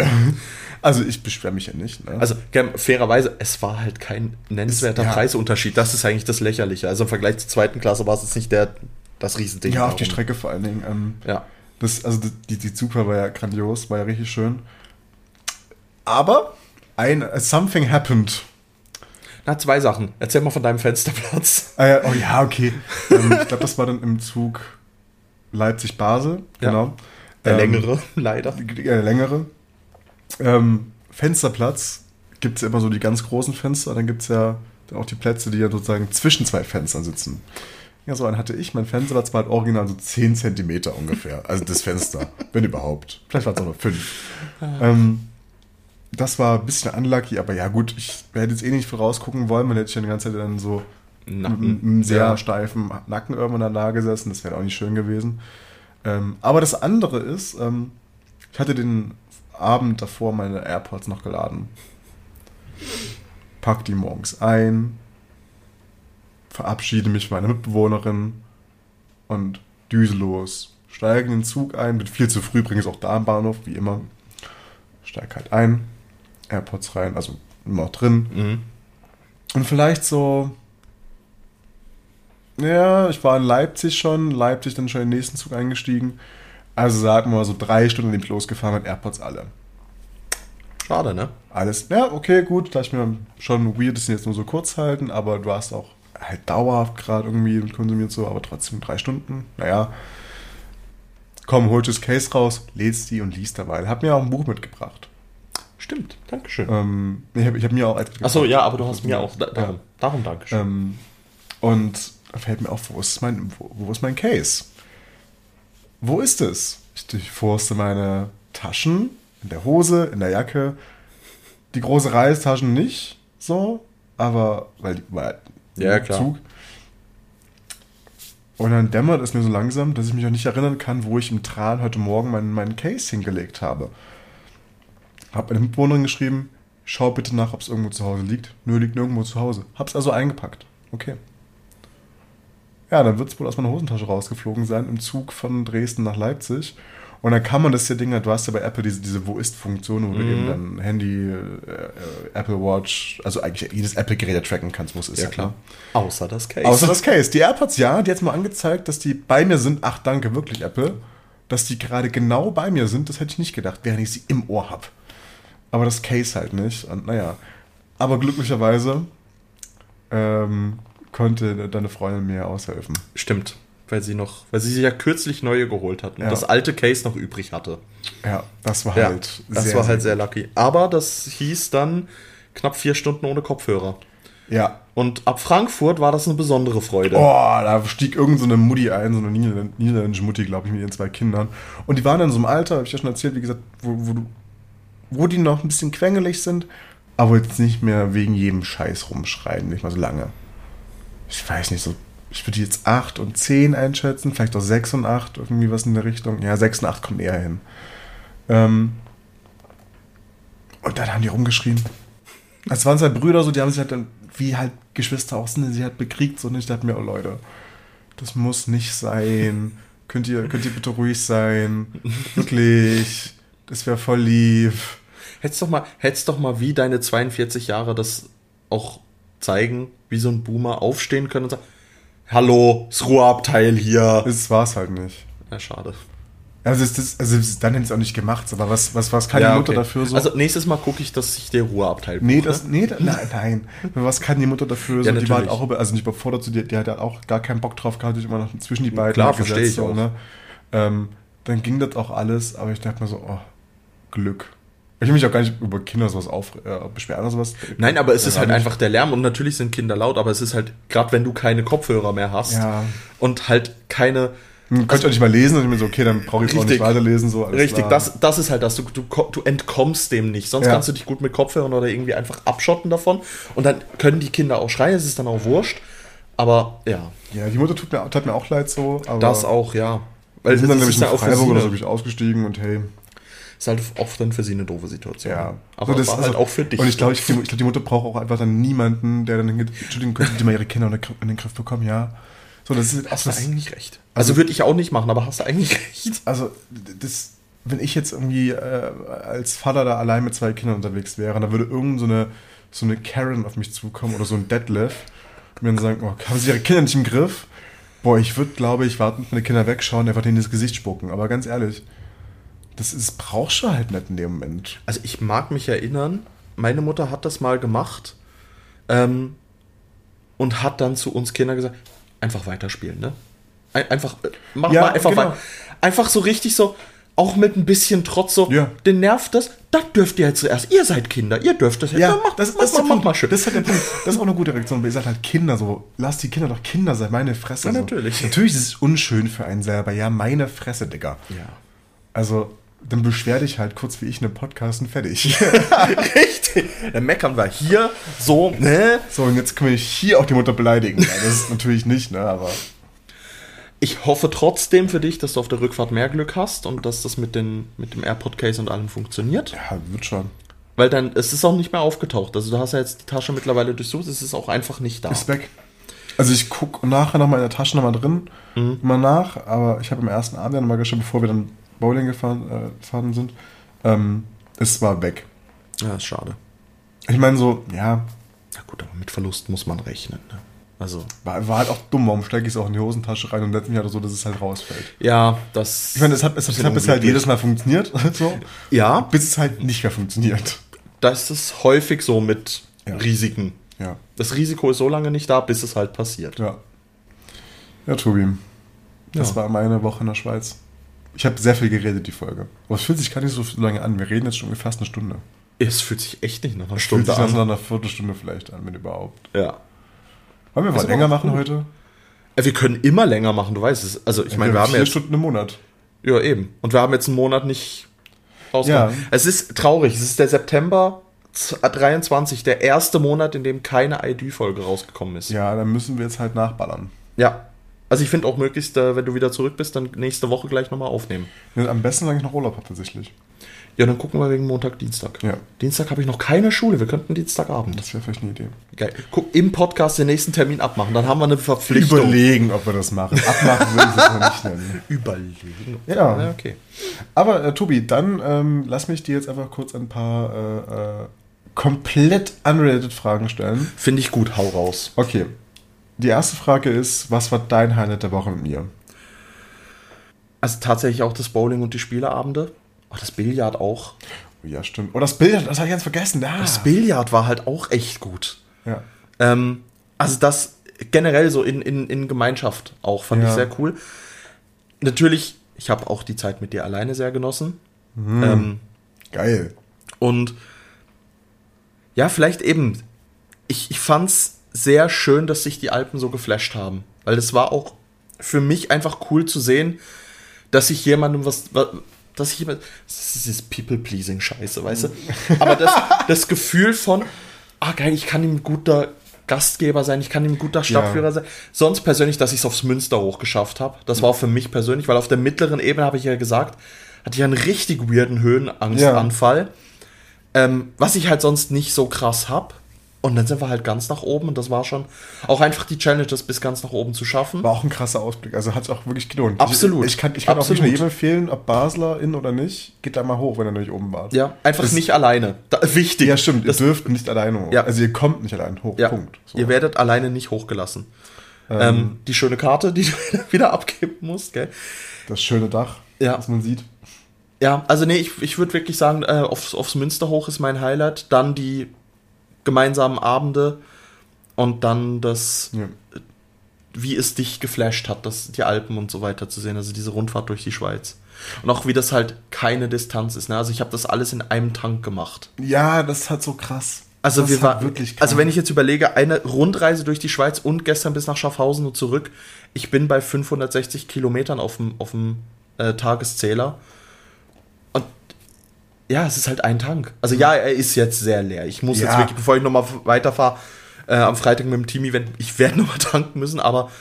Also ich beschwere mich ja nicht. Ne? Also fairerweise, es war halt kein nennenswerter Es- ja. Preisunterschied. Das ist eigentlich das Lächerliche. Also im Vergleich zur zweiten Klasse war es jetzt nicht der, das Riesending. ja, auf die. Strecke vor allen Dingen. Ähm, Ja. das, also die, die Super war ja grandios, war ja richtig schön. Aber ein Something happened. Na, zwei Sachen. Erzähl mal von deinem Fensterplatz. Ah, ja, oh ja, okay. ähm, ich glaube, das war dann im Zug Leipzig-Basel. Ja. Genau. Der Ähm, längere, leider. Der längere. Ähm, Fensterplatz gibt es ja immer so die ganz großen Fenster, dann gibt es ja auch die Plätze, die ja sozusagen zwischen zwei Fenstern sitzen. Ja, so einen hatte ich. Mein Fensterplatz war halt original so 10 Zentimeter ungefähr. Also das Fenster, wenn überhaupt. Vielleicht waren es auch nur 5. Ähm, das war ein bisschen unlucky, aber ja gut, ich hätte jetzt eh nicht vorausgucken wollen, man hätte ich ja die ganze Zeit dann so Nacken. mit einem sehr Ja. steifen Nacken irgendwann da gesessen. Das wäre auch nicht schön gewesen. Ähm, aber das andere ist, ähm, ich hatte den Abend davor meine AirPods noch geladen. Pack die morgens ein, verabschiede mich von meiner Mitbewohnerin und düse los. Steige in den Zug ein, bin viel zu früh, bringe es auch da am Bahnhof, wie immer. Steig halt ein, AirPods rein, also immer drin. Mhm. Und vielleicht so. Ja, ich war in Leipzig schon, Leipzig dann schon in den nächsten Zug eingestiegen. Also sagen wir mal so drei Stunden, nachdem ich losgefahren mit AirPods alle. Schade, ne? Alles, ja, okay, gut, da ich mir schon weird, sie jetzt nur so kurz halten, aber du hast auch halt dauerhaft gerade irgendwie konsumiert so, aber trotzdem drei Stunden, naja. Komm, holst das Case raus, lädst die und liest dabei. Hab mir auch ein Buch mitgebracht. Stimmt. Dankeschön. Ähm, ich habe ich hab mir auch Achso, ja, aber du hast mir auch. Da, darum, Ja. darum Dankeschön. Ähm, und da fällt mir auf, wo ist mein, wo, wo ist mein Case? Wo ist es? Ich durchforste meine Taschen, in der Hose, in der Jacke. Die große Reisetaschen nicht so, aber weil die war Ja, klar. Zug. Und dann dämmert es mir so langsam, dass ich mich auch nicht erinnern kann, wo ich im Tran heute Morgen meinen, meinen Case hingelegt habe. Hab meine Mitbewohnerin geschrieben, schau bitte nach, ob es irgendwo zu Hause liegt. Nö, liegt nirgendwo zu Hause. Hab's also eingepackt. Okay. Ja, dann wird es wohl aus meiner Hosentasche rausgeflogen sein im Zug von Dresden nach Leipzig. Und dann kann man das ja Ding, du hast ja bei Apple diese, diese Wo ist-Funktion, wo du Mhm. eben dann Handy, äh, äh, Apple Watch, also eigentlich jedes Apple-Gerät ja tracken kannst, wo es ist. ja, klar. ne? Außer das Case. Außer das Case. Die AirPods, ja, die hat mal angezeigt, dass die bei mir sind. Ach, danke, wirklich, Apple. Dass die gerade genau bei mir sind, das hätte ich nicht gedacht, während ich sie im Ohr habe. Aber das Case halt nicht. Und naja. Aber glücklicherweise ähm, konnte deine Freundin mir aushelfen. Stimmt. Weil sie noch, weil sie sich ja kürzlich neue geholt hat und Ja. das alte Case noch übrig hatte. Ja, das war Ja, halt das war halt sehr lucky. Aber das hieß dann knapp vier Stunden ohne Kopfhörer. Ja. Und ab Frankfurt war das eine besondere Freude. Oh, da stieg irgend so eine Mutti ein, so eine niederländ- niederländische Mutti, glaube ich, mit ihren zwei Kindern. Und die waren in so einem Alter, habe ich ja schon erzählt, wie gesagt, wo, wo, du, wo die noch ein bisschen quengelig sind, aber jetzt nicht mehr wegen jedem Scheiß rumschreien, nicht mal so lange. Ich weiß nicht, so, ich würde jetzt 8 und 10 einschätzen, vielleicht auch 6 und 8, irgendwie was in der Richtung. Ja, 6 und 8 kommt eher hin. Ähm, und dann haben die rumgeschrien. Es waren zwei Brüder, so, die haben sich halt dann, wie halt Geschwister auch sind, sie halt bekriegt, so, und ich dachte mir, oh Leute, das muss nicht sein. Könnt ihr, könnt ihr bitte ruhig sein? Wirklich, das wäre voll lieb. Hättest doch mal, hättest doch mal wie deine 42 Jahre das auch zeigen, wie so ein Boomer aufstehen können und sagen, hallo, das Ruheabteil hier. Das war's halt nicht. Ja, schade. Also, das, das, also dann hätte ich es auch nicht gemacht, aber was, was, was kann ja, die Mutter okay. dafür so? Also nächstes Mal gucke ich, dass ich der Ruheabteil nee, buche. das, nee, da, nein, nein. Was kann die Mutter dafür? So, Ja, die war halt auch, über, also nicht überfordert, so, die, die hat halt auch gar keinen Bock drauf gehabt, hat immer noch zwischen die beiden Klar, verstehe ich so, auch. Ne? Ähm, dann ging das auch alles, aber ich dachte mir so, oh, Glück. Ich will mich auch gar nicht über Kinder sowas auf, äh, beschweren oder sowas. Nein, aber es ist Ja, halt nicht. einfach der Lärm und natürlich sind Kinder laut, aber es ist halt, gerade wenn du keine Kopfhörer mehr hast Ja. und halt keine. Hm, Könnte ich auch nicht mal lesen und ich mir so, okay, dann brauche ich jetzt auch nicht Richtig. weiterlesen. So, Richtig, klar. das, das ist halt das. Du, du, du entkommst dem nicht. Sonst Ja. kannst du dich gut mit Kopfhörern oder irgendwie einfach abschotten davon. Und dann können die Kinder auch schreien, es ist dann auch wurscht. Aber ja, Ja, die Mutter tut mir, tat mir auch leid so. Das auch, ja. Weil wir sind dann nämlich ist in Freiburg oder so bin ich ausgestiegen und hey. Ist halt oft dann für sie eine doofe Situation. Ja. Aber So, das war halt also- auch für dich. Und ich glaube, ich, ich glaube, die Mutter braucht auch einfach dann niemanden, der dann hingeht, Entschuldigung, könnten die mal ihre Kinder in den Griff- bekommen? Ja. So, das ist hast du eigentlich recht. Also, würde ich auch nicht machen, aber hast du eigentlich recht. Also, das, wenn ich jetzt irgendwie äh, als Vater da allein mit zwei Kindern unterwegs wäre, dann würde irgend so eine, so eine Karen auf mich zukommen oder so ein Deadlift und mir dann sagen, oh, haben sie ihre Kinder nicht im Griff? Boah, ich würde, glaube ich, warten, meine Kinder wegschauen, einfach denen ins Gesicht spucken. Aber ganz ehrlich, das ist, brauchst du halt nicht in dem Moment. Also ich mag mich erinnern, meine Mutter hat das mal gemacht ähm, und hat dann zu uns Kindern gesagt, einfach weiterspielen, ne? Ein, einfach, äh, mach Ja, mal einfach genau. weiter. Einfach so richtig so, auch mit ein bisschen Trotz so, Ja. den nervt das, das dürft ihr jetzt zuerst. Ihr seid Kinder, ihr dürft das jetzt. Ja, mach, das, mach, das, ist der mach, mal schön. Das ist halt. Das ist auch eine gute Reaktion. Ihr seid halt Kinder so. Lasst die Kinder doch Kinder sein. Meine Fresse. Ja, so. natürlich. Natürlich ist es unschön für einen selber. Ja, meine Fresse, Digga. ja. Also, dann beschwer dich halt kurz wie ich in einem Podcast und fertig. Richtig. Dann meckern wir hier so, ne? so, und jetzt können wir hier auch die Mutter beleidigen. Ja, das ist natürlich nicht, ne, aber. Ich hoffe trotzdem für dich, dass du auf der Rückfahrt mehr Glück hast und dass das mit, den, mit dem AirPod-Case und allem funktioniert. Ja, wird schon. Weil dann, es ist auch nicht mehr aufgetaucht. Also du hast ja jetzt die Tasche mittlerweile durchsucht, es ist auch einfach nicht da. Ist weg. Also, ich gucke nachher nochmal in der Tasche nochmal drin, Mhm. mal nach, aber ich habe am ersten Abend ja nochmal geschaut, bevor wir dann Bowling gefahren, äh, gefahren sind. Ähm, es war weg. Ja, ist schade. Ich meine, so, ja, Na gut, aber mit Verlust muss man rechnen. Ne? Also, War, war halt auch dumm, warum stecke ich es auch in die Hosentasche rein und letztens Jahr so, dass es halt rausfällt. ja, das. Ich meine, es hat, es, es hat bisher halt jedes Mal funktioniert, so, Ja, bis es halt nicht mehr funktioniert. das ist häufig so mit Ja. Risiken. Ja, Das Risiko ist so lange nicht da, bis es halt passiert. ja. Ja, Tobi, das Ja. war meine Woche in der Schweiz. Ich habe sehr viel geredet, die Folge. Aber es fühlt sich gar nicht so lange an. Wir reden jetzt schon fast eine Stunde. Es fühlt sich echt nicht nach einer Fühlt Stunde sich nach an. einer Viertelstunde vielleicht an, wenn überhaupt. Ja. Wollen wir mal länger machen gut. heute? Äh, Wir können immer länger machen, du weißt es. Also, ich meine, wir haben vier jetzt. Stunden im Monat. Ja, eben. Und wir haben jetzt einen Monat nicht rausgekommen. Ja. Es ist traurig. Es ist der September 23, der erste Monat, in dem keine ID-Folge rausgekommen ist. Ja, dann müssen wir jetzt halt nachballern. Ja. Also ich finde auch möglichst, äh, wenn du wieder zurück bist, dann nächste Woche gleich nochmal aufnehmen. Ja, Am besten, wenn ich noch Urlaub habe, tatsächlich. Ja, dann gucken wir wegen Montag, Dienstag. Ja. Dienstag habe ich noch keine Schule. Wir könnten Dienstagabend. Das wäre vielleicht eine Idee. Geil. Guck, im Podcast den nächsten Termin abmachen. Dann haben wir eine Verpflichtung. Überlegen, ob wir das machen. Abmachen würde ich es noch nicht nennen. Überlegen. Ja. ja okay. Aber äh, Tobi, dann ähm, lass mich dir jetzt einfach kurz ein paar äh, äh, komplett unrelated Fragen stellen. Finde ich gut. Hau raus. Okay. Die erste Frage ist, was war dein Highlight der Woche mit mir? Also tatsächlich auch das Bowling und die Spieleabende. Oh, das Billard auch. Oh, ja, stimmt. Oh, das Bild, das habe ich ganz vergessen. Ah. Das Billard war halt auch echt gut. ja. Ähm, also das generell so in, in, in Gemeinschaft auch fand Ja. ich sehr cool. Natürlich, ich habe auch die Zeit mit dir alleine sehr genossen. Ähm, Geil. und ja, vielleicht eben, ich, ich fand's sehr schön, dass sich die Alpen so geflasht haben. Weil es war auch für mich einfach cool zu sehen, dass ich jemandem was, wa- dass ich jemand, das ist dieses People-Pleasing-Scheiße, weißt du? Aber das, das Gefühl von, ah geil, ich kann ihm ein guter Gastgeber sein, ich kann ihm ein guter Stadtführer sein. Sonst persönlich, dass ich es aufs Münster hochgeschafft habe. Das war auch für mich persönlich, weil auf der mittleren Ebene, habe ich ja gesagt, hatte ich einen richtig weirden Höhenangstanfall. Ähm, was ich halt sonst nicht so krass hab. Und dann sind wir halt ganz nach oben und das war schon auch einfach die Challenge, das bis ganz nach oben zu schaffen. War auch ein krasser Ausblick. Also hat es auch wirklich gelohnt. Absolut. Ich, ich kann, ich kann auch Absolut. nicht nur jedem empfehlen, ob Basler in oder nicht, geht da mal hoch, wenn ihr nicht oben wart. Ja, einfach Das- nicht alleine. Da, wichtig. Ja, stimmt. Das, ihr dürft nicht alleine hoch. Ja. Also ihr kommt nicht allein hoch. ja, Punkt. So. Ihr werdet alleine nicht hochgelassen. Ähm, die schöne Karte, die du wieder abgeben musst, gell? das schöne Dach, Ja. was man sieht. Ja, also nee, ich, ich würde wirklich sagen, äh, aufs, aufs Münster hoch ist mein Highlight. Dann die gemeinsamen Abende und dann das, Ja. wie es dich geflasht hat, das, die Alpen und so weiter zu sehen. Also diese Rundfahrt durch die Schweiz. Und auch wie das halt keine Distanz ist. Ne? Also ich habe das alles in einem Tank gemacht. ja, das ist halt so krass. Also das wir ist war, halt wirklich krass. also wenn ich jetzt überlege, eine Rundreise durch die Schweiz und gestern bis nach Schaffhausen und zurück, ich bin bei 560 Kilometern auf dem, auf dem äh, Tageszähler. Ja, es ist halt ein Tank. Also ja, er ist jetzt sehr leer. Ich muss jetzt Ja. wirklich, bevor ich nochmal weiterfahre, äh, am Freitag mit dem Team-Event, ich werde nochmal tanken müssen, aber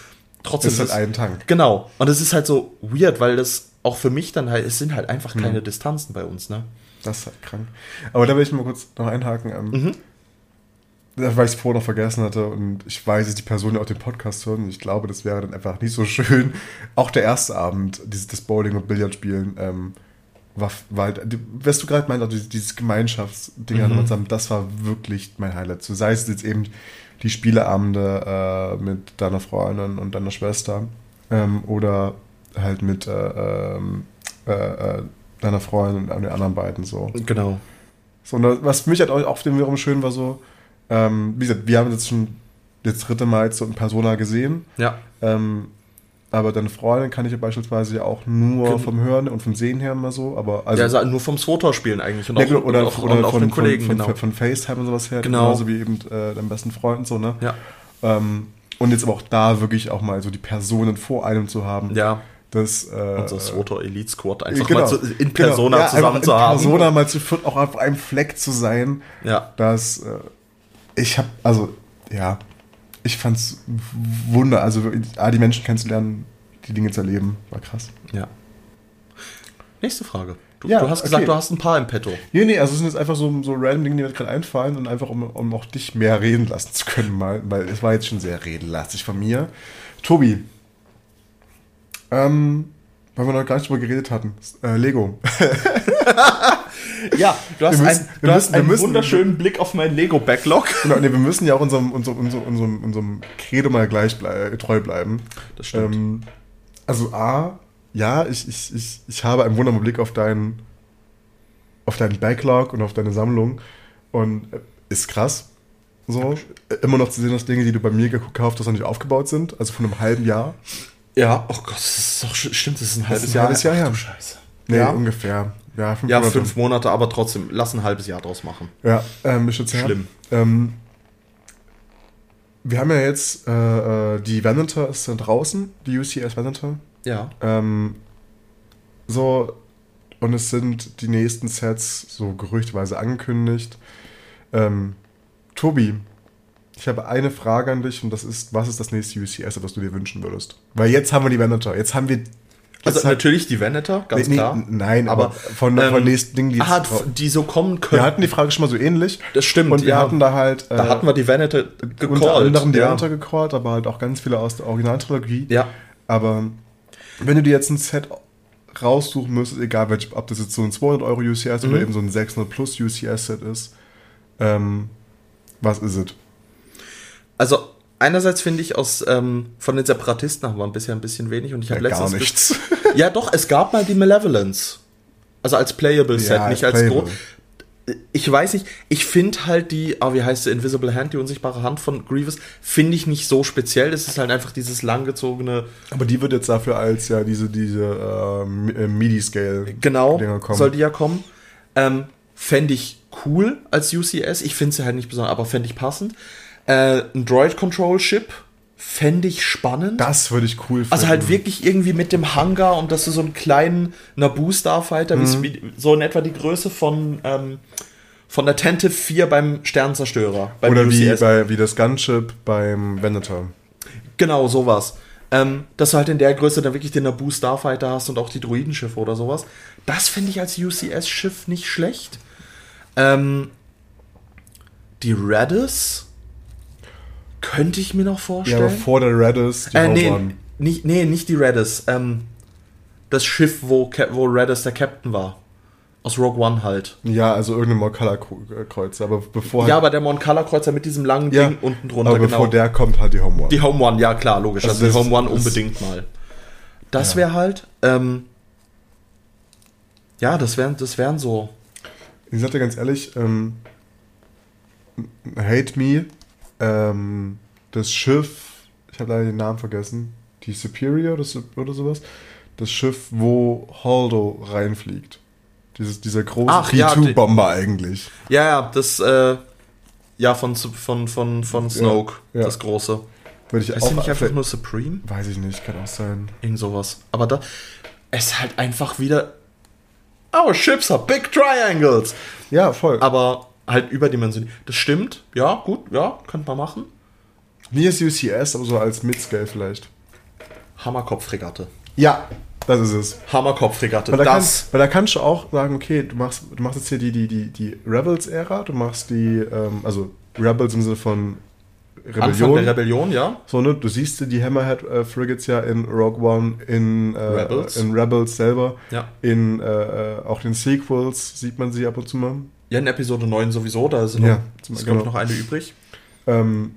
trotzdem. Das ist halt es- ein Tank. Genau. Und es ist halt so weird, weil das auch für mich dann halt, es sind halt einfach Mhm. keine Distanzen bei uns, ne? Das ist halt krank. Aber da will ich mal kurz noch einhaken. Ähm, Mhm. Weil ich es vorher noch vergessen hatte und ich weiß, dass die Person ja auch den Podcast hören. und Ich glaube, das wäre dann einfach nicht so schön. Auch der erste Abend, dieses das Bowling und Billardspielen, ähm, war, war halt, was du gerade meinst, also dieses Gemeinschaftsding mhm. zusammen, das war wirklich mein Highlight. So sei es jetzt eben die Spieleabende äh, mit deiner Freundin und deiner Schwester ähm, oder halt mit äh, ähm, äh, äh, deiner Freundin und den anderen beiden so. Genau. So, und was für mich halt auch auf dem wiederum schön war so, ähm, wie gesagt, wir haben jetzt schon das dritte Mal jetzt so in Persona gesehen, Ja. ähm, aber deine Freundin kann ich ja beispielsweise ja auch nur Gen- vom Hören und vom Sehen her immer so, aber also, ja, also nur vom Swotor-Spielen eigentlich. Und ja, auch, genau, oder, und auch, oder und auch von, den Kollegen, von, genau. von, von FaceTime und sowas her, Genau. genauso wie eben äh, deinem besten Freund und so, ne? ja. Ähm, und jetzt aber auch da wirklich auch mal so die Personen vor einem zu haben. ja. Das, äh, Unser Swotor Elite Squad einfach genau, mal zu, in Persona genau, ja, zusammen zu in haben. Persona mal zu viert auch auf einem Fleck zu sein. Ja. dass äh, ich habe, also ja, ich fand's wunder, also ah, die Menschen kennenzulernen, die Dinge zu erleben, war krass. Ja. Nächste Frage. Du, Ja, du hast gesagt, okay. du hast ein paar im Petto. Nee, nee, also es sind jetzt einfach so, so random Dinge, die mir gerade einfallen und einfach, um, um auch dich mehr reden lassen zu können, mal, weil es war jetzt schon sehr redenlastig von mir. Tobi, ähm, weil wir noch gar nicht drüber geredet hatten, äh, Lego. Ja, du hast, Wir müssen- ein, wir du hast müssen- wir einen müssen- wunderschönen Blick auf meinen Lego-Backlog. Genau, nee, wir müssen ja auch unserem, unserem, unserem, unserem, unserem Credo mal gleich blei treu bleiben. Das stimmt. Ähm, also A, ja, ich, ich, ich, ich habe einen wunderbaren Blick auf deinen, auf deinen Backlog und auf deine Sammlung und äh, ist krass. So, immer noch zu sehen, dass Dinge, die du bei mir gekauft hast, noch nicht aufgebaut sind, also von einem halben Jahr. Ja, oh Gott, das ist doch stimmt, das ist ein halbes ein Jahr. halbes Jahr Ach, her. du Scheiße. Nee, Ja. ungefähr. Ja, fünf Ja, Monate. fünf Monate, aber trotzdem, lass ein halbes Jahr draus machen. Ja, ähm, ist jetzt. Schlimm. Ähm, wir haben ja jetzt äh, äh, die Venator ist dann draußen, die UCS Venator. Ja. Ähm, so, und es sind die nächsten Sets so gerüchtweise angekündigt. Ähm, Tobi, ich habe eine Frage an dich und das ist, was ist das nächste UCS, das du dir wünschen würdest? Weil jetzt haben wir die Venator, jetzt haben wir... Also halt- natürlich die Venator, ganz Nee, klar. Nein, aber, Aber, von, von ähm, nächsten Dingen, die drauf- die so kommen Wir können. hatten die Frage schon mal so ähnlich. Das stimmt, Und wir ja. hatten da halt... da äh, hatten wir die Venator gecallt. unter anderem die ja. Venator gecallt, aber halt auch ganz viele aus der Originaltrilogie. Ja. Aber wenn du dir jetzt ein Set raussuchen müsstest, egal welch, ob das jetzt so ein 200 Euro UCS Mhm. oder eben so ein 600 plus UCS Set ist, ähm, was ist es? Also einerseits finde ich aus ähm, von den Separatisten haben wir bisher ein bisschen wenig und ich habe Ja, gar letztens nichts. Ja, doch, es gab mal die Malevolence. Also als Playable Set, Ja, nicht als groß. Ich weiß nicht, ich finde halt die, ah, wie heißt sie, Invisible Hand, die unsichtbare Hand von Grievous, finde ich nicht so speziell. Das ist halt einfach dieses langgezogene, Aber die wird jetzt dafür als ja diese, diese ähm, äh, MIDI-Scale genau, soll die ja kommen. Ähm, fände ich cool als UCS. Ich finde sie halt nicht besonders, aber fände ich passend. Äh, ein Droid Control Chip fände ich spannend. Das würde ich cool finden. Also halt wirklich irgendwie mit dem Hangar und dass du so einen kleinen Naboo Starfighter, Mhm. wie, so in etwa die Größe von, ähm, von der Tentive 4 beim Sternzerstörer. Beim Oder wie, bei, wie das Gunship beim Venator. Genau, sowas. Ähm, dass du halt in der Größe dann wirklich den Naboo Starfighter hast und auch die Druidenschiffe oder sowas. Das finde ich als UCS-Schiff nicht schlecht. Ähm, die Radis könnte ich mir noch Ja, vorstellen. aber vor der Redis, die Äh, nee, nicht, nee, nicht die Redis. Ähm, das Schiff, wo, wo Redis der Captain war. Aus Rogue One halt. Ja, also irgendein Morkala-Kreuz. Aber bevor halt- Ja, aber der Mon Cala Kreuzer mit diesem langen Ja, Ding unten drunter, aber genau. bevor der kommt, halt die Home One. die Home One, ja klar, logisch. Also Also, die Home One unbedingt mal. Das Ja. wäre halt, ähm, ja, das wären, das wären so. Ich sag dir ganz ehrlich, ähm, Hate Me, ähm, das Schiff, ich habe leider den Namen vergessen, die Superior oder, oder sowas, das Schiff, wo Holdo reinfliegt. Dieses, dieser große Ach, ja, die- P2-Bomber eigentlich. Ja, ja, das, äh, ja, von, von, von, von Snoke, ja. das große. Würde ich Ist auch nicht einfach nur Supreme? Weiß ich nicht, kann auch sein. Irgend sowas. Aber da es ist halt einfach wieder. Our ships are big triangles. Ja, voll. Aber halt überdimensioniert. Das stimmt. Ja, gut, ja, könnte man machen. Nie ist UCS, aber so als Midscale vielleicht. Hammerkopffregatte. Ja, das ist es. Hammerkopffregatte. Weil da, Das. kannst, weil da kannst du auch sagen, okay, du machst, du machst jetzt hier die, die, die, die Rebels-Ära, du machst die, ähm, also Rebels im Sinne von Anfang der Rebellion, ja. So, ne, du siehst die Hammerhead äh, Frigates ja in Rogue One, in äh, Rebels. in Rebels selber, Ja. in äh, äh, auch den Sequels sieht man sie ab und zu mal. Ja, in Episode 9 sowieso, da sind Ja, noch, es genau. noch eine übrig. Ähm,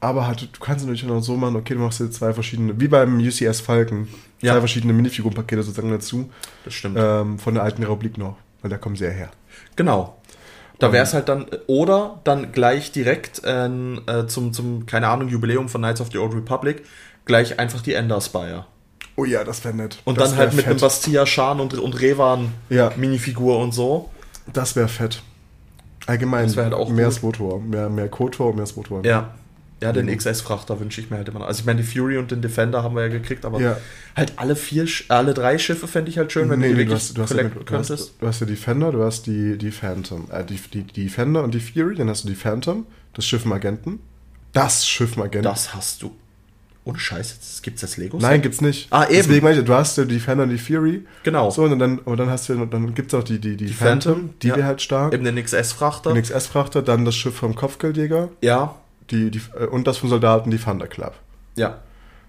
aber halt, du kannst natürlich auch so machen, okay, du machst jetzt zwei verschiedene, wie beim UCS Falcon, Ja. zwei verschiedene Minifigurenpakete sozusagen dazu, Das stimmt. ähm, von der alten Republik noch, weil da kommen sie ja her. Genau. Da wäre es halt dann, oder dann gleich direkt ähm, äh, zum, zum, keine Ahnung, Jubiläum von Knights of the Old Republic, gleich einfach die Ender Spire. Oh ja, das wäre nett. Und das dann halt mit einem. Bastia, Schan und, und Revan Ja. Minifigur und so. Das wäre fett. Allgemein, Das wär halt auch mehr gut. Svotor, mehr, mehr Kotor, mehr Svotor. Ja. Ja, den XS-Frachter wünsche ich mir halt immer noch. Also ich meine, die Fury und den Defender haben wir ja gekriegt, aber Ja. halt alle vier, alle drei Schiffe fände ich halt schön, wenn nee, du die nee, du wirklich hast, du, hast mit- du, hast, könntest. du hast ja die Fender, du hast die, die Phantom. Äh, die, die, die Fender und die Fury, dann hast du die Phantom, das Schiff Magenten. Das Schiff Magenten. Das hast du. Ohne Scheiß, jetzt gibt's das Lego? Nein, gibt's nicht. Ah, eben. Deswegen meine ich, du hast die Fender und die Fury. Genau. So, und dann, und dann hast du, dann gibt's auch die, die, die, Die Phantom, Phantom, die ja. wäre halt stark. Eben den XS-Frachter. Den XS-Frachter, dann das Schiff vom Kopfgeldjäger Ja, die, die, äh, und das vom Soldaten, die Thunder Club. ja.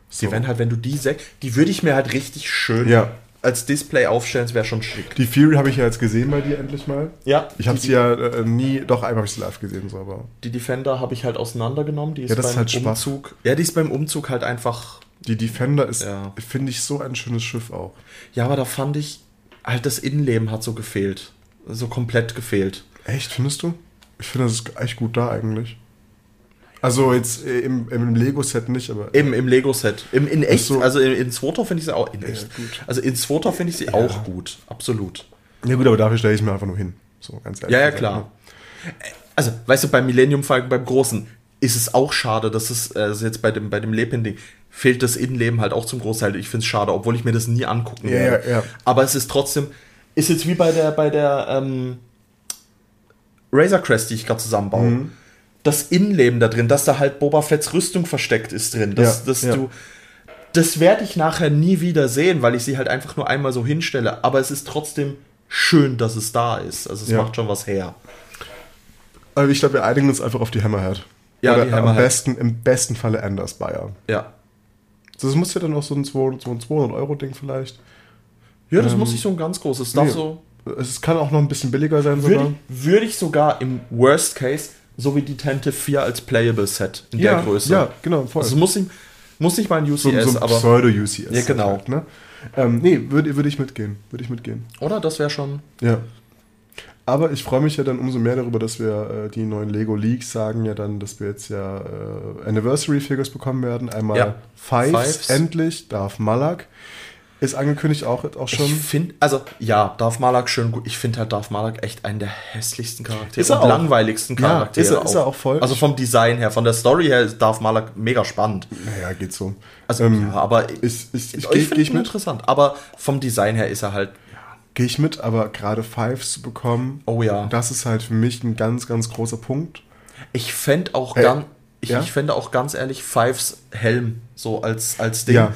So. Die werden halt, wenn du die sechs, die würde ich mir halt richtig schön Ja. Als Display aufstellen, das wäre schon schick. Die Fury habe ich ja jetzt gesehen bei dir endlich mal. Ja, Ich habe sie ja äh, nie, doch einmal habe ich sie live gesehen, so, aber die Defender habe ich halt auseinandergenommen. Die ist Ja, das ist beim halt schwach. Umzug. Ja, die ist beim Umzug halt einfach. die Defender ist, Ja. finde ich, so ein schönes Schiff auch. Ja, aber da fand ich halt das Innenleben hat so gefehlt. So komplett gefehlt. Echt, findest du? Ich finde, das ist echt gut da eigentlich. Also jetzt äh, im, im Lego-Set nicht, aber Im, im Lego-Set. Im, in echt, so. also in, in Swotor finde ich sie auch. In echt. gut. Also in Swotor finde ich sie auch gut. Absolut. ja gut, aber dafür stelle ich mir einfach nur hin. So ganz ehrlich. Ja, ja, klar. Also, weißt du, beim Millennium Falcon, beim Großen, ist es auch schade, dass es also jetzt bei dem, bei dem Lepin-Ding fehlt das Innenleben halt auch zum Großteil. Ich finde es schade, obwohl ich mir das nie angucken Ja, werde. ja, ja. Aber es ist trotzdem, ist jetzt wie bei der, bei der ähm, Razor Crest, die ich gerade zusammenbaue. Mhm. Das Innenleben da drin, dass da halt Boba Fetts Rüstung versteckt ist drin. Dass, Ja, dass ja. du. Das werde ich nachher nie wieder sehen, weil ich sie halt einfach nur einmal so hinstelle. Aber es ist trotzdem schön, dass es da ist. Also es Ja. macht schon was her. Aber ich glaube, wir einigen uns einfach auf die Hammerhead. Ja, Oder die am Hammerhead. besten, im besten Falle Enders Bayer. Ja. Das muss ja dann auch so ein 200 so ein 200 Euro Ding vielleicht. Ja, das Ähm, muss nicht so ein ganz großes. Darf nee. so. Es kann auch noch ein bisschen billiger sein sogar. Würde ich, würde ich sogar im Worst Case so wie die Tente 4 als Playable Set in ja, der Größe. Ja, genau, voll. Also muss, ich, muss nicht mal ein UCS, so, so ein aber. Pseudo-UCS. Ja, genau. Halt, ne? ähm, nee, würde würd ich mitgehen. Würde ich mitgehen. Oder? Das wäre schon. Ja. Aber ich freue mich ja dann umso mehr darüber, dass wir äh, die neuen Lego Leaks sagen ja dann, dass wir jetzt ja äh, Anniversary Figures bekommen werden. Einmal Ja. Fives, Fives. endlich, Darth Malak. Ist angekündigt auch, auch schon. Ich finde, also ja, Darth Malak schön gut. Ich finde halt Darth Malak echt einen der hässlichsten Charaktere Ist er und auch. langweiligsten Ja, Charaktere. ist er- ist er auch voll. Also vom Design her, von der Story her ist Darth Malak mega spannend. naja, geht so. Also Ähm, ja, aber ich- ich- ich ich finde ihn mit. interessant. Aber vom Design her ist er halt. Gehe ich mit, aber gerade Fives zu bekommen, Oh ja. das ist halt für mich ein ganz, ganz großer Punkt. Ich fände auch Äh, ganz, ich, ja? ich fände auch ganz ehrlich Fives Helm so als, als Ding. Ja.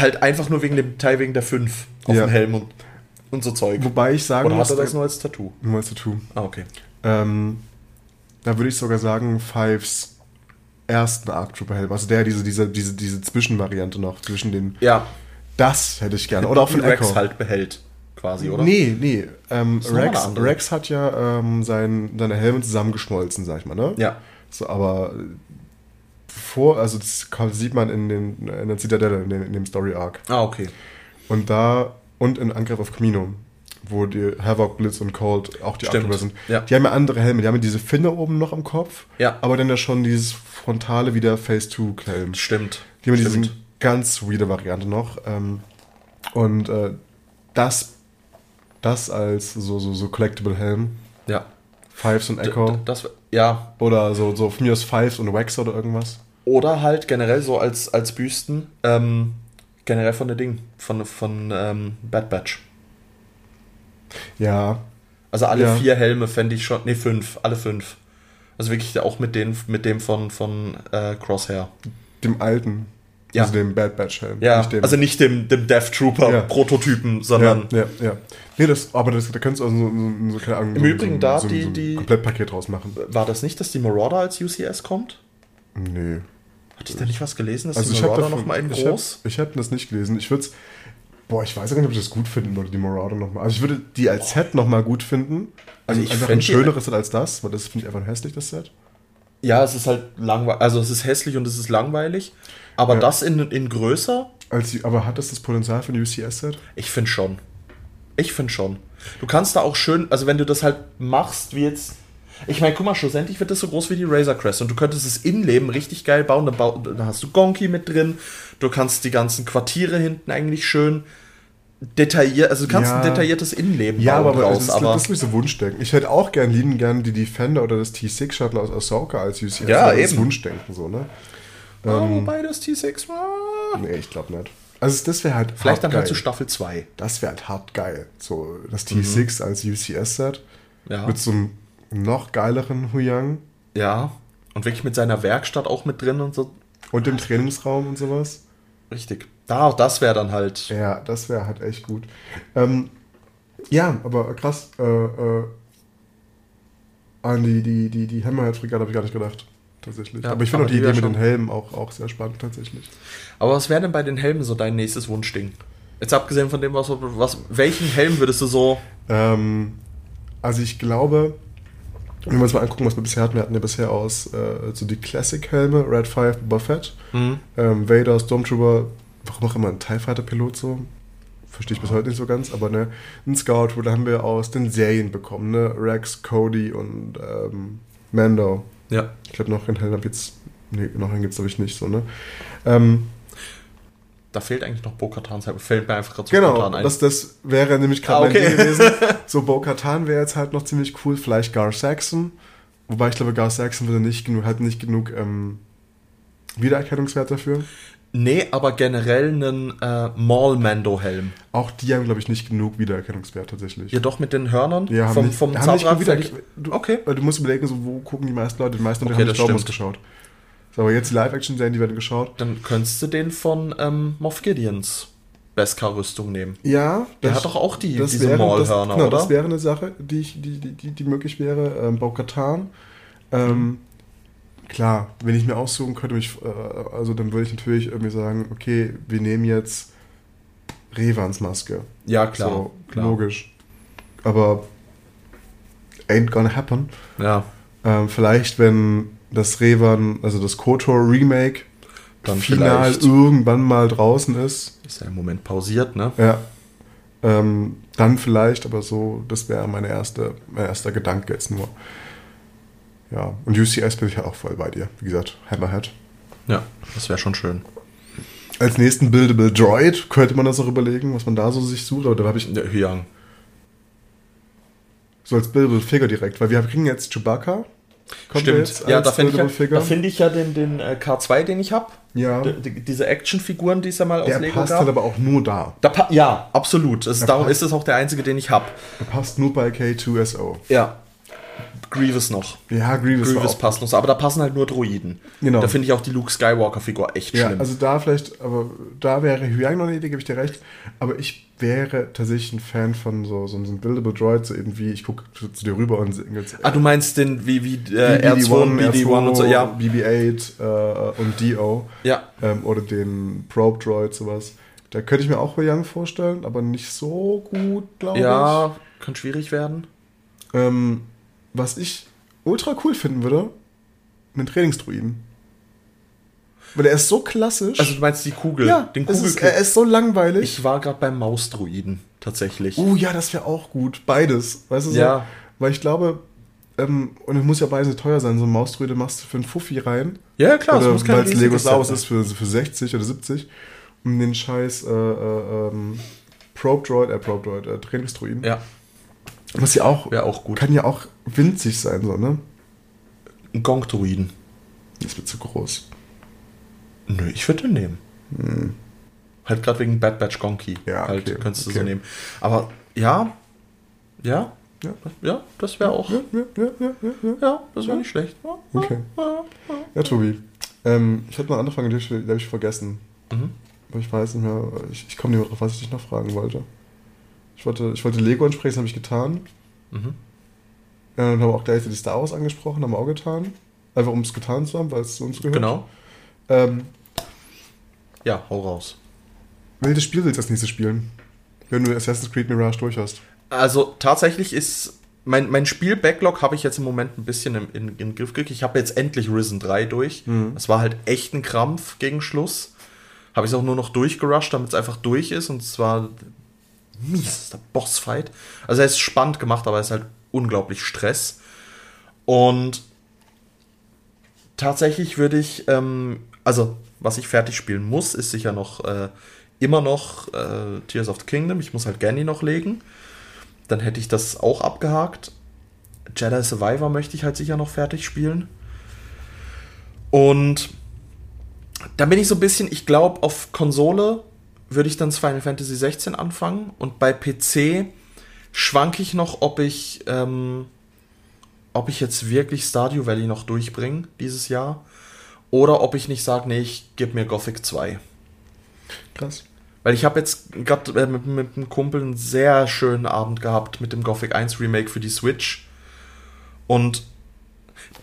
Halt einfach nur wegen dem Teil wegen der 5 auf Ja. dem Helm und, und so Zeug. Wobei ich sagen Oder muss, hat er das nur als Tattoo? nur als Tattoo. Ah, okay. Ähm, da würde ich sogar sagen, Fives ersten Arc Trooper Helm. Also der, diese, diese, diese, diese Zwischenvariante noch, zwischen den. Ja. Das hätte ich gerne. Oder auch von Rex Echo. halt behält, quasi, oder? Nee, nee. Ähm, Rex. Rex hat ja ähm, sein, seine Helme zusammengeschmolzen, sag ich mal, ne? Ja. So, aber äh, vor, also das sieht man in, den, in der Zitadelle, in dem, in dem Story Arc. Ah, okay. Und da, und in Angriff auf Camino, wo die Havoc, Blitz und Cold auch die. Arc sind. Ja. Die haben ja andere Helme, die haben ja diese Finne oben noch am Kopf, Ja. aber dann ja schon dieses frontale wieder Face-2-Helm. Stimmt. Die haben Stimmt. diese ganz weirde Variante noch. Ähm, und äh, das, das als so, so, so Collectible Helm, Ja. Fives und Echo. d- Das, ja. Oder so, so von mir aus Fives und Wax oder irgendwas. Oder halt generell so als, als Büsten, ähm, generell von der Ding, von, von ähm, Bad Batch. Ja, Also alle Ja. vier Helme fände ich schon, nee, fünf, alle fünf. Also wirklich auch mit, den, mit dem von, von äh, Crosshair. dem alten. Ja. Also dem Bad Batch Helm. Ja, nicht dem. also nicht dem, dem Death Trooper Ja. Prototypen, ja, sondern ja, ja. Nee, das, aber das, da könntest du also so, so, so, keine Ahnung, Im so, Übrigen da so, die- so ein die- Komplettpaket draus machen. war das nicht, dass die Marauder als UCS kommt? Nee. Hatte ich da nicht was gelesen, dass Also die Marauder davon, noch mal in groß? ich hab das nicht gelesen. Ich würde es, boah, ich weiß gar nicht, ob ich das gut finden würde, die Marauder nochmal. Also ich würde die als Set nochmal gut finden. Also Also ich einfach ein schöneres Set als das, weil das finde ich einfach hässlich, das Set. Ja, es ist halt langweilig. Also es ist hässlich und es ist langweilig. Aber Ja. das in, in größer, Als aber hat das das Potenzial für ein UCS-Set? ich finde schon. Ich finde schon. Du kannst da auch schön, also wenn du das halt machst, wie jetzt. Ich meine, guck mal, schlussendlich wird das so groß wie die Razor Crest und du könntest das Innenleben richtig geil bauen. Da, bau, da hast du Gonki mit drin, du kannst die ganzen Quartiere hinten eigentlich schön detailliert, also du kannst Ja. ein detailliertes Innenleben Ja, bauen aber, draus, das, ist, aber das ist nicht so Wunschdenken. Ich hätte auch gern lieben gern die Defender oder das T6 Shuttle aus Ahsoka als UCS. Ja, aber Das ist eben. Wunschdenken so, ne? oh, wobei das T6 war. Nee, ich glaube nicht. Also das wäre halt Vielleicht dann hart halt zu geil. Staffel 2. Das wäre halt hart geil. So das Mhm. T6 als UCS-Set Ja. mit so einem noch geileren Huyang ja. Und wirklich mit seiner Werkstatt auch mit drin und so. und dem Trainingsraum und sowas. Richtig. Da, das wäre dann halt. Ja, das wäre halt echt gut. Ähm, ja, aber krass. Äh, äh, an die, die, die, die Hammerhead-Frikade habe ich gar nicht gedacht. Tatsächlich. Ja, aber ich finde auch die die Idee mit den Helmen auch, auch sehr spannend tatsächlich. Aber was wäre denn bei den Helmen so dein nächstes Wunschding? Jetzt abgesehen von dem, was, was welchen Helm würdest du so. Ähm, also ich glaube, wenn wir uns mal angucken, was wir bisher hatten, wir hatten ja bisher aus äh, so die Classic-Helme, Red 5 Boba Fett, Mhm. ähm, Vader, Stormtrooper, warum auch immer ein TIE Fighter-Pilot so, verstehe ich bis heute nicht so ganz, aber ne, ein Scout, da haben wir aus den Serien bekommen, ne, Rex, Cody und ähm, Mando. Ja. Ich glaube, noch einen Helm jetzt, nee, noch einen gibt es glaube ich nicht so, ne. Ähm, Da fehlt eigentlich noch Bo-Katan. Fällt mir einfach gerade so Genau, ein. das, das wäre nämlich gerade Ah, mein okay. Ding gewesen. So, Bo-Katan wäre jetzt halt noch ziemlich cool, vielleicht Gar Saxon. Wobei ich glaube, Gar Saxon würde nicht genug, hat nicht genug ähm, Wiedererkennungswert dafür. nee, aber generell einen äh, Maul-Mando-Helm. Auch die haben, glaube ich, nicht genug Wiedererkennungswert tatsächlich. Ja, doch mit den Hörnern Ja, vom, nicht, vom nicht Zahnrad wieder, fertig. du, Okay. weil Du musst überlegen, so, wo gucken die meisten Leute? Die meisten Leute Okay, haben die Star Wars geschaut. So, aber jetzt die Live-Action-Serien, die werden geschaut. Dann könntest du den von ähm, Moff Gideons Beskar-Rüstung nehmen. Ja, Der das- hat doch auch die, das diese wäre, das, Maulhörner, genau, oder? das wäre eine Sache, die, ich, die, die, die, die möglich wäre. Ähm, Bo-Katan. Ähm, klar, wenn ich mir aussuchen könnte, mich, äh, also dann würde ich natürlich irgendwie sagen, okay, wir nehmen jetzt Revans Maske. ja, klar. so, klar. logisch. Aber ain't gonna happen. Ja, Ähm, vielleicht, wenn das Revan, also das KOTOR Remake, Dann final irgendwann mal draußen ist, ist ja im Moment pausiert, ne? ja. Ähm, dann vielleicht, aber so, das wäre meine erste, mein erster Gedanke jetzt nur. Ja, und UCS bin ich ja auch voll bei dir. Wie gesagt, Hammerhead. Ja, das wäre schon schön. Als nächsten Buildable Droid könnte man das auch überlegen, was man da so sich sucht, aber da habe ich Der Hyang. so als Buildable Figure direkt, weil wir kriegen jetzt Chewbacca. Kommt Stimmt. Ja, da finde ich, ja, find ich ja den, den äh, K2, den ich habe. ja, Diese Actionfiguren, die es ja mal aus der Lego passt gab. halt aber auch nur da. da ja, absolut. Der darum passt. ist es auch der einzige, den ich habe. Der passt nur bei K2SO. Ja. Grievous noch. Ja, Grievous, Grievous passt noch. Aber da passen halt nur Droiden. Genau. Da finde ich auch die Luke Skywalker-Figur echt Ja, schlimm. also da vielleicht, aber da wäre Hyang noch eine Idee, gebe ich dir recht. Aber ich wäre tatsächlich ein Fan von so, so einem Buildable Droid, so irgendwie, ich gucke zu, dir rüber und jetzt, ah, du meinst den wie, wie äh, R2, BD1 und so, ja. BB-8 äh, und DO Ja, ähm, oder den Probe Droid, sowas. Da könnte ich mir auch Hyang vorstellen, aber nicht so gut, glaube ja, kann schwierig werden. ich. Ähm, was ich ultra cool finden würde, einen Trainingsdruiden. Weil er ist so klassisch. Also du meinst die Kugel, ja, den es ist, er ist so langweilig. Ich war gerade beim Mausdruiden, tatsächlich. Oh ja, das wäre auch gut. Beides. Weißt du so? Ja. Weil ich glaube, ähm, und es muss ja beides teuer sein. So ein Mausdrüde machst du für einen Fuffi rein. Ja, klar, oder weil es Lego Star Wars ist für, für 60 oder 70. Um den scheiß äh, äh, ähm, Probe Droid, äh, Probe Droid, äh, Trainingsdruiden. Ja, Was ja auch, wäre auch gut. kann ja auch winzig sein, so, ne? Ein Gong-Druiden. Das wird zu groß. Nö, ich würde den nehmen. Halt gerade wegen Bad Batch Gonki. Hm. Ja, halt, okay, könntest du okay. so nehmen. Aber ja, ja, Ja. ja, das wäre auch, Ja, ja, ja, ja, ja, das wäre nicht schlecht. Okay. Ja, Tobi. Ähm, ich hatte eine andere Frage, die habe ich, vergessen. Mhm. Aber ich weiß nicht mehr, ich, ich komme nicht mehr drauf, was ich dich noch fragen wollte. Ich wollte, ich wollte Lego ansprechen, das habe ich getan. Mhm. Ja, dann haben wir auch gleich die Star Wars angesprochen, haben wir auch getan. Einfach um es getan zu haben, weil es zu uns gehört. Genau. Ähm, Ja, hau raus. welches Spiel willst du als nächstes spielen? Wenn du Assassin's Creed Mirage durch hast. Also tatsächlich ist mein, mein Spiel-Backlog habe ich jetzt im Moment ein bisschen im, in, in den Griff gekriegt. Ich habe jetzt endlich Risen 3 durch. Das war halt echt ein Krampf gegen Schluss. Habe ich es auch nur noch durchgerusht, damit es einfach durch ist. Und es war mies, der Bossfight. Also er ist spannend gemacht, aber es ist halt unglaublich Stress. Und tatsächlich würde ich, ähm, also was ich fertig spielen muss, ist sicher noch äh, immer noch äh, Tears of the Kingdom. Ich muss halt Ganny noch legen. Dann hätte ich das auch abgehakt. Jedi Survivor möchte ich halt sicher noch fertig spielen. Und da bin ich so ein bisschen, ich glaube, auf Konsole würde ich dann Final Fantasy 16 anfangen und bei PC schwanke ich noch, ob ich, ähm, ob ich jetzt wirklich Stardew Valley noch durchbringe dieses Jahr oder ob ich nicht sage, nee, ich gebe mir Gothic 2. Krass. Weil ich habe jetzt gerade äh, mit, mit einem Kumpel einen sehr schönen Abend gehabt mit dem Gothic 1 Remake für die Switch. Und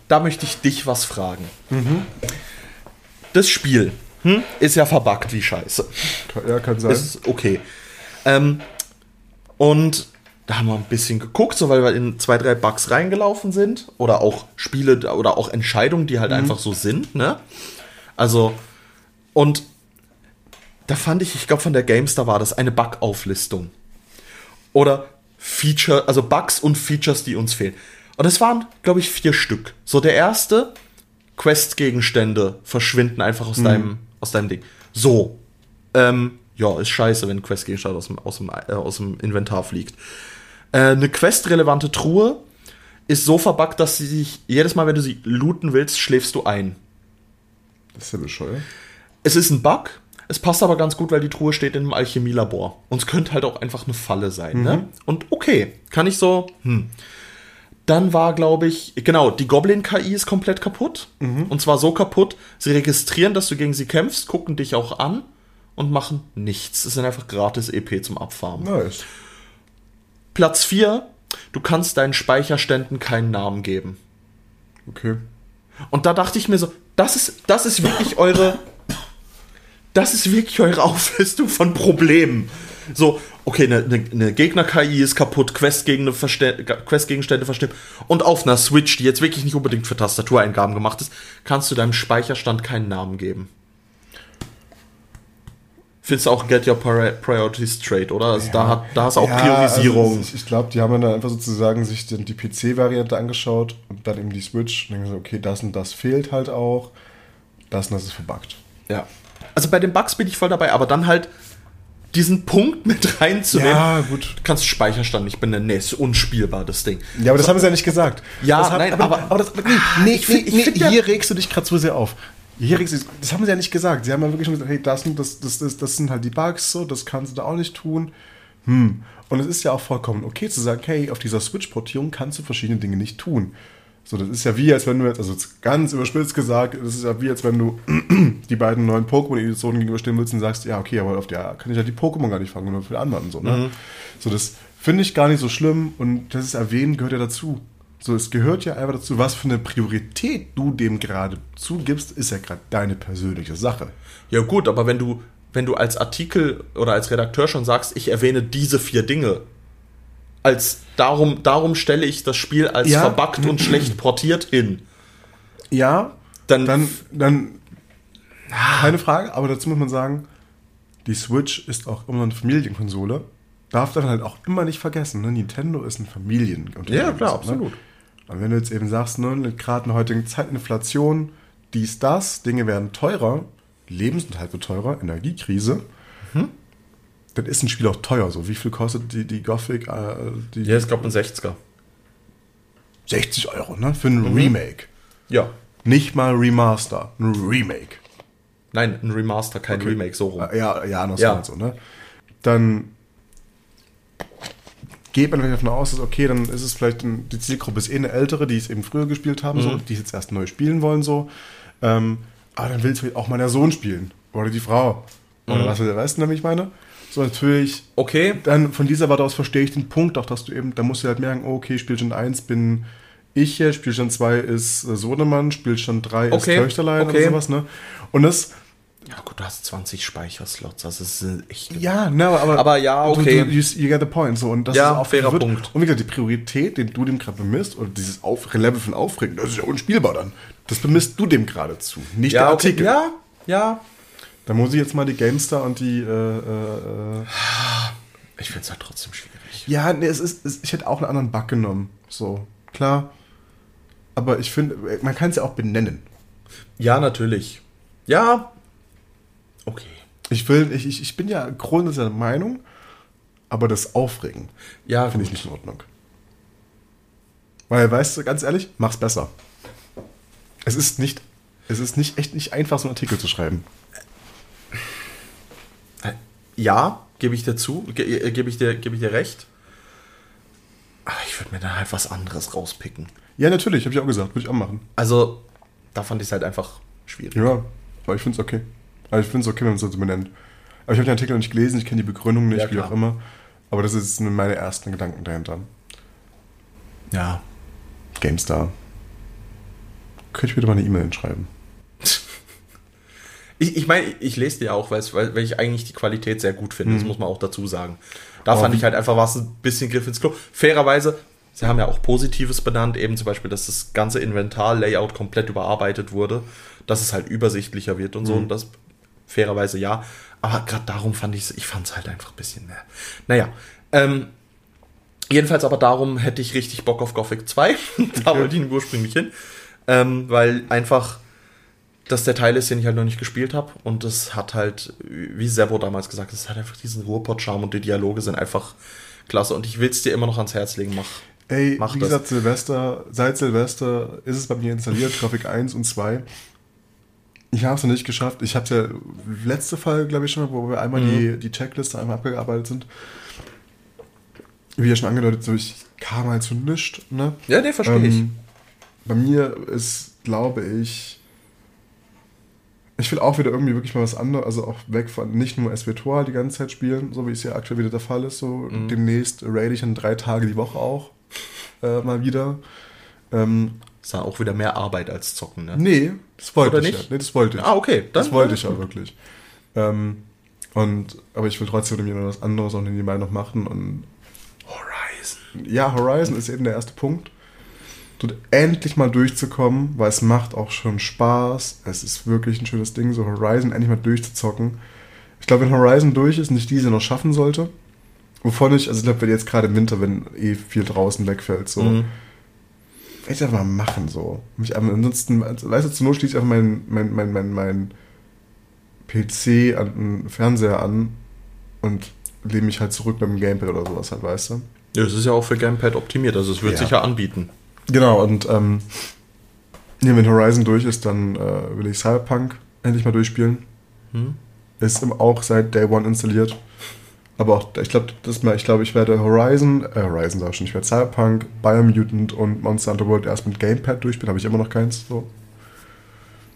da möchte ich dich was fragen. Das Spiel hm, ist ja verbuggt wie Scheiße. Ja, kann sein. Ist okay. Ähm, und da haben wir ein bisschen geguckt, so weil wir in zwei, drei Bugs reingelaufen sind. Oder auch Spiele oder auch Entscheidungen, die halt einfach so sind, ne? Also, und da fand ich, ich glaube von der GameStar war das eine Bug-Auflistung. Oder Feature, also Bugs und Features, die uns fehlen. Und es waren, glaube ich, vier Stück. So der erste, Quest-Gegenstände verschwinden einfach aus deinem, aus deinem Ding. So. Ähm, ja, ist scheiße, wenn Quest-Gegenstand aus dem, aus, dem, äh, aus dem Inventar fliegt. Äh, eine Quest-relevante Truhe ist so verbuggt, dass sie sich jedes Mal, wenn du sie looten willst, schläfst du ein. Das ist ja bescheuert. Es ist ein Bug. Es passt aber ganz gut, weil die Truhe steht in einem Alchemielabor. Und es könnte halt auch einfach eine Falle sein. Ne? Und okay, kann ich so. Hm. Dann war, glaube ich, genau, die Goblin-KI ist komplett kaputt. Und zwar so kaputt, sie registrieren, dass du gegen sie kämpfst, gucken dich auch an und machen nichts. Es sind einfach gratis EP zum Abfarmen. Nice. Platz 4, du kannst deinen Speicherständen keinen Namen geben. Okay. Und da dachte ich mir so, das ist, das ist wirklich eure, das ist wirklich eure Auflistung von Problemen. So, okay, eine, eine, eine Gegner-KI ist kaputt, Quest-Gegner verste- Quest-Gegenstände verstimmt. Und auf einer Switch, die jetzt wirklich nicht unbedingt für Tastatureingaben gemacht ist, kannst du deinem Speicherstand keinen Namen geben. Findest du auch Get Your Pri- Priorities Straight, oder? Also da, hat, da hast du auch Ja, Priorisierung. Also ich ich glaube, die haben dann einfach sozusagen sich dann die PC-Variante angeschaut und dann eben die Switch und dann gesagt, okay, das und das fehlt halt auch. Das und das ist verbuggt. Ja. Also bei den Bugs bin ich voll dabei, aber dann halt diesen Punkt mit reinzunehmen. Ja, gut. Du kannst Speicherstand nicht benennen. Nee, ist unspielbar, das Ding. Ja, aber das haben sie ja nicht gesagt. Ja, haben, nein, aber, aber- aber, das, nee, nee, ich nee, ich nee, find ja- hier regst du dich gerade zu sehr auf. Du, das haben sie ja nicht gesagt. Sie haben ja wirklich schon gesagt, hey, das, das, das, das, sind halt die Bugs, so, das kannst du da auch nicht tun. Hm. Und es ist ja auch vollkommen okay zu sagen, hey, auf dieser Switch-Portierung kannst du verschiedene Dinge nicht tun. So, das ist ja wie, als wenn du jetzt, also jetzt ganz überspitzt gesagt, das ist ja wie, als wenn du die beiden neuen Pokémon-Editionen gegenüberstehen willst und sagst, ja, okay, aber auf der kann ich ja die Pokémon gar nicht fangen, nur für die anderen so, ne? So, das finde ich gar nicht so schlimm und das ist erwähnen gehört ja dazu. So, es gehört ja einfach dazu, was für eine Priorität du dem gerade zugibst, ist ja gerade deine persönliche Sache. Ja gut, aber wenn du, wenn du als Artikel oder als Redakteur schon sagst, ich erwähne diese vier Dinge, als darum, darum stelle ich das Spiel als Ja. verbuggt und schlecht portiert hin. Ja, Dann, dann, dann keine Frage, aber dazu muss man sagen, die Switch ist auch immer eine Familienkonsole. Darf dann halt auch immer nicht vergessen, ne? Nintendo ist ein Familienunternehmen. Ja, klar, so, absolut. Ne? Und wenn du jetzt eben sagst, ne, gerade in der heutigen Zeit Inflation, dies, das, Dinge werden teurer, Lebensunterhalt wird teurer, Energiekrise, Mhm. dann ist ein Spiel auch teuer. So, wie viel kostet die, die Gothic? Äh, die ja, ich glaube ein 60er. 60 Euro, ne? Für ein Mhm. Remake. Ja. Nicht mal Remaster, ein Remake. Nein, ein Remaster, kein Remake, so rum. Äh, Ja, ja, anders Ja. so, ne? Dann geht man vielleicht davon aus, dass okay, dann ist es vielleicht ein, die Zielgruppe ist eh eine ältere, die es eben früher gespielt haben, Mhm. so, die es jetzt erst neu spielen wollen, so. Ähm, aber dann will es vielleicht auch mal der Sohn spielen. Oder die Frau. Oder Mhm. was will der Rest, nämlich meine? So, natürlich, Okay, dann von dieser Warte aus verstehe ich den Punkt auch, dass du eben, da musst du halt merken, oh, okay, Spielstand 1 bin ich hier, Spielstand 2 ist äh, Sohnemann, Spielstand 3 Okay, ist Töchterlein okay. oder sowas, ne? Und das, Ja, gut, du hast 20 Speicherslots, das ist äh, echt. ja, ne, aber, Aber ja, du- okay. Du, you, you get the point, so. Und das Ja, ist auch fairer wird- Punkt. Und wie gesagt, die Priorität, den du dem gerade bemisst, oder dieses Auf Level von Aufregen, das ist ja unspielbar dann. Das bemisst du dem gerade zu, nicht der Ja, okay. Artikel. Ja, ja. Da muss ich jetzt mal die GameStar und die, äh, äh, äh, Ich finde es halt trotzdem schwierig. Ja, nee, es ist, es, ich hätte auch einen anderen Bug genommen. So, klar. Aber ich finde, man kann es ja auch benennen. Ja, natürlich. Ja. Okay. Ich will, ich, ich, bin ja grundsätzlich der Meinung, aber das Aufregen Ja, finde ich nicht in Ordnung. Weil, weißt du, ganz ehrlich, mach's besser. Es ist nicht, es ist nicht echt nicht einfach, so einen Artikel zu schreiben. Äh, Ja, gebe ich dir zu, ge äh, gebe ich, dir- gebe ich dir recht. Aber ich würde mir dann halt was anderes rauspicken. Ja, natürlich, habe ich auch gesagt, würde ich auch machen. Also, da fand ich es halt einfach schwierig. Ja, aber ich finde es okay. Aber ich finde es okay, wenn man es so benennt. Aber ich habe den Artikel noch nicht gelesen, ich kenne die Begründung nicht, Ja, wie auch immer. Aber das ist meine ersten Gedanken dahinter. Ja. GameStar. Könnte ich bitte mal eine E-Mail schreiben? Ich, ich meine, ich lese dir auch, weil, weil ich eigentlich die Qualität sehr gut finde. Das muss man auch dazu sagen. Da Aber fand ich halt einfach was ein bisschen Griff ins Klo. Fairerweise, sie haben ja auch Positives benannt, eben zum Beispiel, dass das ganze Inventar-Layout komplett überarbeitet wurde, dass es halt übersichtlicher wird und so. Und das fairerweise ja. Aber gerade darum fand ich es, ich fand es halt einfach ein bisschen mehr. Naja, ähm, jedenfalls aber darum hätte ich richtig Bock auf Gothic 2. da Okay. wollte ich ihn ursprünglich hin. Ähm, weil einfach das der Teil ist, den ich halt noch nicht gespielt habe. Und es hat halt, wie Servo damals gesagt hat, es hat einfach diesen Ruhrpott-Charme und die Dialoge sind einfach klasse. Und ich will es dir immer noch ans Herz legen, mach. Ey, Mach wie das. gesagt, Silvester, seit Silvester ist es bei mir installiert, Grafik 1 und 2. Ich habe es noch nicht geschafft. Ich habe es ja letzte Folge, glaube ich, schon mal, wo wir einmal Mhm. die, die Checkliste einmal abgearbeitet sind. Wie ja schon angedeutet, so ich kam halt zu nichts, ne? Ja, nee, verstehe ich. Ähm, bei mir ist, glaube ich, ich will auch wieder irgendwie wirklich mal was anderes, also auch weg von nicht nur SWTOR die ganze Zeit spielen, so wie es ja aktuell wieder der Fall ist. So Mhm. demnächst raid ich dann drei Tage die Woche auch äh, mal wieder. Ähm, Ist ja auch wieder mehr Arbeit als Zocken, ne? nee, das wollte Oder ich nicht? ja. Nee, das wollte ich. Ah, okay. das wollte ich ja wirklich. Ähm, und, aber ich will trotzdem wieder was anderes auch nebenbei noch machen und Horizon. ja, Horizon ist eben der erste Punkt. Dort endlich mal durchzukommen, weil es macht auch schon Spaß. Es ist wirklich ein schönes Ding, so Horizon endlich mal durchzuzocken. Ich glaube, wenn Horizon durch ist, nicht diese noch schaffen sollte. Wovon ich, also ich glaube, wenn jetzt gerade im Winter, wenn eh viel draußen wegfällt, so, Mhm. Werde ich einfach mal machen, so. Mich einfach, ansonsten, also, weißt du, zur Not schließe ich einfach meinen mein, mein, mein, mein PC an den Fernseher an und lehne mich halt zurück mit dem Gamepad oder sowas halt, weißt du? Ja, es ist ja auch für Gamepad optimiert, also es wird Ja. sich ja anbieten. Genau, und ähm, ja, wenn Horizon durch ist, dann äh, will ich Cyberpunk endlich mal durchspielen. Hm? Ist auch seit Day One installiert. Aber auch, ich glaube, das mal, ich glaube, ich werde Horizon, äh, Horizon sag ich schon, ich werde Cyberpunk, Biomutant und Monster Hunter World erst mit Gamepad durchspielen, habe ich immer noch keins. So.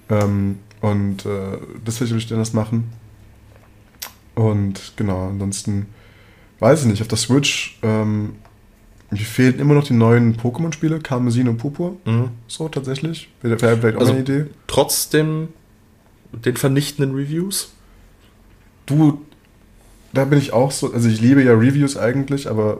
Ähm, und äh, das will ich dann das machen. Und genau, ansonsten weiß ich nicht, auf der Switch, ähm, mir fehlen immer noch die neuen Pokémon-Spiele, Karmesin und Purpur. Mhm. So tatsächlich. Wäre wäre vielleicht auch Also- eine Idee. Trotzdem den vernichtenden Reviews. Du, da bin ich auch so, also ich liebe ja Reviews eigentlich, aber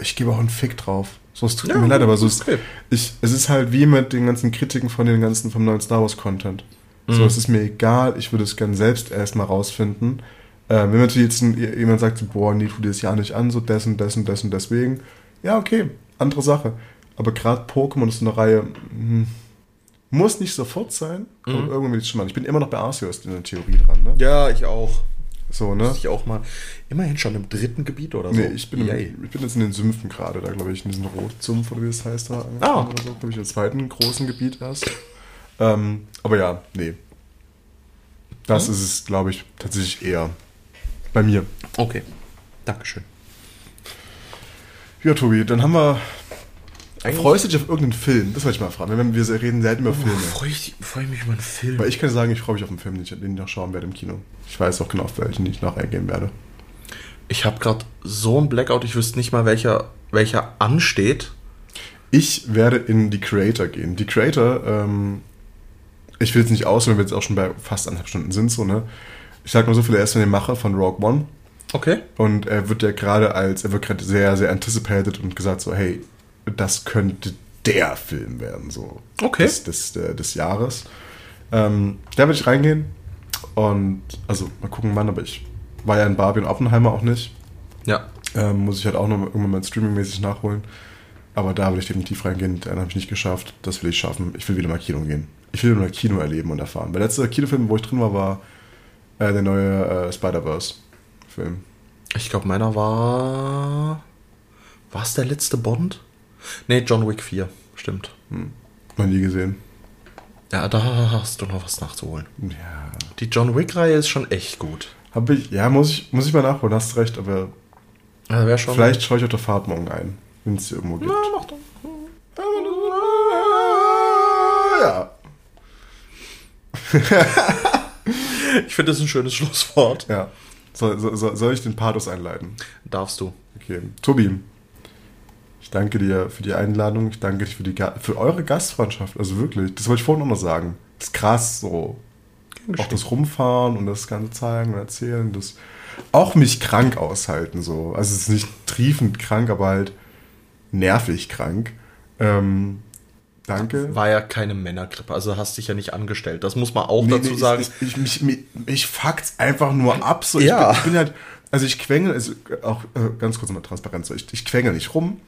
ich gebe auch einen Fick drauf. So, es tut mir leid, aber so ist, okay. ich, es ist halt wie mit den ganzen Kritiken von den ganzen, vom neuen Star Wars Content. So, Mhm. es ist mir egal, ich würde es gern selbst erstmal rausfinden. Äh, wenn natürlich jetzt ein, jemand sagt, so, boah, nee, tu dir das ja nicht an, so dessen, dessen, dessen, deswegen. Ja, okay, andere Sache. Aber gerade Pokémon ist so eine Reihe, hm, muss nicht sofort sein, aber Mhm. irgendwann will ich schon mal. Ich bin immer noch bei Arceus in der Theorie dran, ne? Ja, ich auch. So, ne? Muss ich auch mal. Immerhin schon im dritten Gebiet oder so. Nee, ich bin, im, ich bin jetzt in den Sümpfen gerade, da glaube ich, in diesem Rotsumpf oder wie das heißt da. Ah. Oder so, glaube ich, im zweiten großen Gebiet erst. Ähm, aber ja, nee. Das Hm? ist es, glaube ich, tatsächlich eher bei mir. Okay. Dankeschön. Ja, Tobi, dann haben wir. Eigentlich- Freust du dich auf irgendeinen Film? Das wollte ich mal fragen. Wir, wir reden selten über Filme. Freue ich, freu ich mich über einen Film. Weil ich kann sagen, ich freue mich auf einen Film, den ich, den ich noch schauen werde im Kino. Ich weiß auch genau, auf welchen ich noch eingehen werde. Ich habe gerade so ein Blackout, ich wüsste nicht mal, welcher, welcher ansteht. Ich werde in die Creator gehen. Die Creator, ähm, ich will jetzt nicht aus, wenn wir jetzt auch schon bei fast anderthalb Stunden sind, so, ne? Ich sag nur so viel, er ist von dem Macher von Rogue One. Okay. Und er wird ja gerade als, er wird gerade sehr, sehr anticipated und gesagt so, hey, das könnte der Film werden, so. Okay. Des, des, äh, des Jahres. Ähm, da werde ich reingehen. Und, also, mal gucken, wann, aber ich war ja in Barbie und Oppenheimer auch nicht. Ja. Ähm, muss ich halt auch noch irgendwann mal streamingmäßig nachholen. Aber da will ich definitiv reingehen. Den habe ich nicht geschafft. Das will ich schaffen. Ich will wieder mal Kino gehen. Ich will wieder mal Kino erleben und erfahren. Der letzte Kinofilm, wo ich drin war, war äh, der neue äh, Spider-Verse-Film. Ich glaube, meiner war. War es der letzte Bond? Nee, John Wick 4. Stimmt. Noch nie gesehen. Ja, da hast du noch was nachzuholen. Ja. Die John Wick-Reihe ist schon echt gut. Hab ich, ja, muss ich, muss ich mal nachholen, hast recht, aber Also schon. vielleicht schaue ich auf der Fahrt morgen ein, wenn es irgendwo gibt. Ja, mach doch. Ja. Ich finde das ein schönes Schlusswort. Ja. Soll, soll, soll ich den Pathos einleiten? Darfst du. Okay. Tobi, ich danke dir für die Einladung. Ich danke dir für, die, für eure Gastfreundschaft. Also wirklich, das wollte ich vorhin noch sagen. Das ist krass, so. Auch das Rumfahren und das Ganze zeigen und erzählen. Das auch mich krank aushalten, so. Also es ist nicht triefend krank, aber halt nervig krank. Ähm, danke. War ja keine Männergrippe, also hast dich ja nicht angestellt. Das muss man auch Nee, dazu nee, sagen. Ich, ich, mich, mich, mich fuckt's einfach nur ab. So. Ja. Ich, bin, ich bin halt, also ich quengel, also auch äh, ganz kurz mal Transparenz, so. ich, ich quengel nicht rum,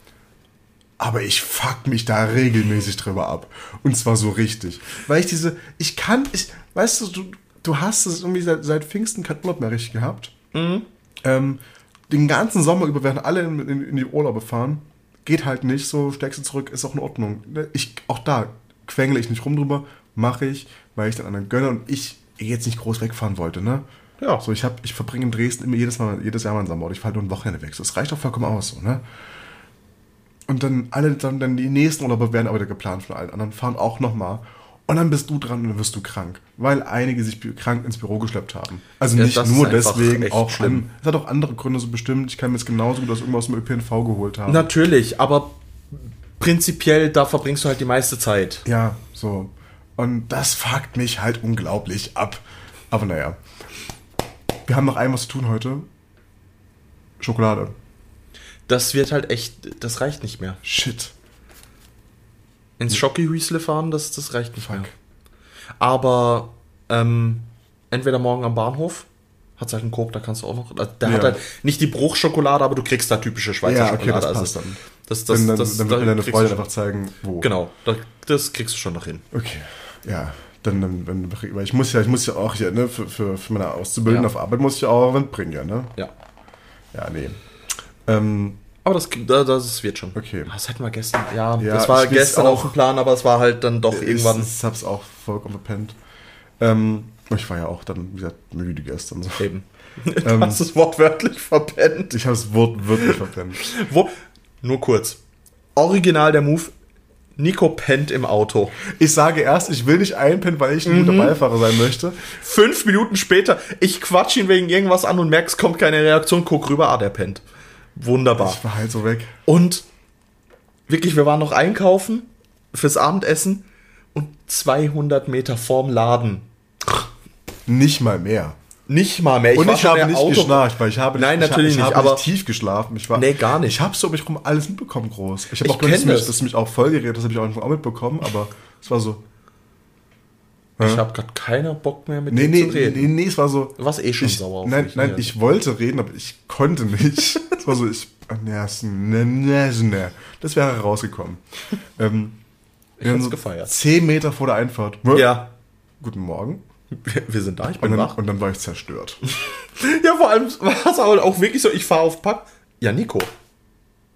aber ich fuck mich da regelmäßig drüber ab. Und zwar so richtig. Weil ich diese, ich kann, ich, weißt du, du, du hast es irgendwie seit, seit Pfingsten kein Urlaub mehr richtig gehabt. Ähm, den ganzen Sommer über werden alle in, in, in die Urlaube fahren. Geht halt nicht so, steckst du zurück, ist auch in Ordnung. Ich, auch da quengle ich nicht rum drüber, mache ich, weil ich den anderen gönne und ich jetzt nicht groß wegfahren wollte, ne? Ja. So, ich hab, ich verbringe in Dresden immer jedes Mal, jedes Jahr mal einen Sommer oder ich fahre nur ein Wochenende weg. So, das reicht doch vollkommen aus, so, ne? Und dann alle, dann, dann die nächsten Urlaube werden aber wieder geplant von allen anderen, fahren auch nochmal. Und dann bist du dran und dann wirst du krank, weil einige sich krank ins Büro geschleppt haben. Also Ja, nicht nur deswegen, auch schlimm. Es hat auch andere Gründe so bestimmt. Ich kann mir jetzt genauso gut aus irgendwas dem ÖPNV geholt haben. Natürlich, aber prinzipiell, da verbringst du halt die meiste Zeit. Ja, so. Und das fuckt mich halt unglaublich ab. Aber naja. Wir haben noch ein was zu tun heute. Schokolade. Das wird halt echt, das reicht nicht mehr. Shit. Ins Schocki-Hüsle fahren, das, das reicht nicht Fuck. mehr. Aber ähm, entweder morgen am Bahnhof, hat halt einen Coop, da kannst du auch noch. Der Ja. hat halt nicht die Bruchschokolade, aber du kriegst da typische Schweizer Ja, okay, Schokolade. das also passt dann. Das, das, dann, das, dann da wird mir deine Freundin du- einfach zeigen, wo. Genau, da, das kriegst du schon noch hin. Okay. Ja. Dann, dann, dann, weil ich muss ja, ich muss ja auch hier, ne, für, für, für meine Auszubildenden Ja. auf Arbeit muss ich ja auch was bringen, ja, ne? Ja. Ja, nee. Ähm, Aber das, da- das wird schon. Okay. Das hatten wir gestern. Ja, Ja, das war ich gestern auch. auf dem Plan, aber es war halt dann doch irgendwann. Ich, ich hab's auch vollkommen verpennt. Ähm, ich war ja auch dann, wie gesagt, müde gestern. So. Eben. Du Ähm. hast es wortwörtlich verpennt. Ich hab's wortwörtlich verpennt. Wo, nur kurz. Original der Move. Nico pennt im Auto. Ich sage erst, ich will nicht einpennen, weil ich ein Mhm. guter Beifahrer sein möchte. Fünf Minuten später, ich quatsch ihn wegen irgendwas an und merk's, kommt keine Reaktion, guck rüber, ah, der pennt. Wunderbar. Ich war halt so weg. Und wirklich, wir waren noch einkaufen fürs Abendessen und 200 Meter vorm Laden. Nicht mal mehr. Nicht mal mehr. Und war ich habe nicht Auto- geschnarcht, weil ich habe Nein, ich, natürlich ich nicht, habe aber- nicht tief geschlafen. Ich war, Nee, gar nicht. Ich habe so um mich rum alles mitbekommen groß. Ich habe Ich auch gehört, dass kenn mich, das. mich auch vollgeredet, das habe ich auch auch mitbekommen, aber es war so. Ich habe gerade keinen Bock mehr mit Nee, dir nee, zu reden. nee, nee, es war so. Du warst eh schon ich, sauer auf Nein, mich, nein, ja. ich wollte reden, aber ich konnte nicht. Es war so, ich. Ne, ne, ne, ne. Das wäre rausgekommen. ähm, Ich hätt's so gefeiert. Zehn Meter vor der Einfahrt. Ja, Guten Morgen. wir, sind da, ich Und bin dann, wach. und dann war ich zerstört. Ja, vor allem war es aber auch wirklich so, ich fahre auf Pack. Ja, Nico,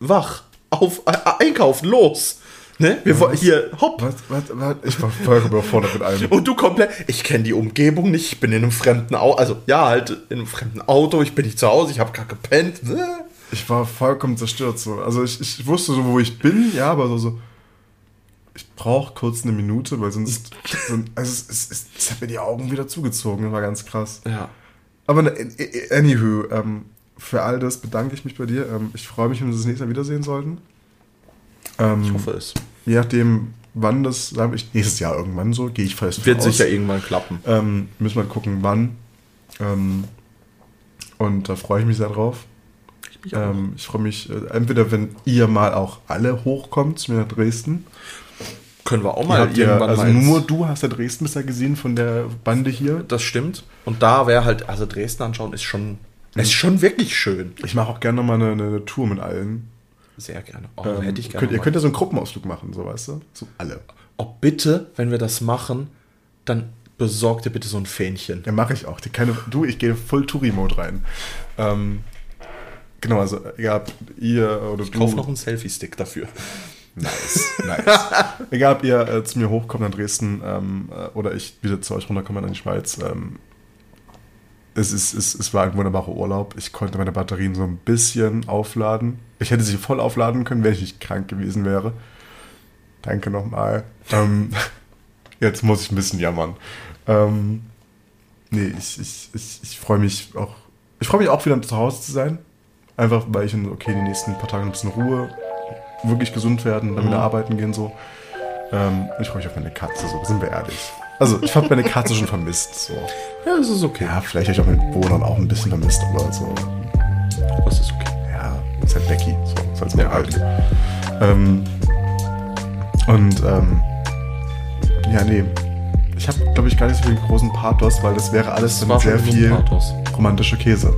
wach, auf, äh, einkaufen, los. Ne? Wir wollen hier, hopp. Was, was, was? Ich war vollkommen überfordert mit allem. Und du komplett, ich kenne die Umgebung nicht, ich bin in einem fremden Auto, also ja, halt in einem fremden Auto, ich bin nicht zu Hause, ich habe gerade gepennt. Äh. Ich war vollkommen zerstört. So. Also ich, ich wusste so, wo ich bin, ja, aber so, so ich brauche kurz eine Minute, weil sonst, sonst also es, es, es, es hat mir die Augen wieder zugezogen, das war ganz krass. Ja. Aber ne, anywho, ähm, für all das bedanke ich mich bei dir. Ähm, ich freue mich, wenn wir uns das nächste Mal wiedersehen sollten. Ähm, Ich hoffe es. Je nachdem, wann das, ich, nächstes Jahr irgendwann so, gehe ich fest Wird sicher irgendwann klappen. Ähm, müssen wir gucken, wann. Ähm, und da freue ich mich sehr drauf. mich auch. Ähm, ich freue mich, äh, entweder wenn ihr mal auch alle hochkommt zu mir nach Dresden. Können wir auch Ihr mal ja, irgendwann also mal. nur du hast ja Dresden bisher gesehen von der Bande hier. Das stimmt. Und da wäre halt, also Dresden anschauen ist schon, ist schon wirklich schön. Ich mache auch gerne mal eine, eine Tour mit allen. Sehr gerne. Oh, Ähm, hätte ich gerne. könnt, ihr könnt ja so einen Gruppenausflug machen, so weißt du? So alle. oh, bitte, wenn wir das machen, dann besorgt ihr bitte so ein Fähnchen. Ja, mache ich auch. Die keine, du, ich gehe voll Touri-Mode rein. Ähm, genau, also egal, ob ihr oder Ich du. kaufe noch einen Selfie-Stick dafür. Nice, nice. Egal, ob ihr äh, zu mir hochkommt nach Dresden ähm, äh, oder ich wieder zu euch runterkomme in die Schweiz. Ähm, es, ist, es, es war ein wunderbarer Urlaub. Ich konnte meine Batterien so ein bisschen aufladen. Ich hätte sie voll aufladen können, wenn ich nicht krank gewesen wäre. Danke nochmal. Ähm, jetzt muss ich ein bisschen jammern. Ähm, nee, ich, ich, ich, ich freue mich auch. Ich freue mich auch wieder zu Hause zu sein. Einfach weil ich dann, okay, die nächsten paar Tage ein bisschen Ruhe, wirklich gesund werden, dann wieder arbeiten gehen so. Ähm, ich freue mich auf meine Katze, so sind wir ehrlich. Also ich habe meine Katze schon vermisst. So. Ja, das ist okay. Ja, vielleicht habe ich auch meinen Bewohnern auch ein bisschen vermisst, aber so. Das ist okay. Ja, ist halt Becky. So, soll es Ja, mal halten. Ähm, und ähm, ja, nee. Ich habe, glaube ich, gar nicht so viel großen Pathos, weil das wäre alles Das war sehr viel Pathos. romantische Käse.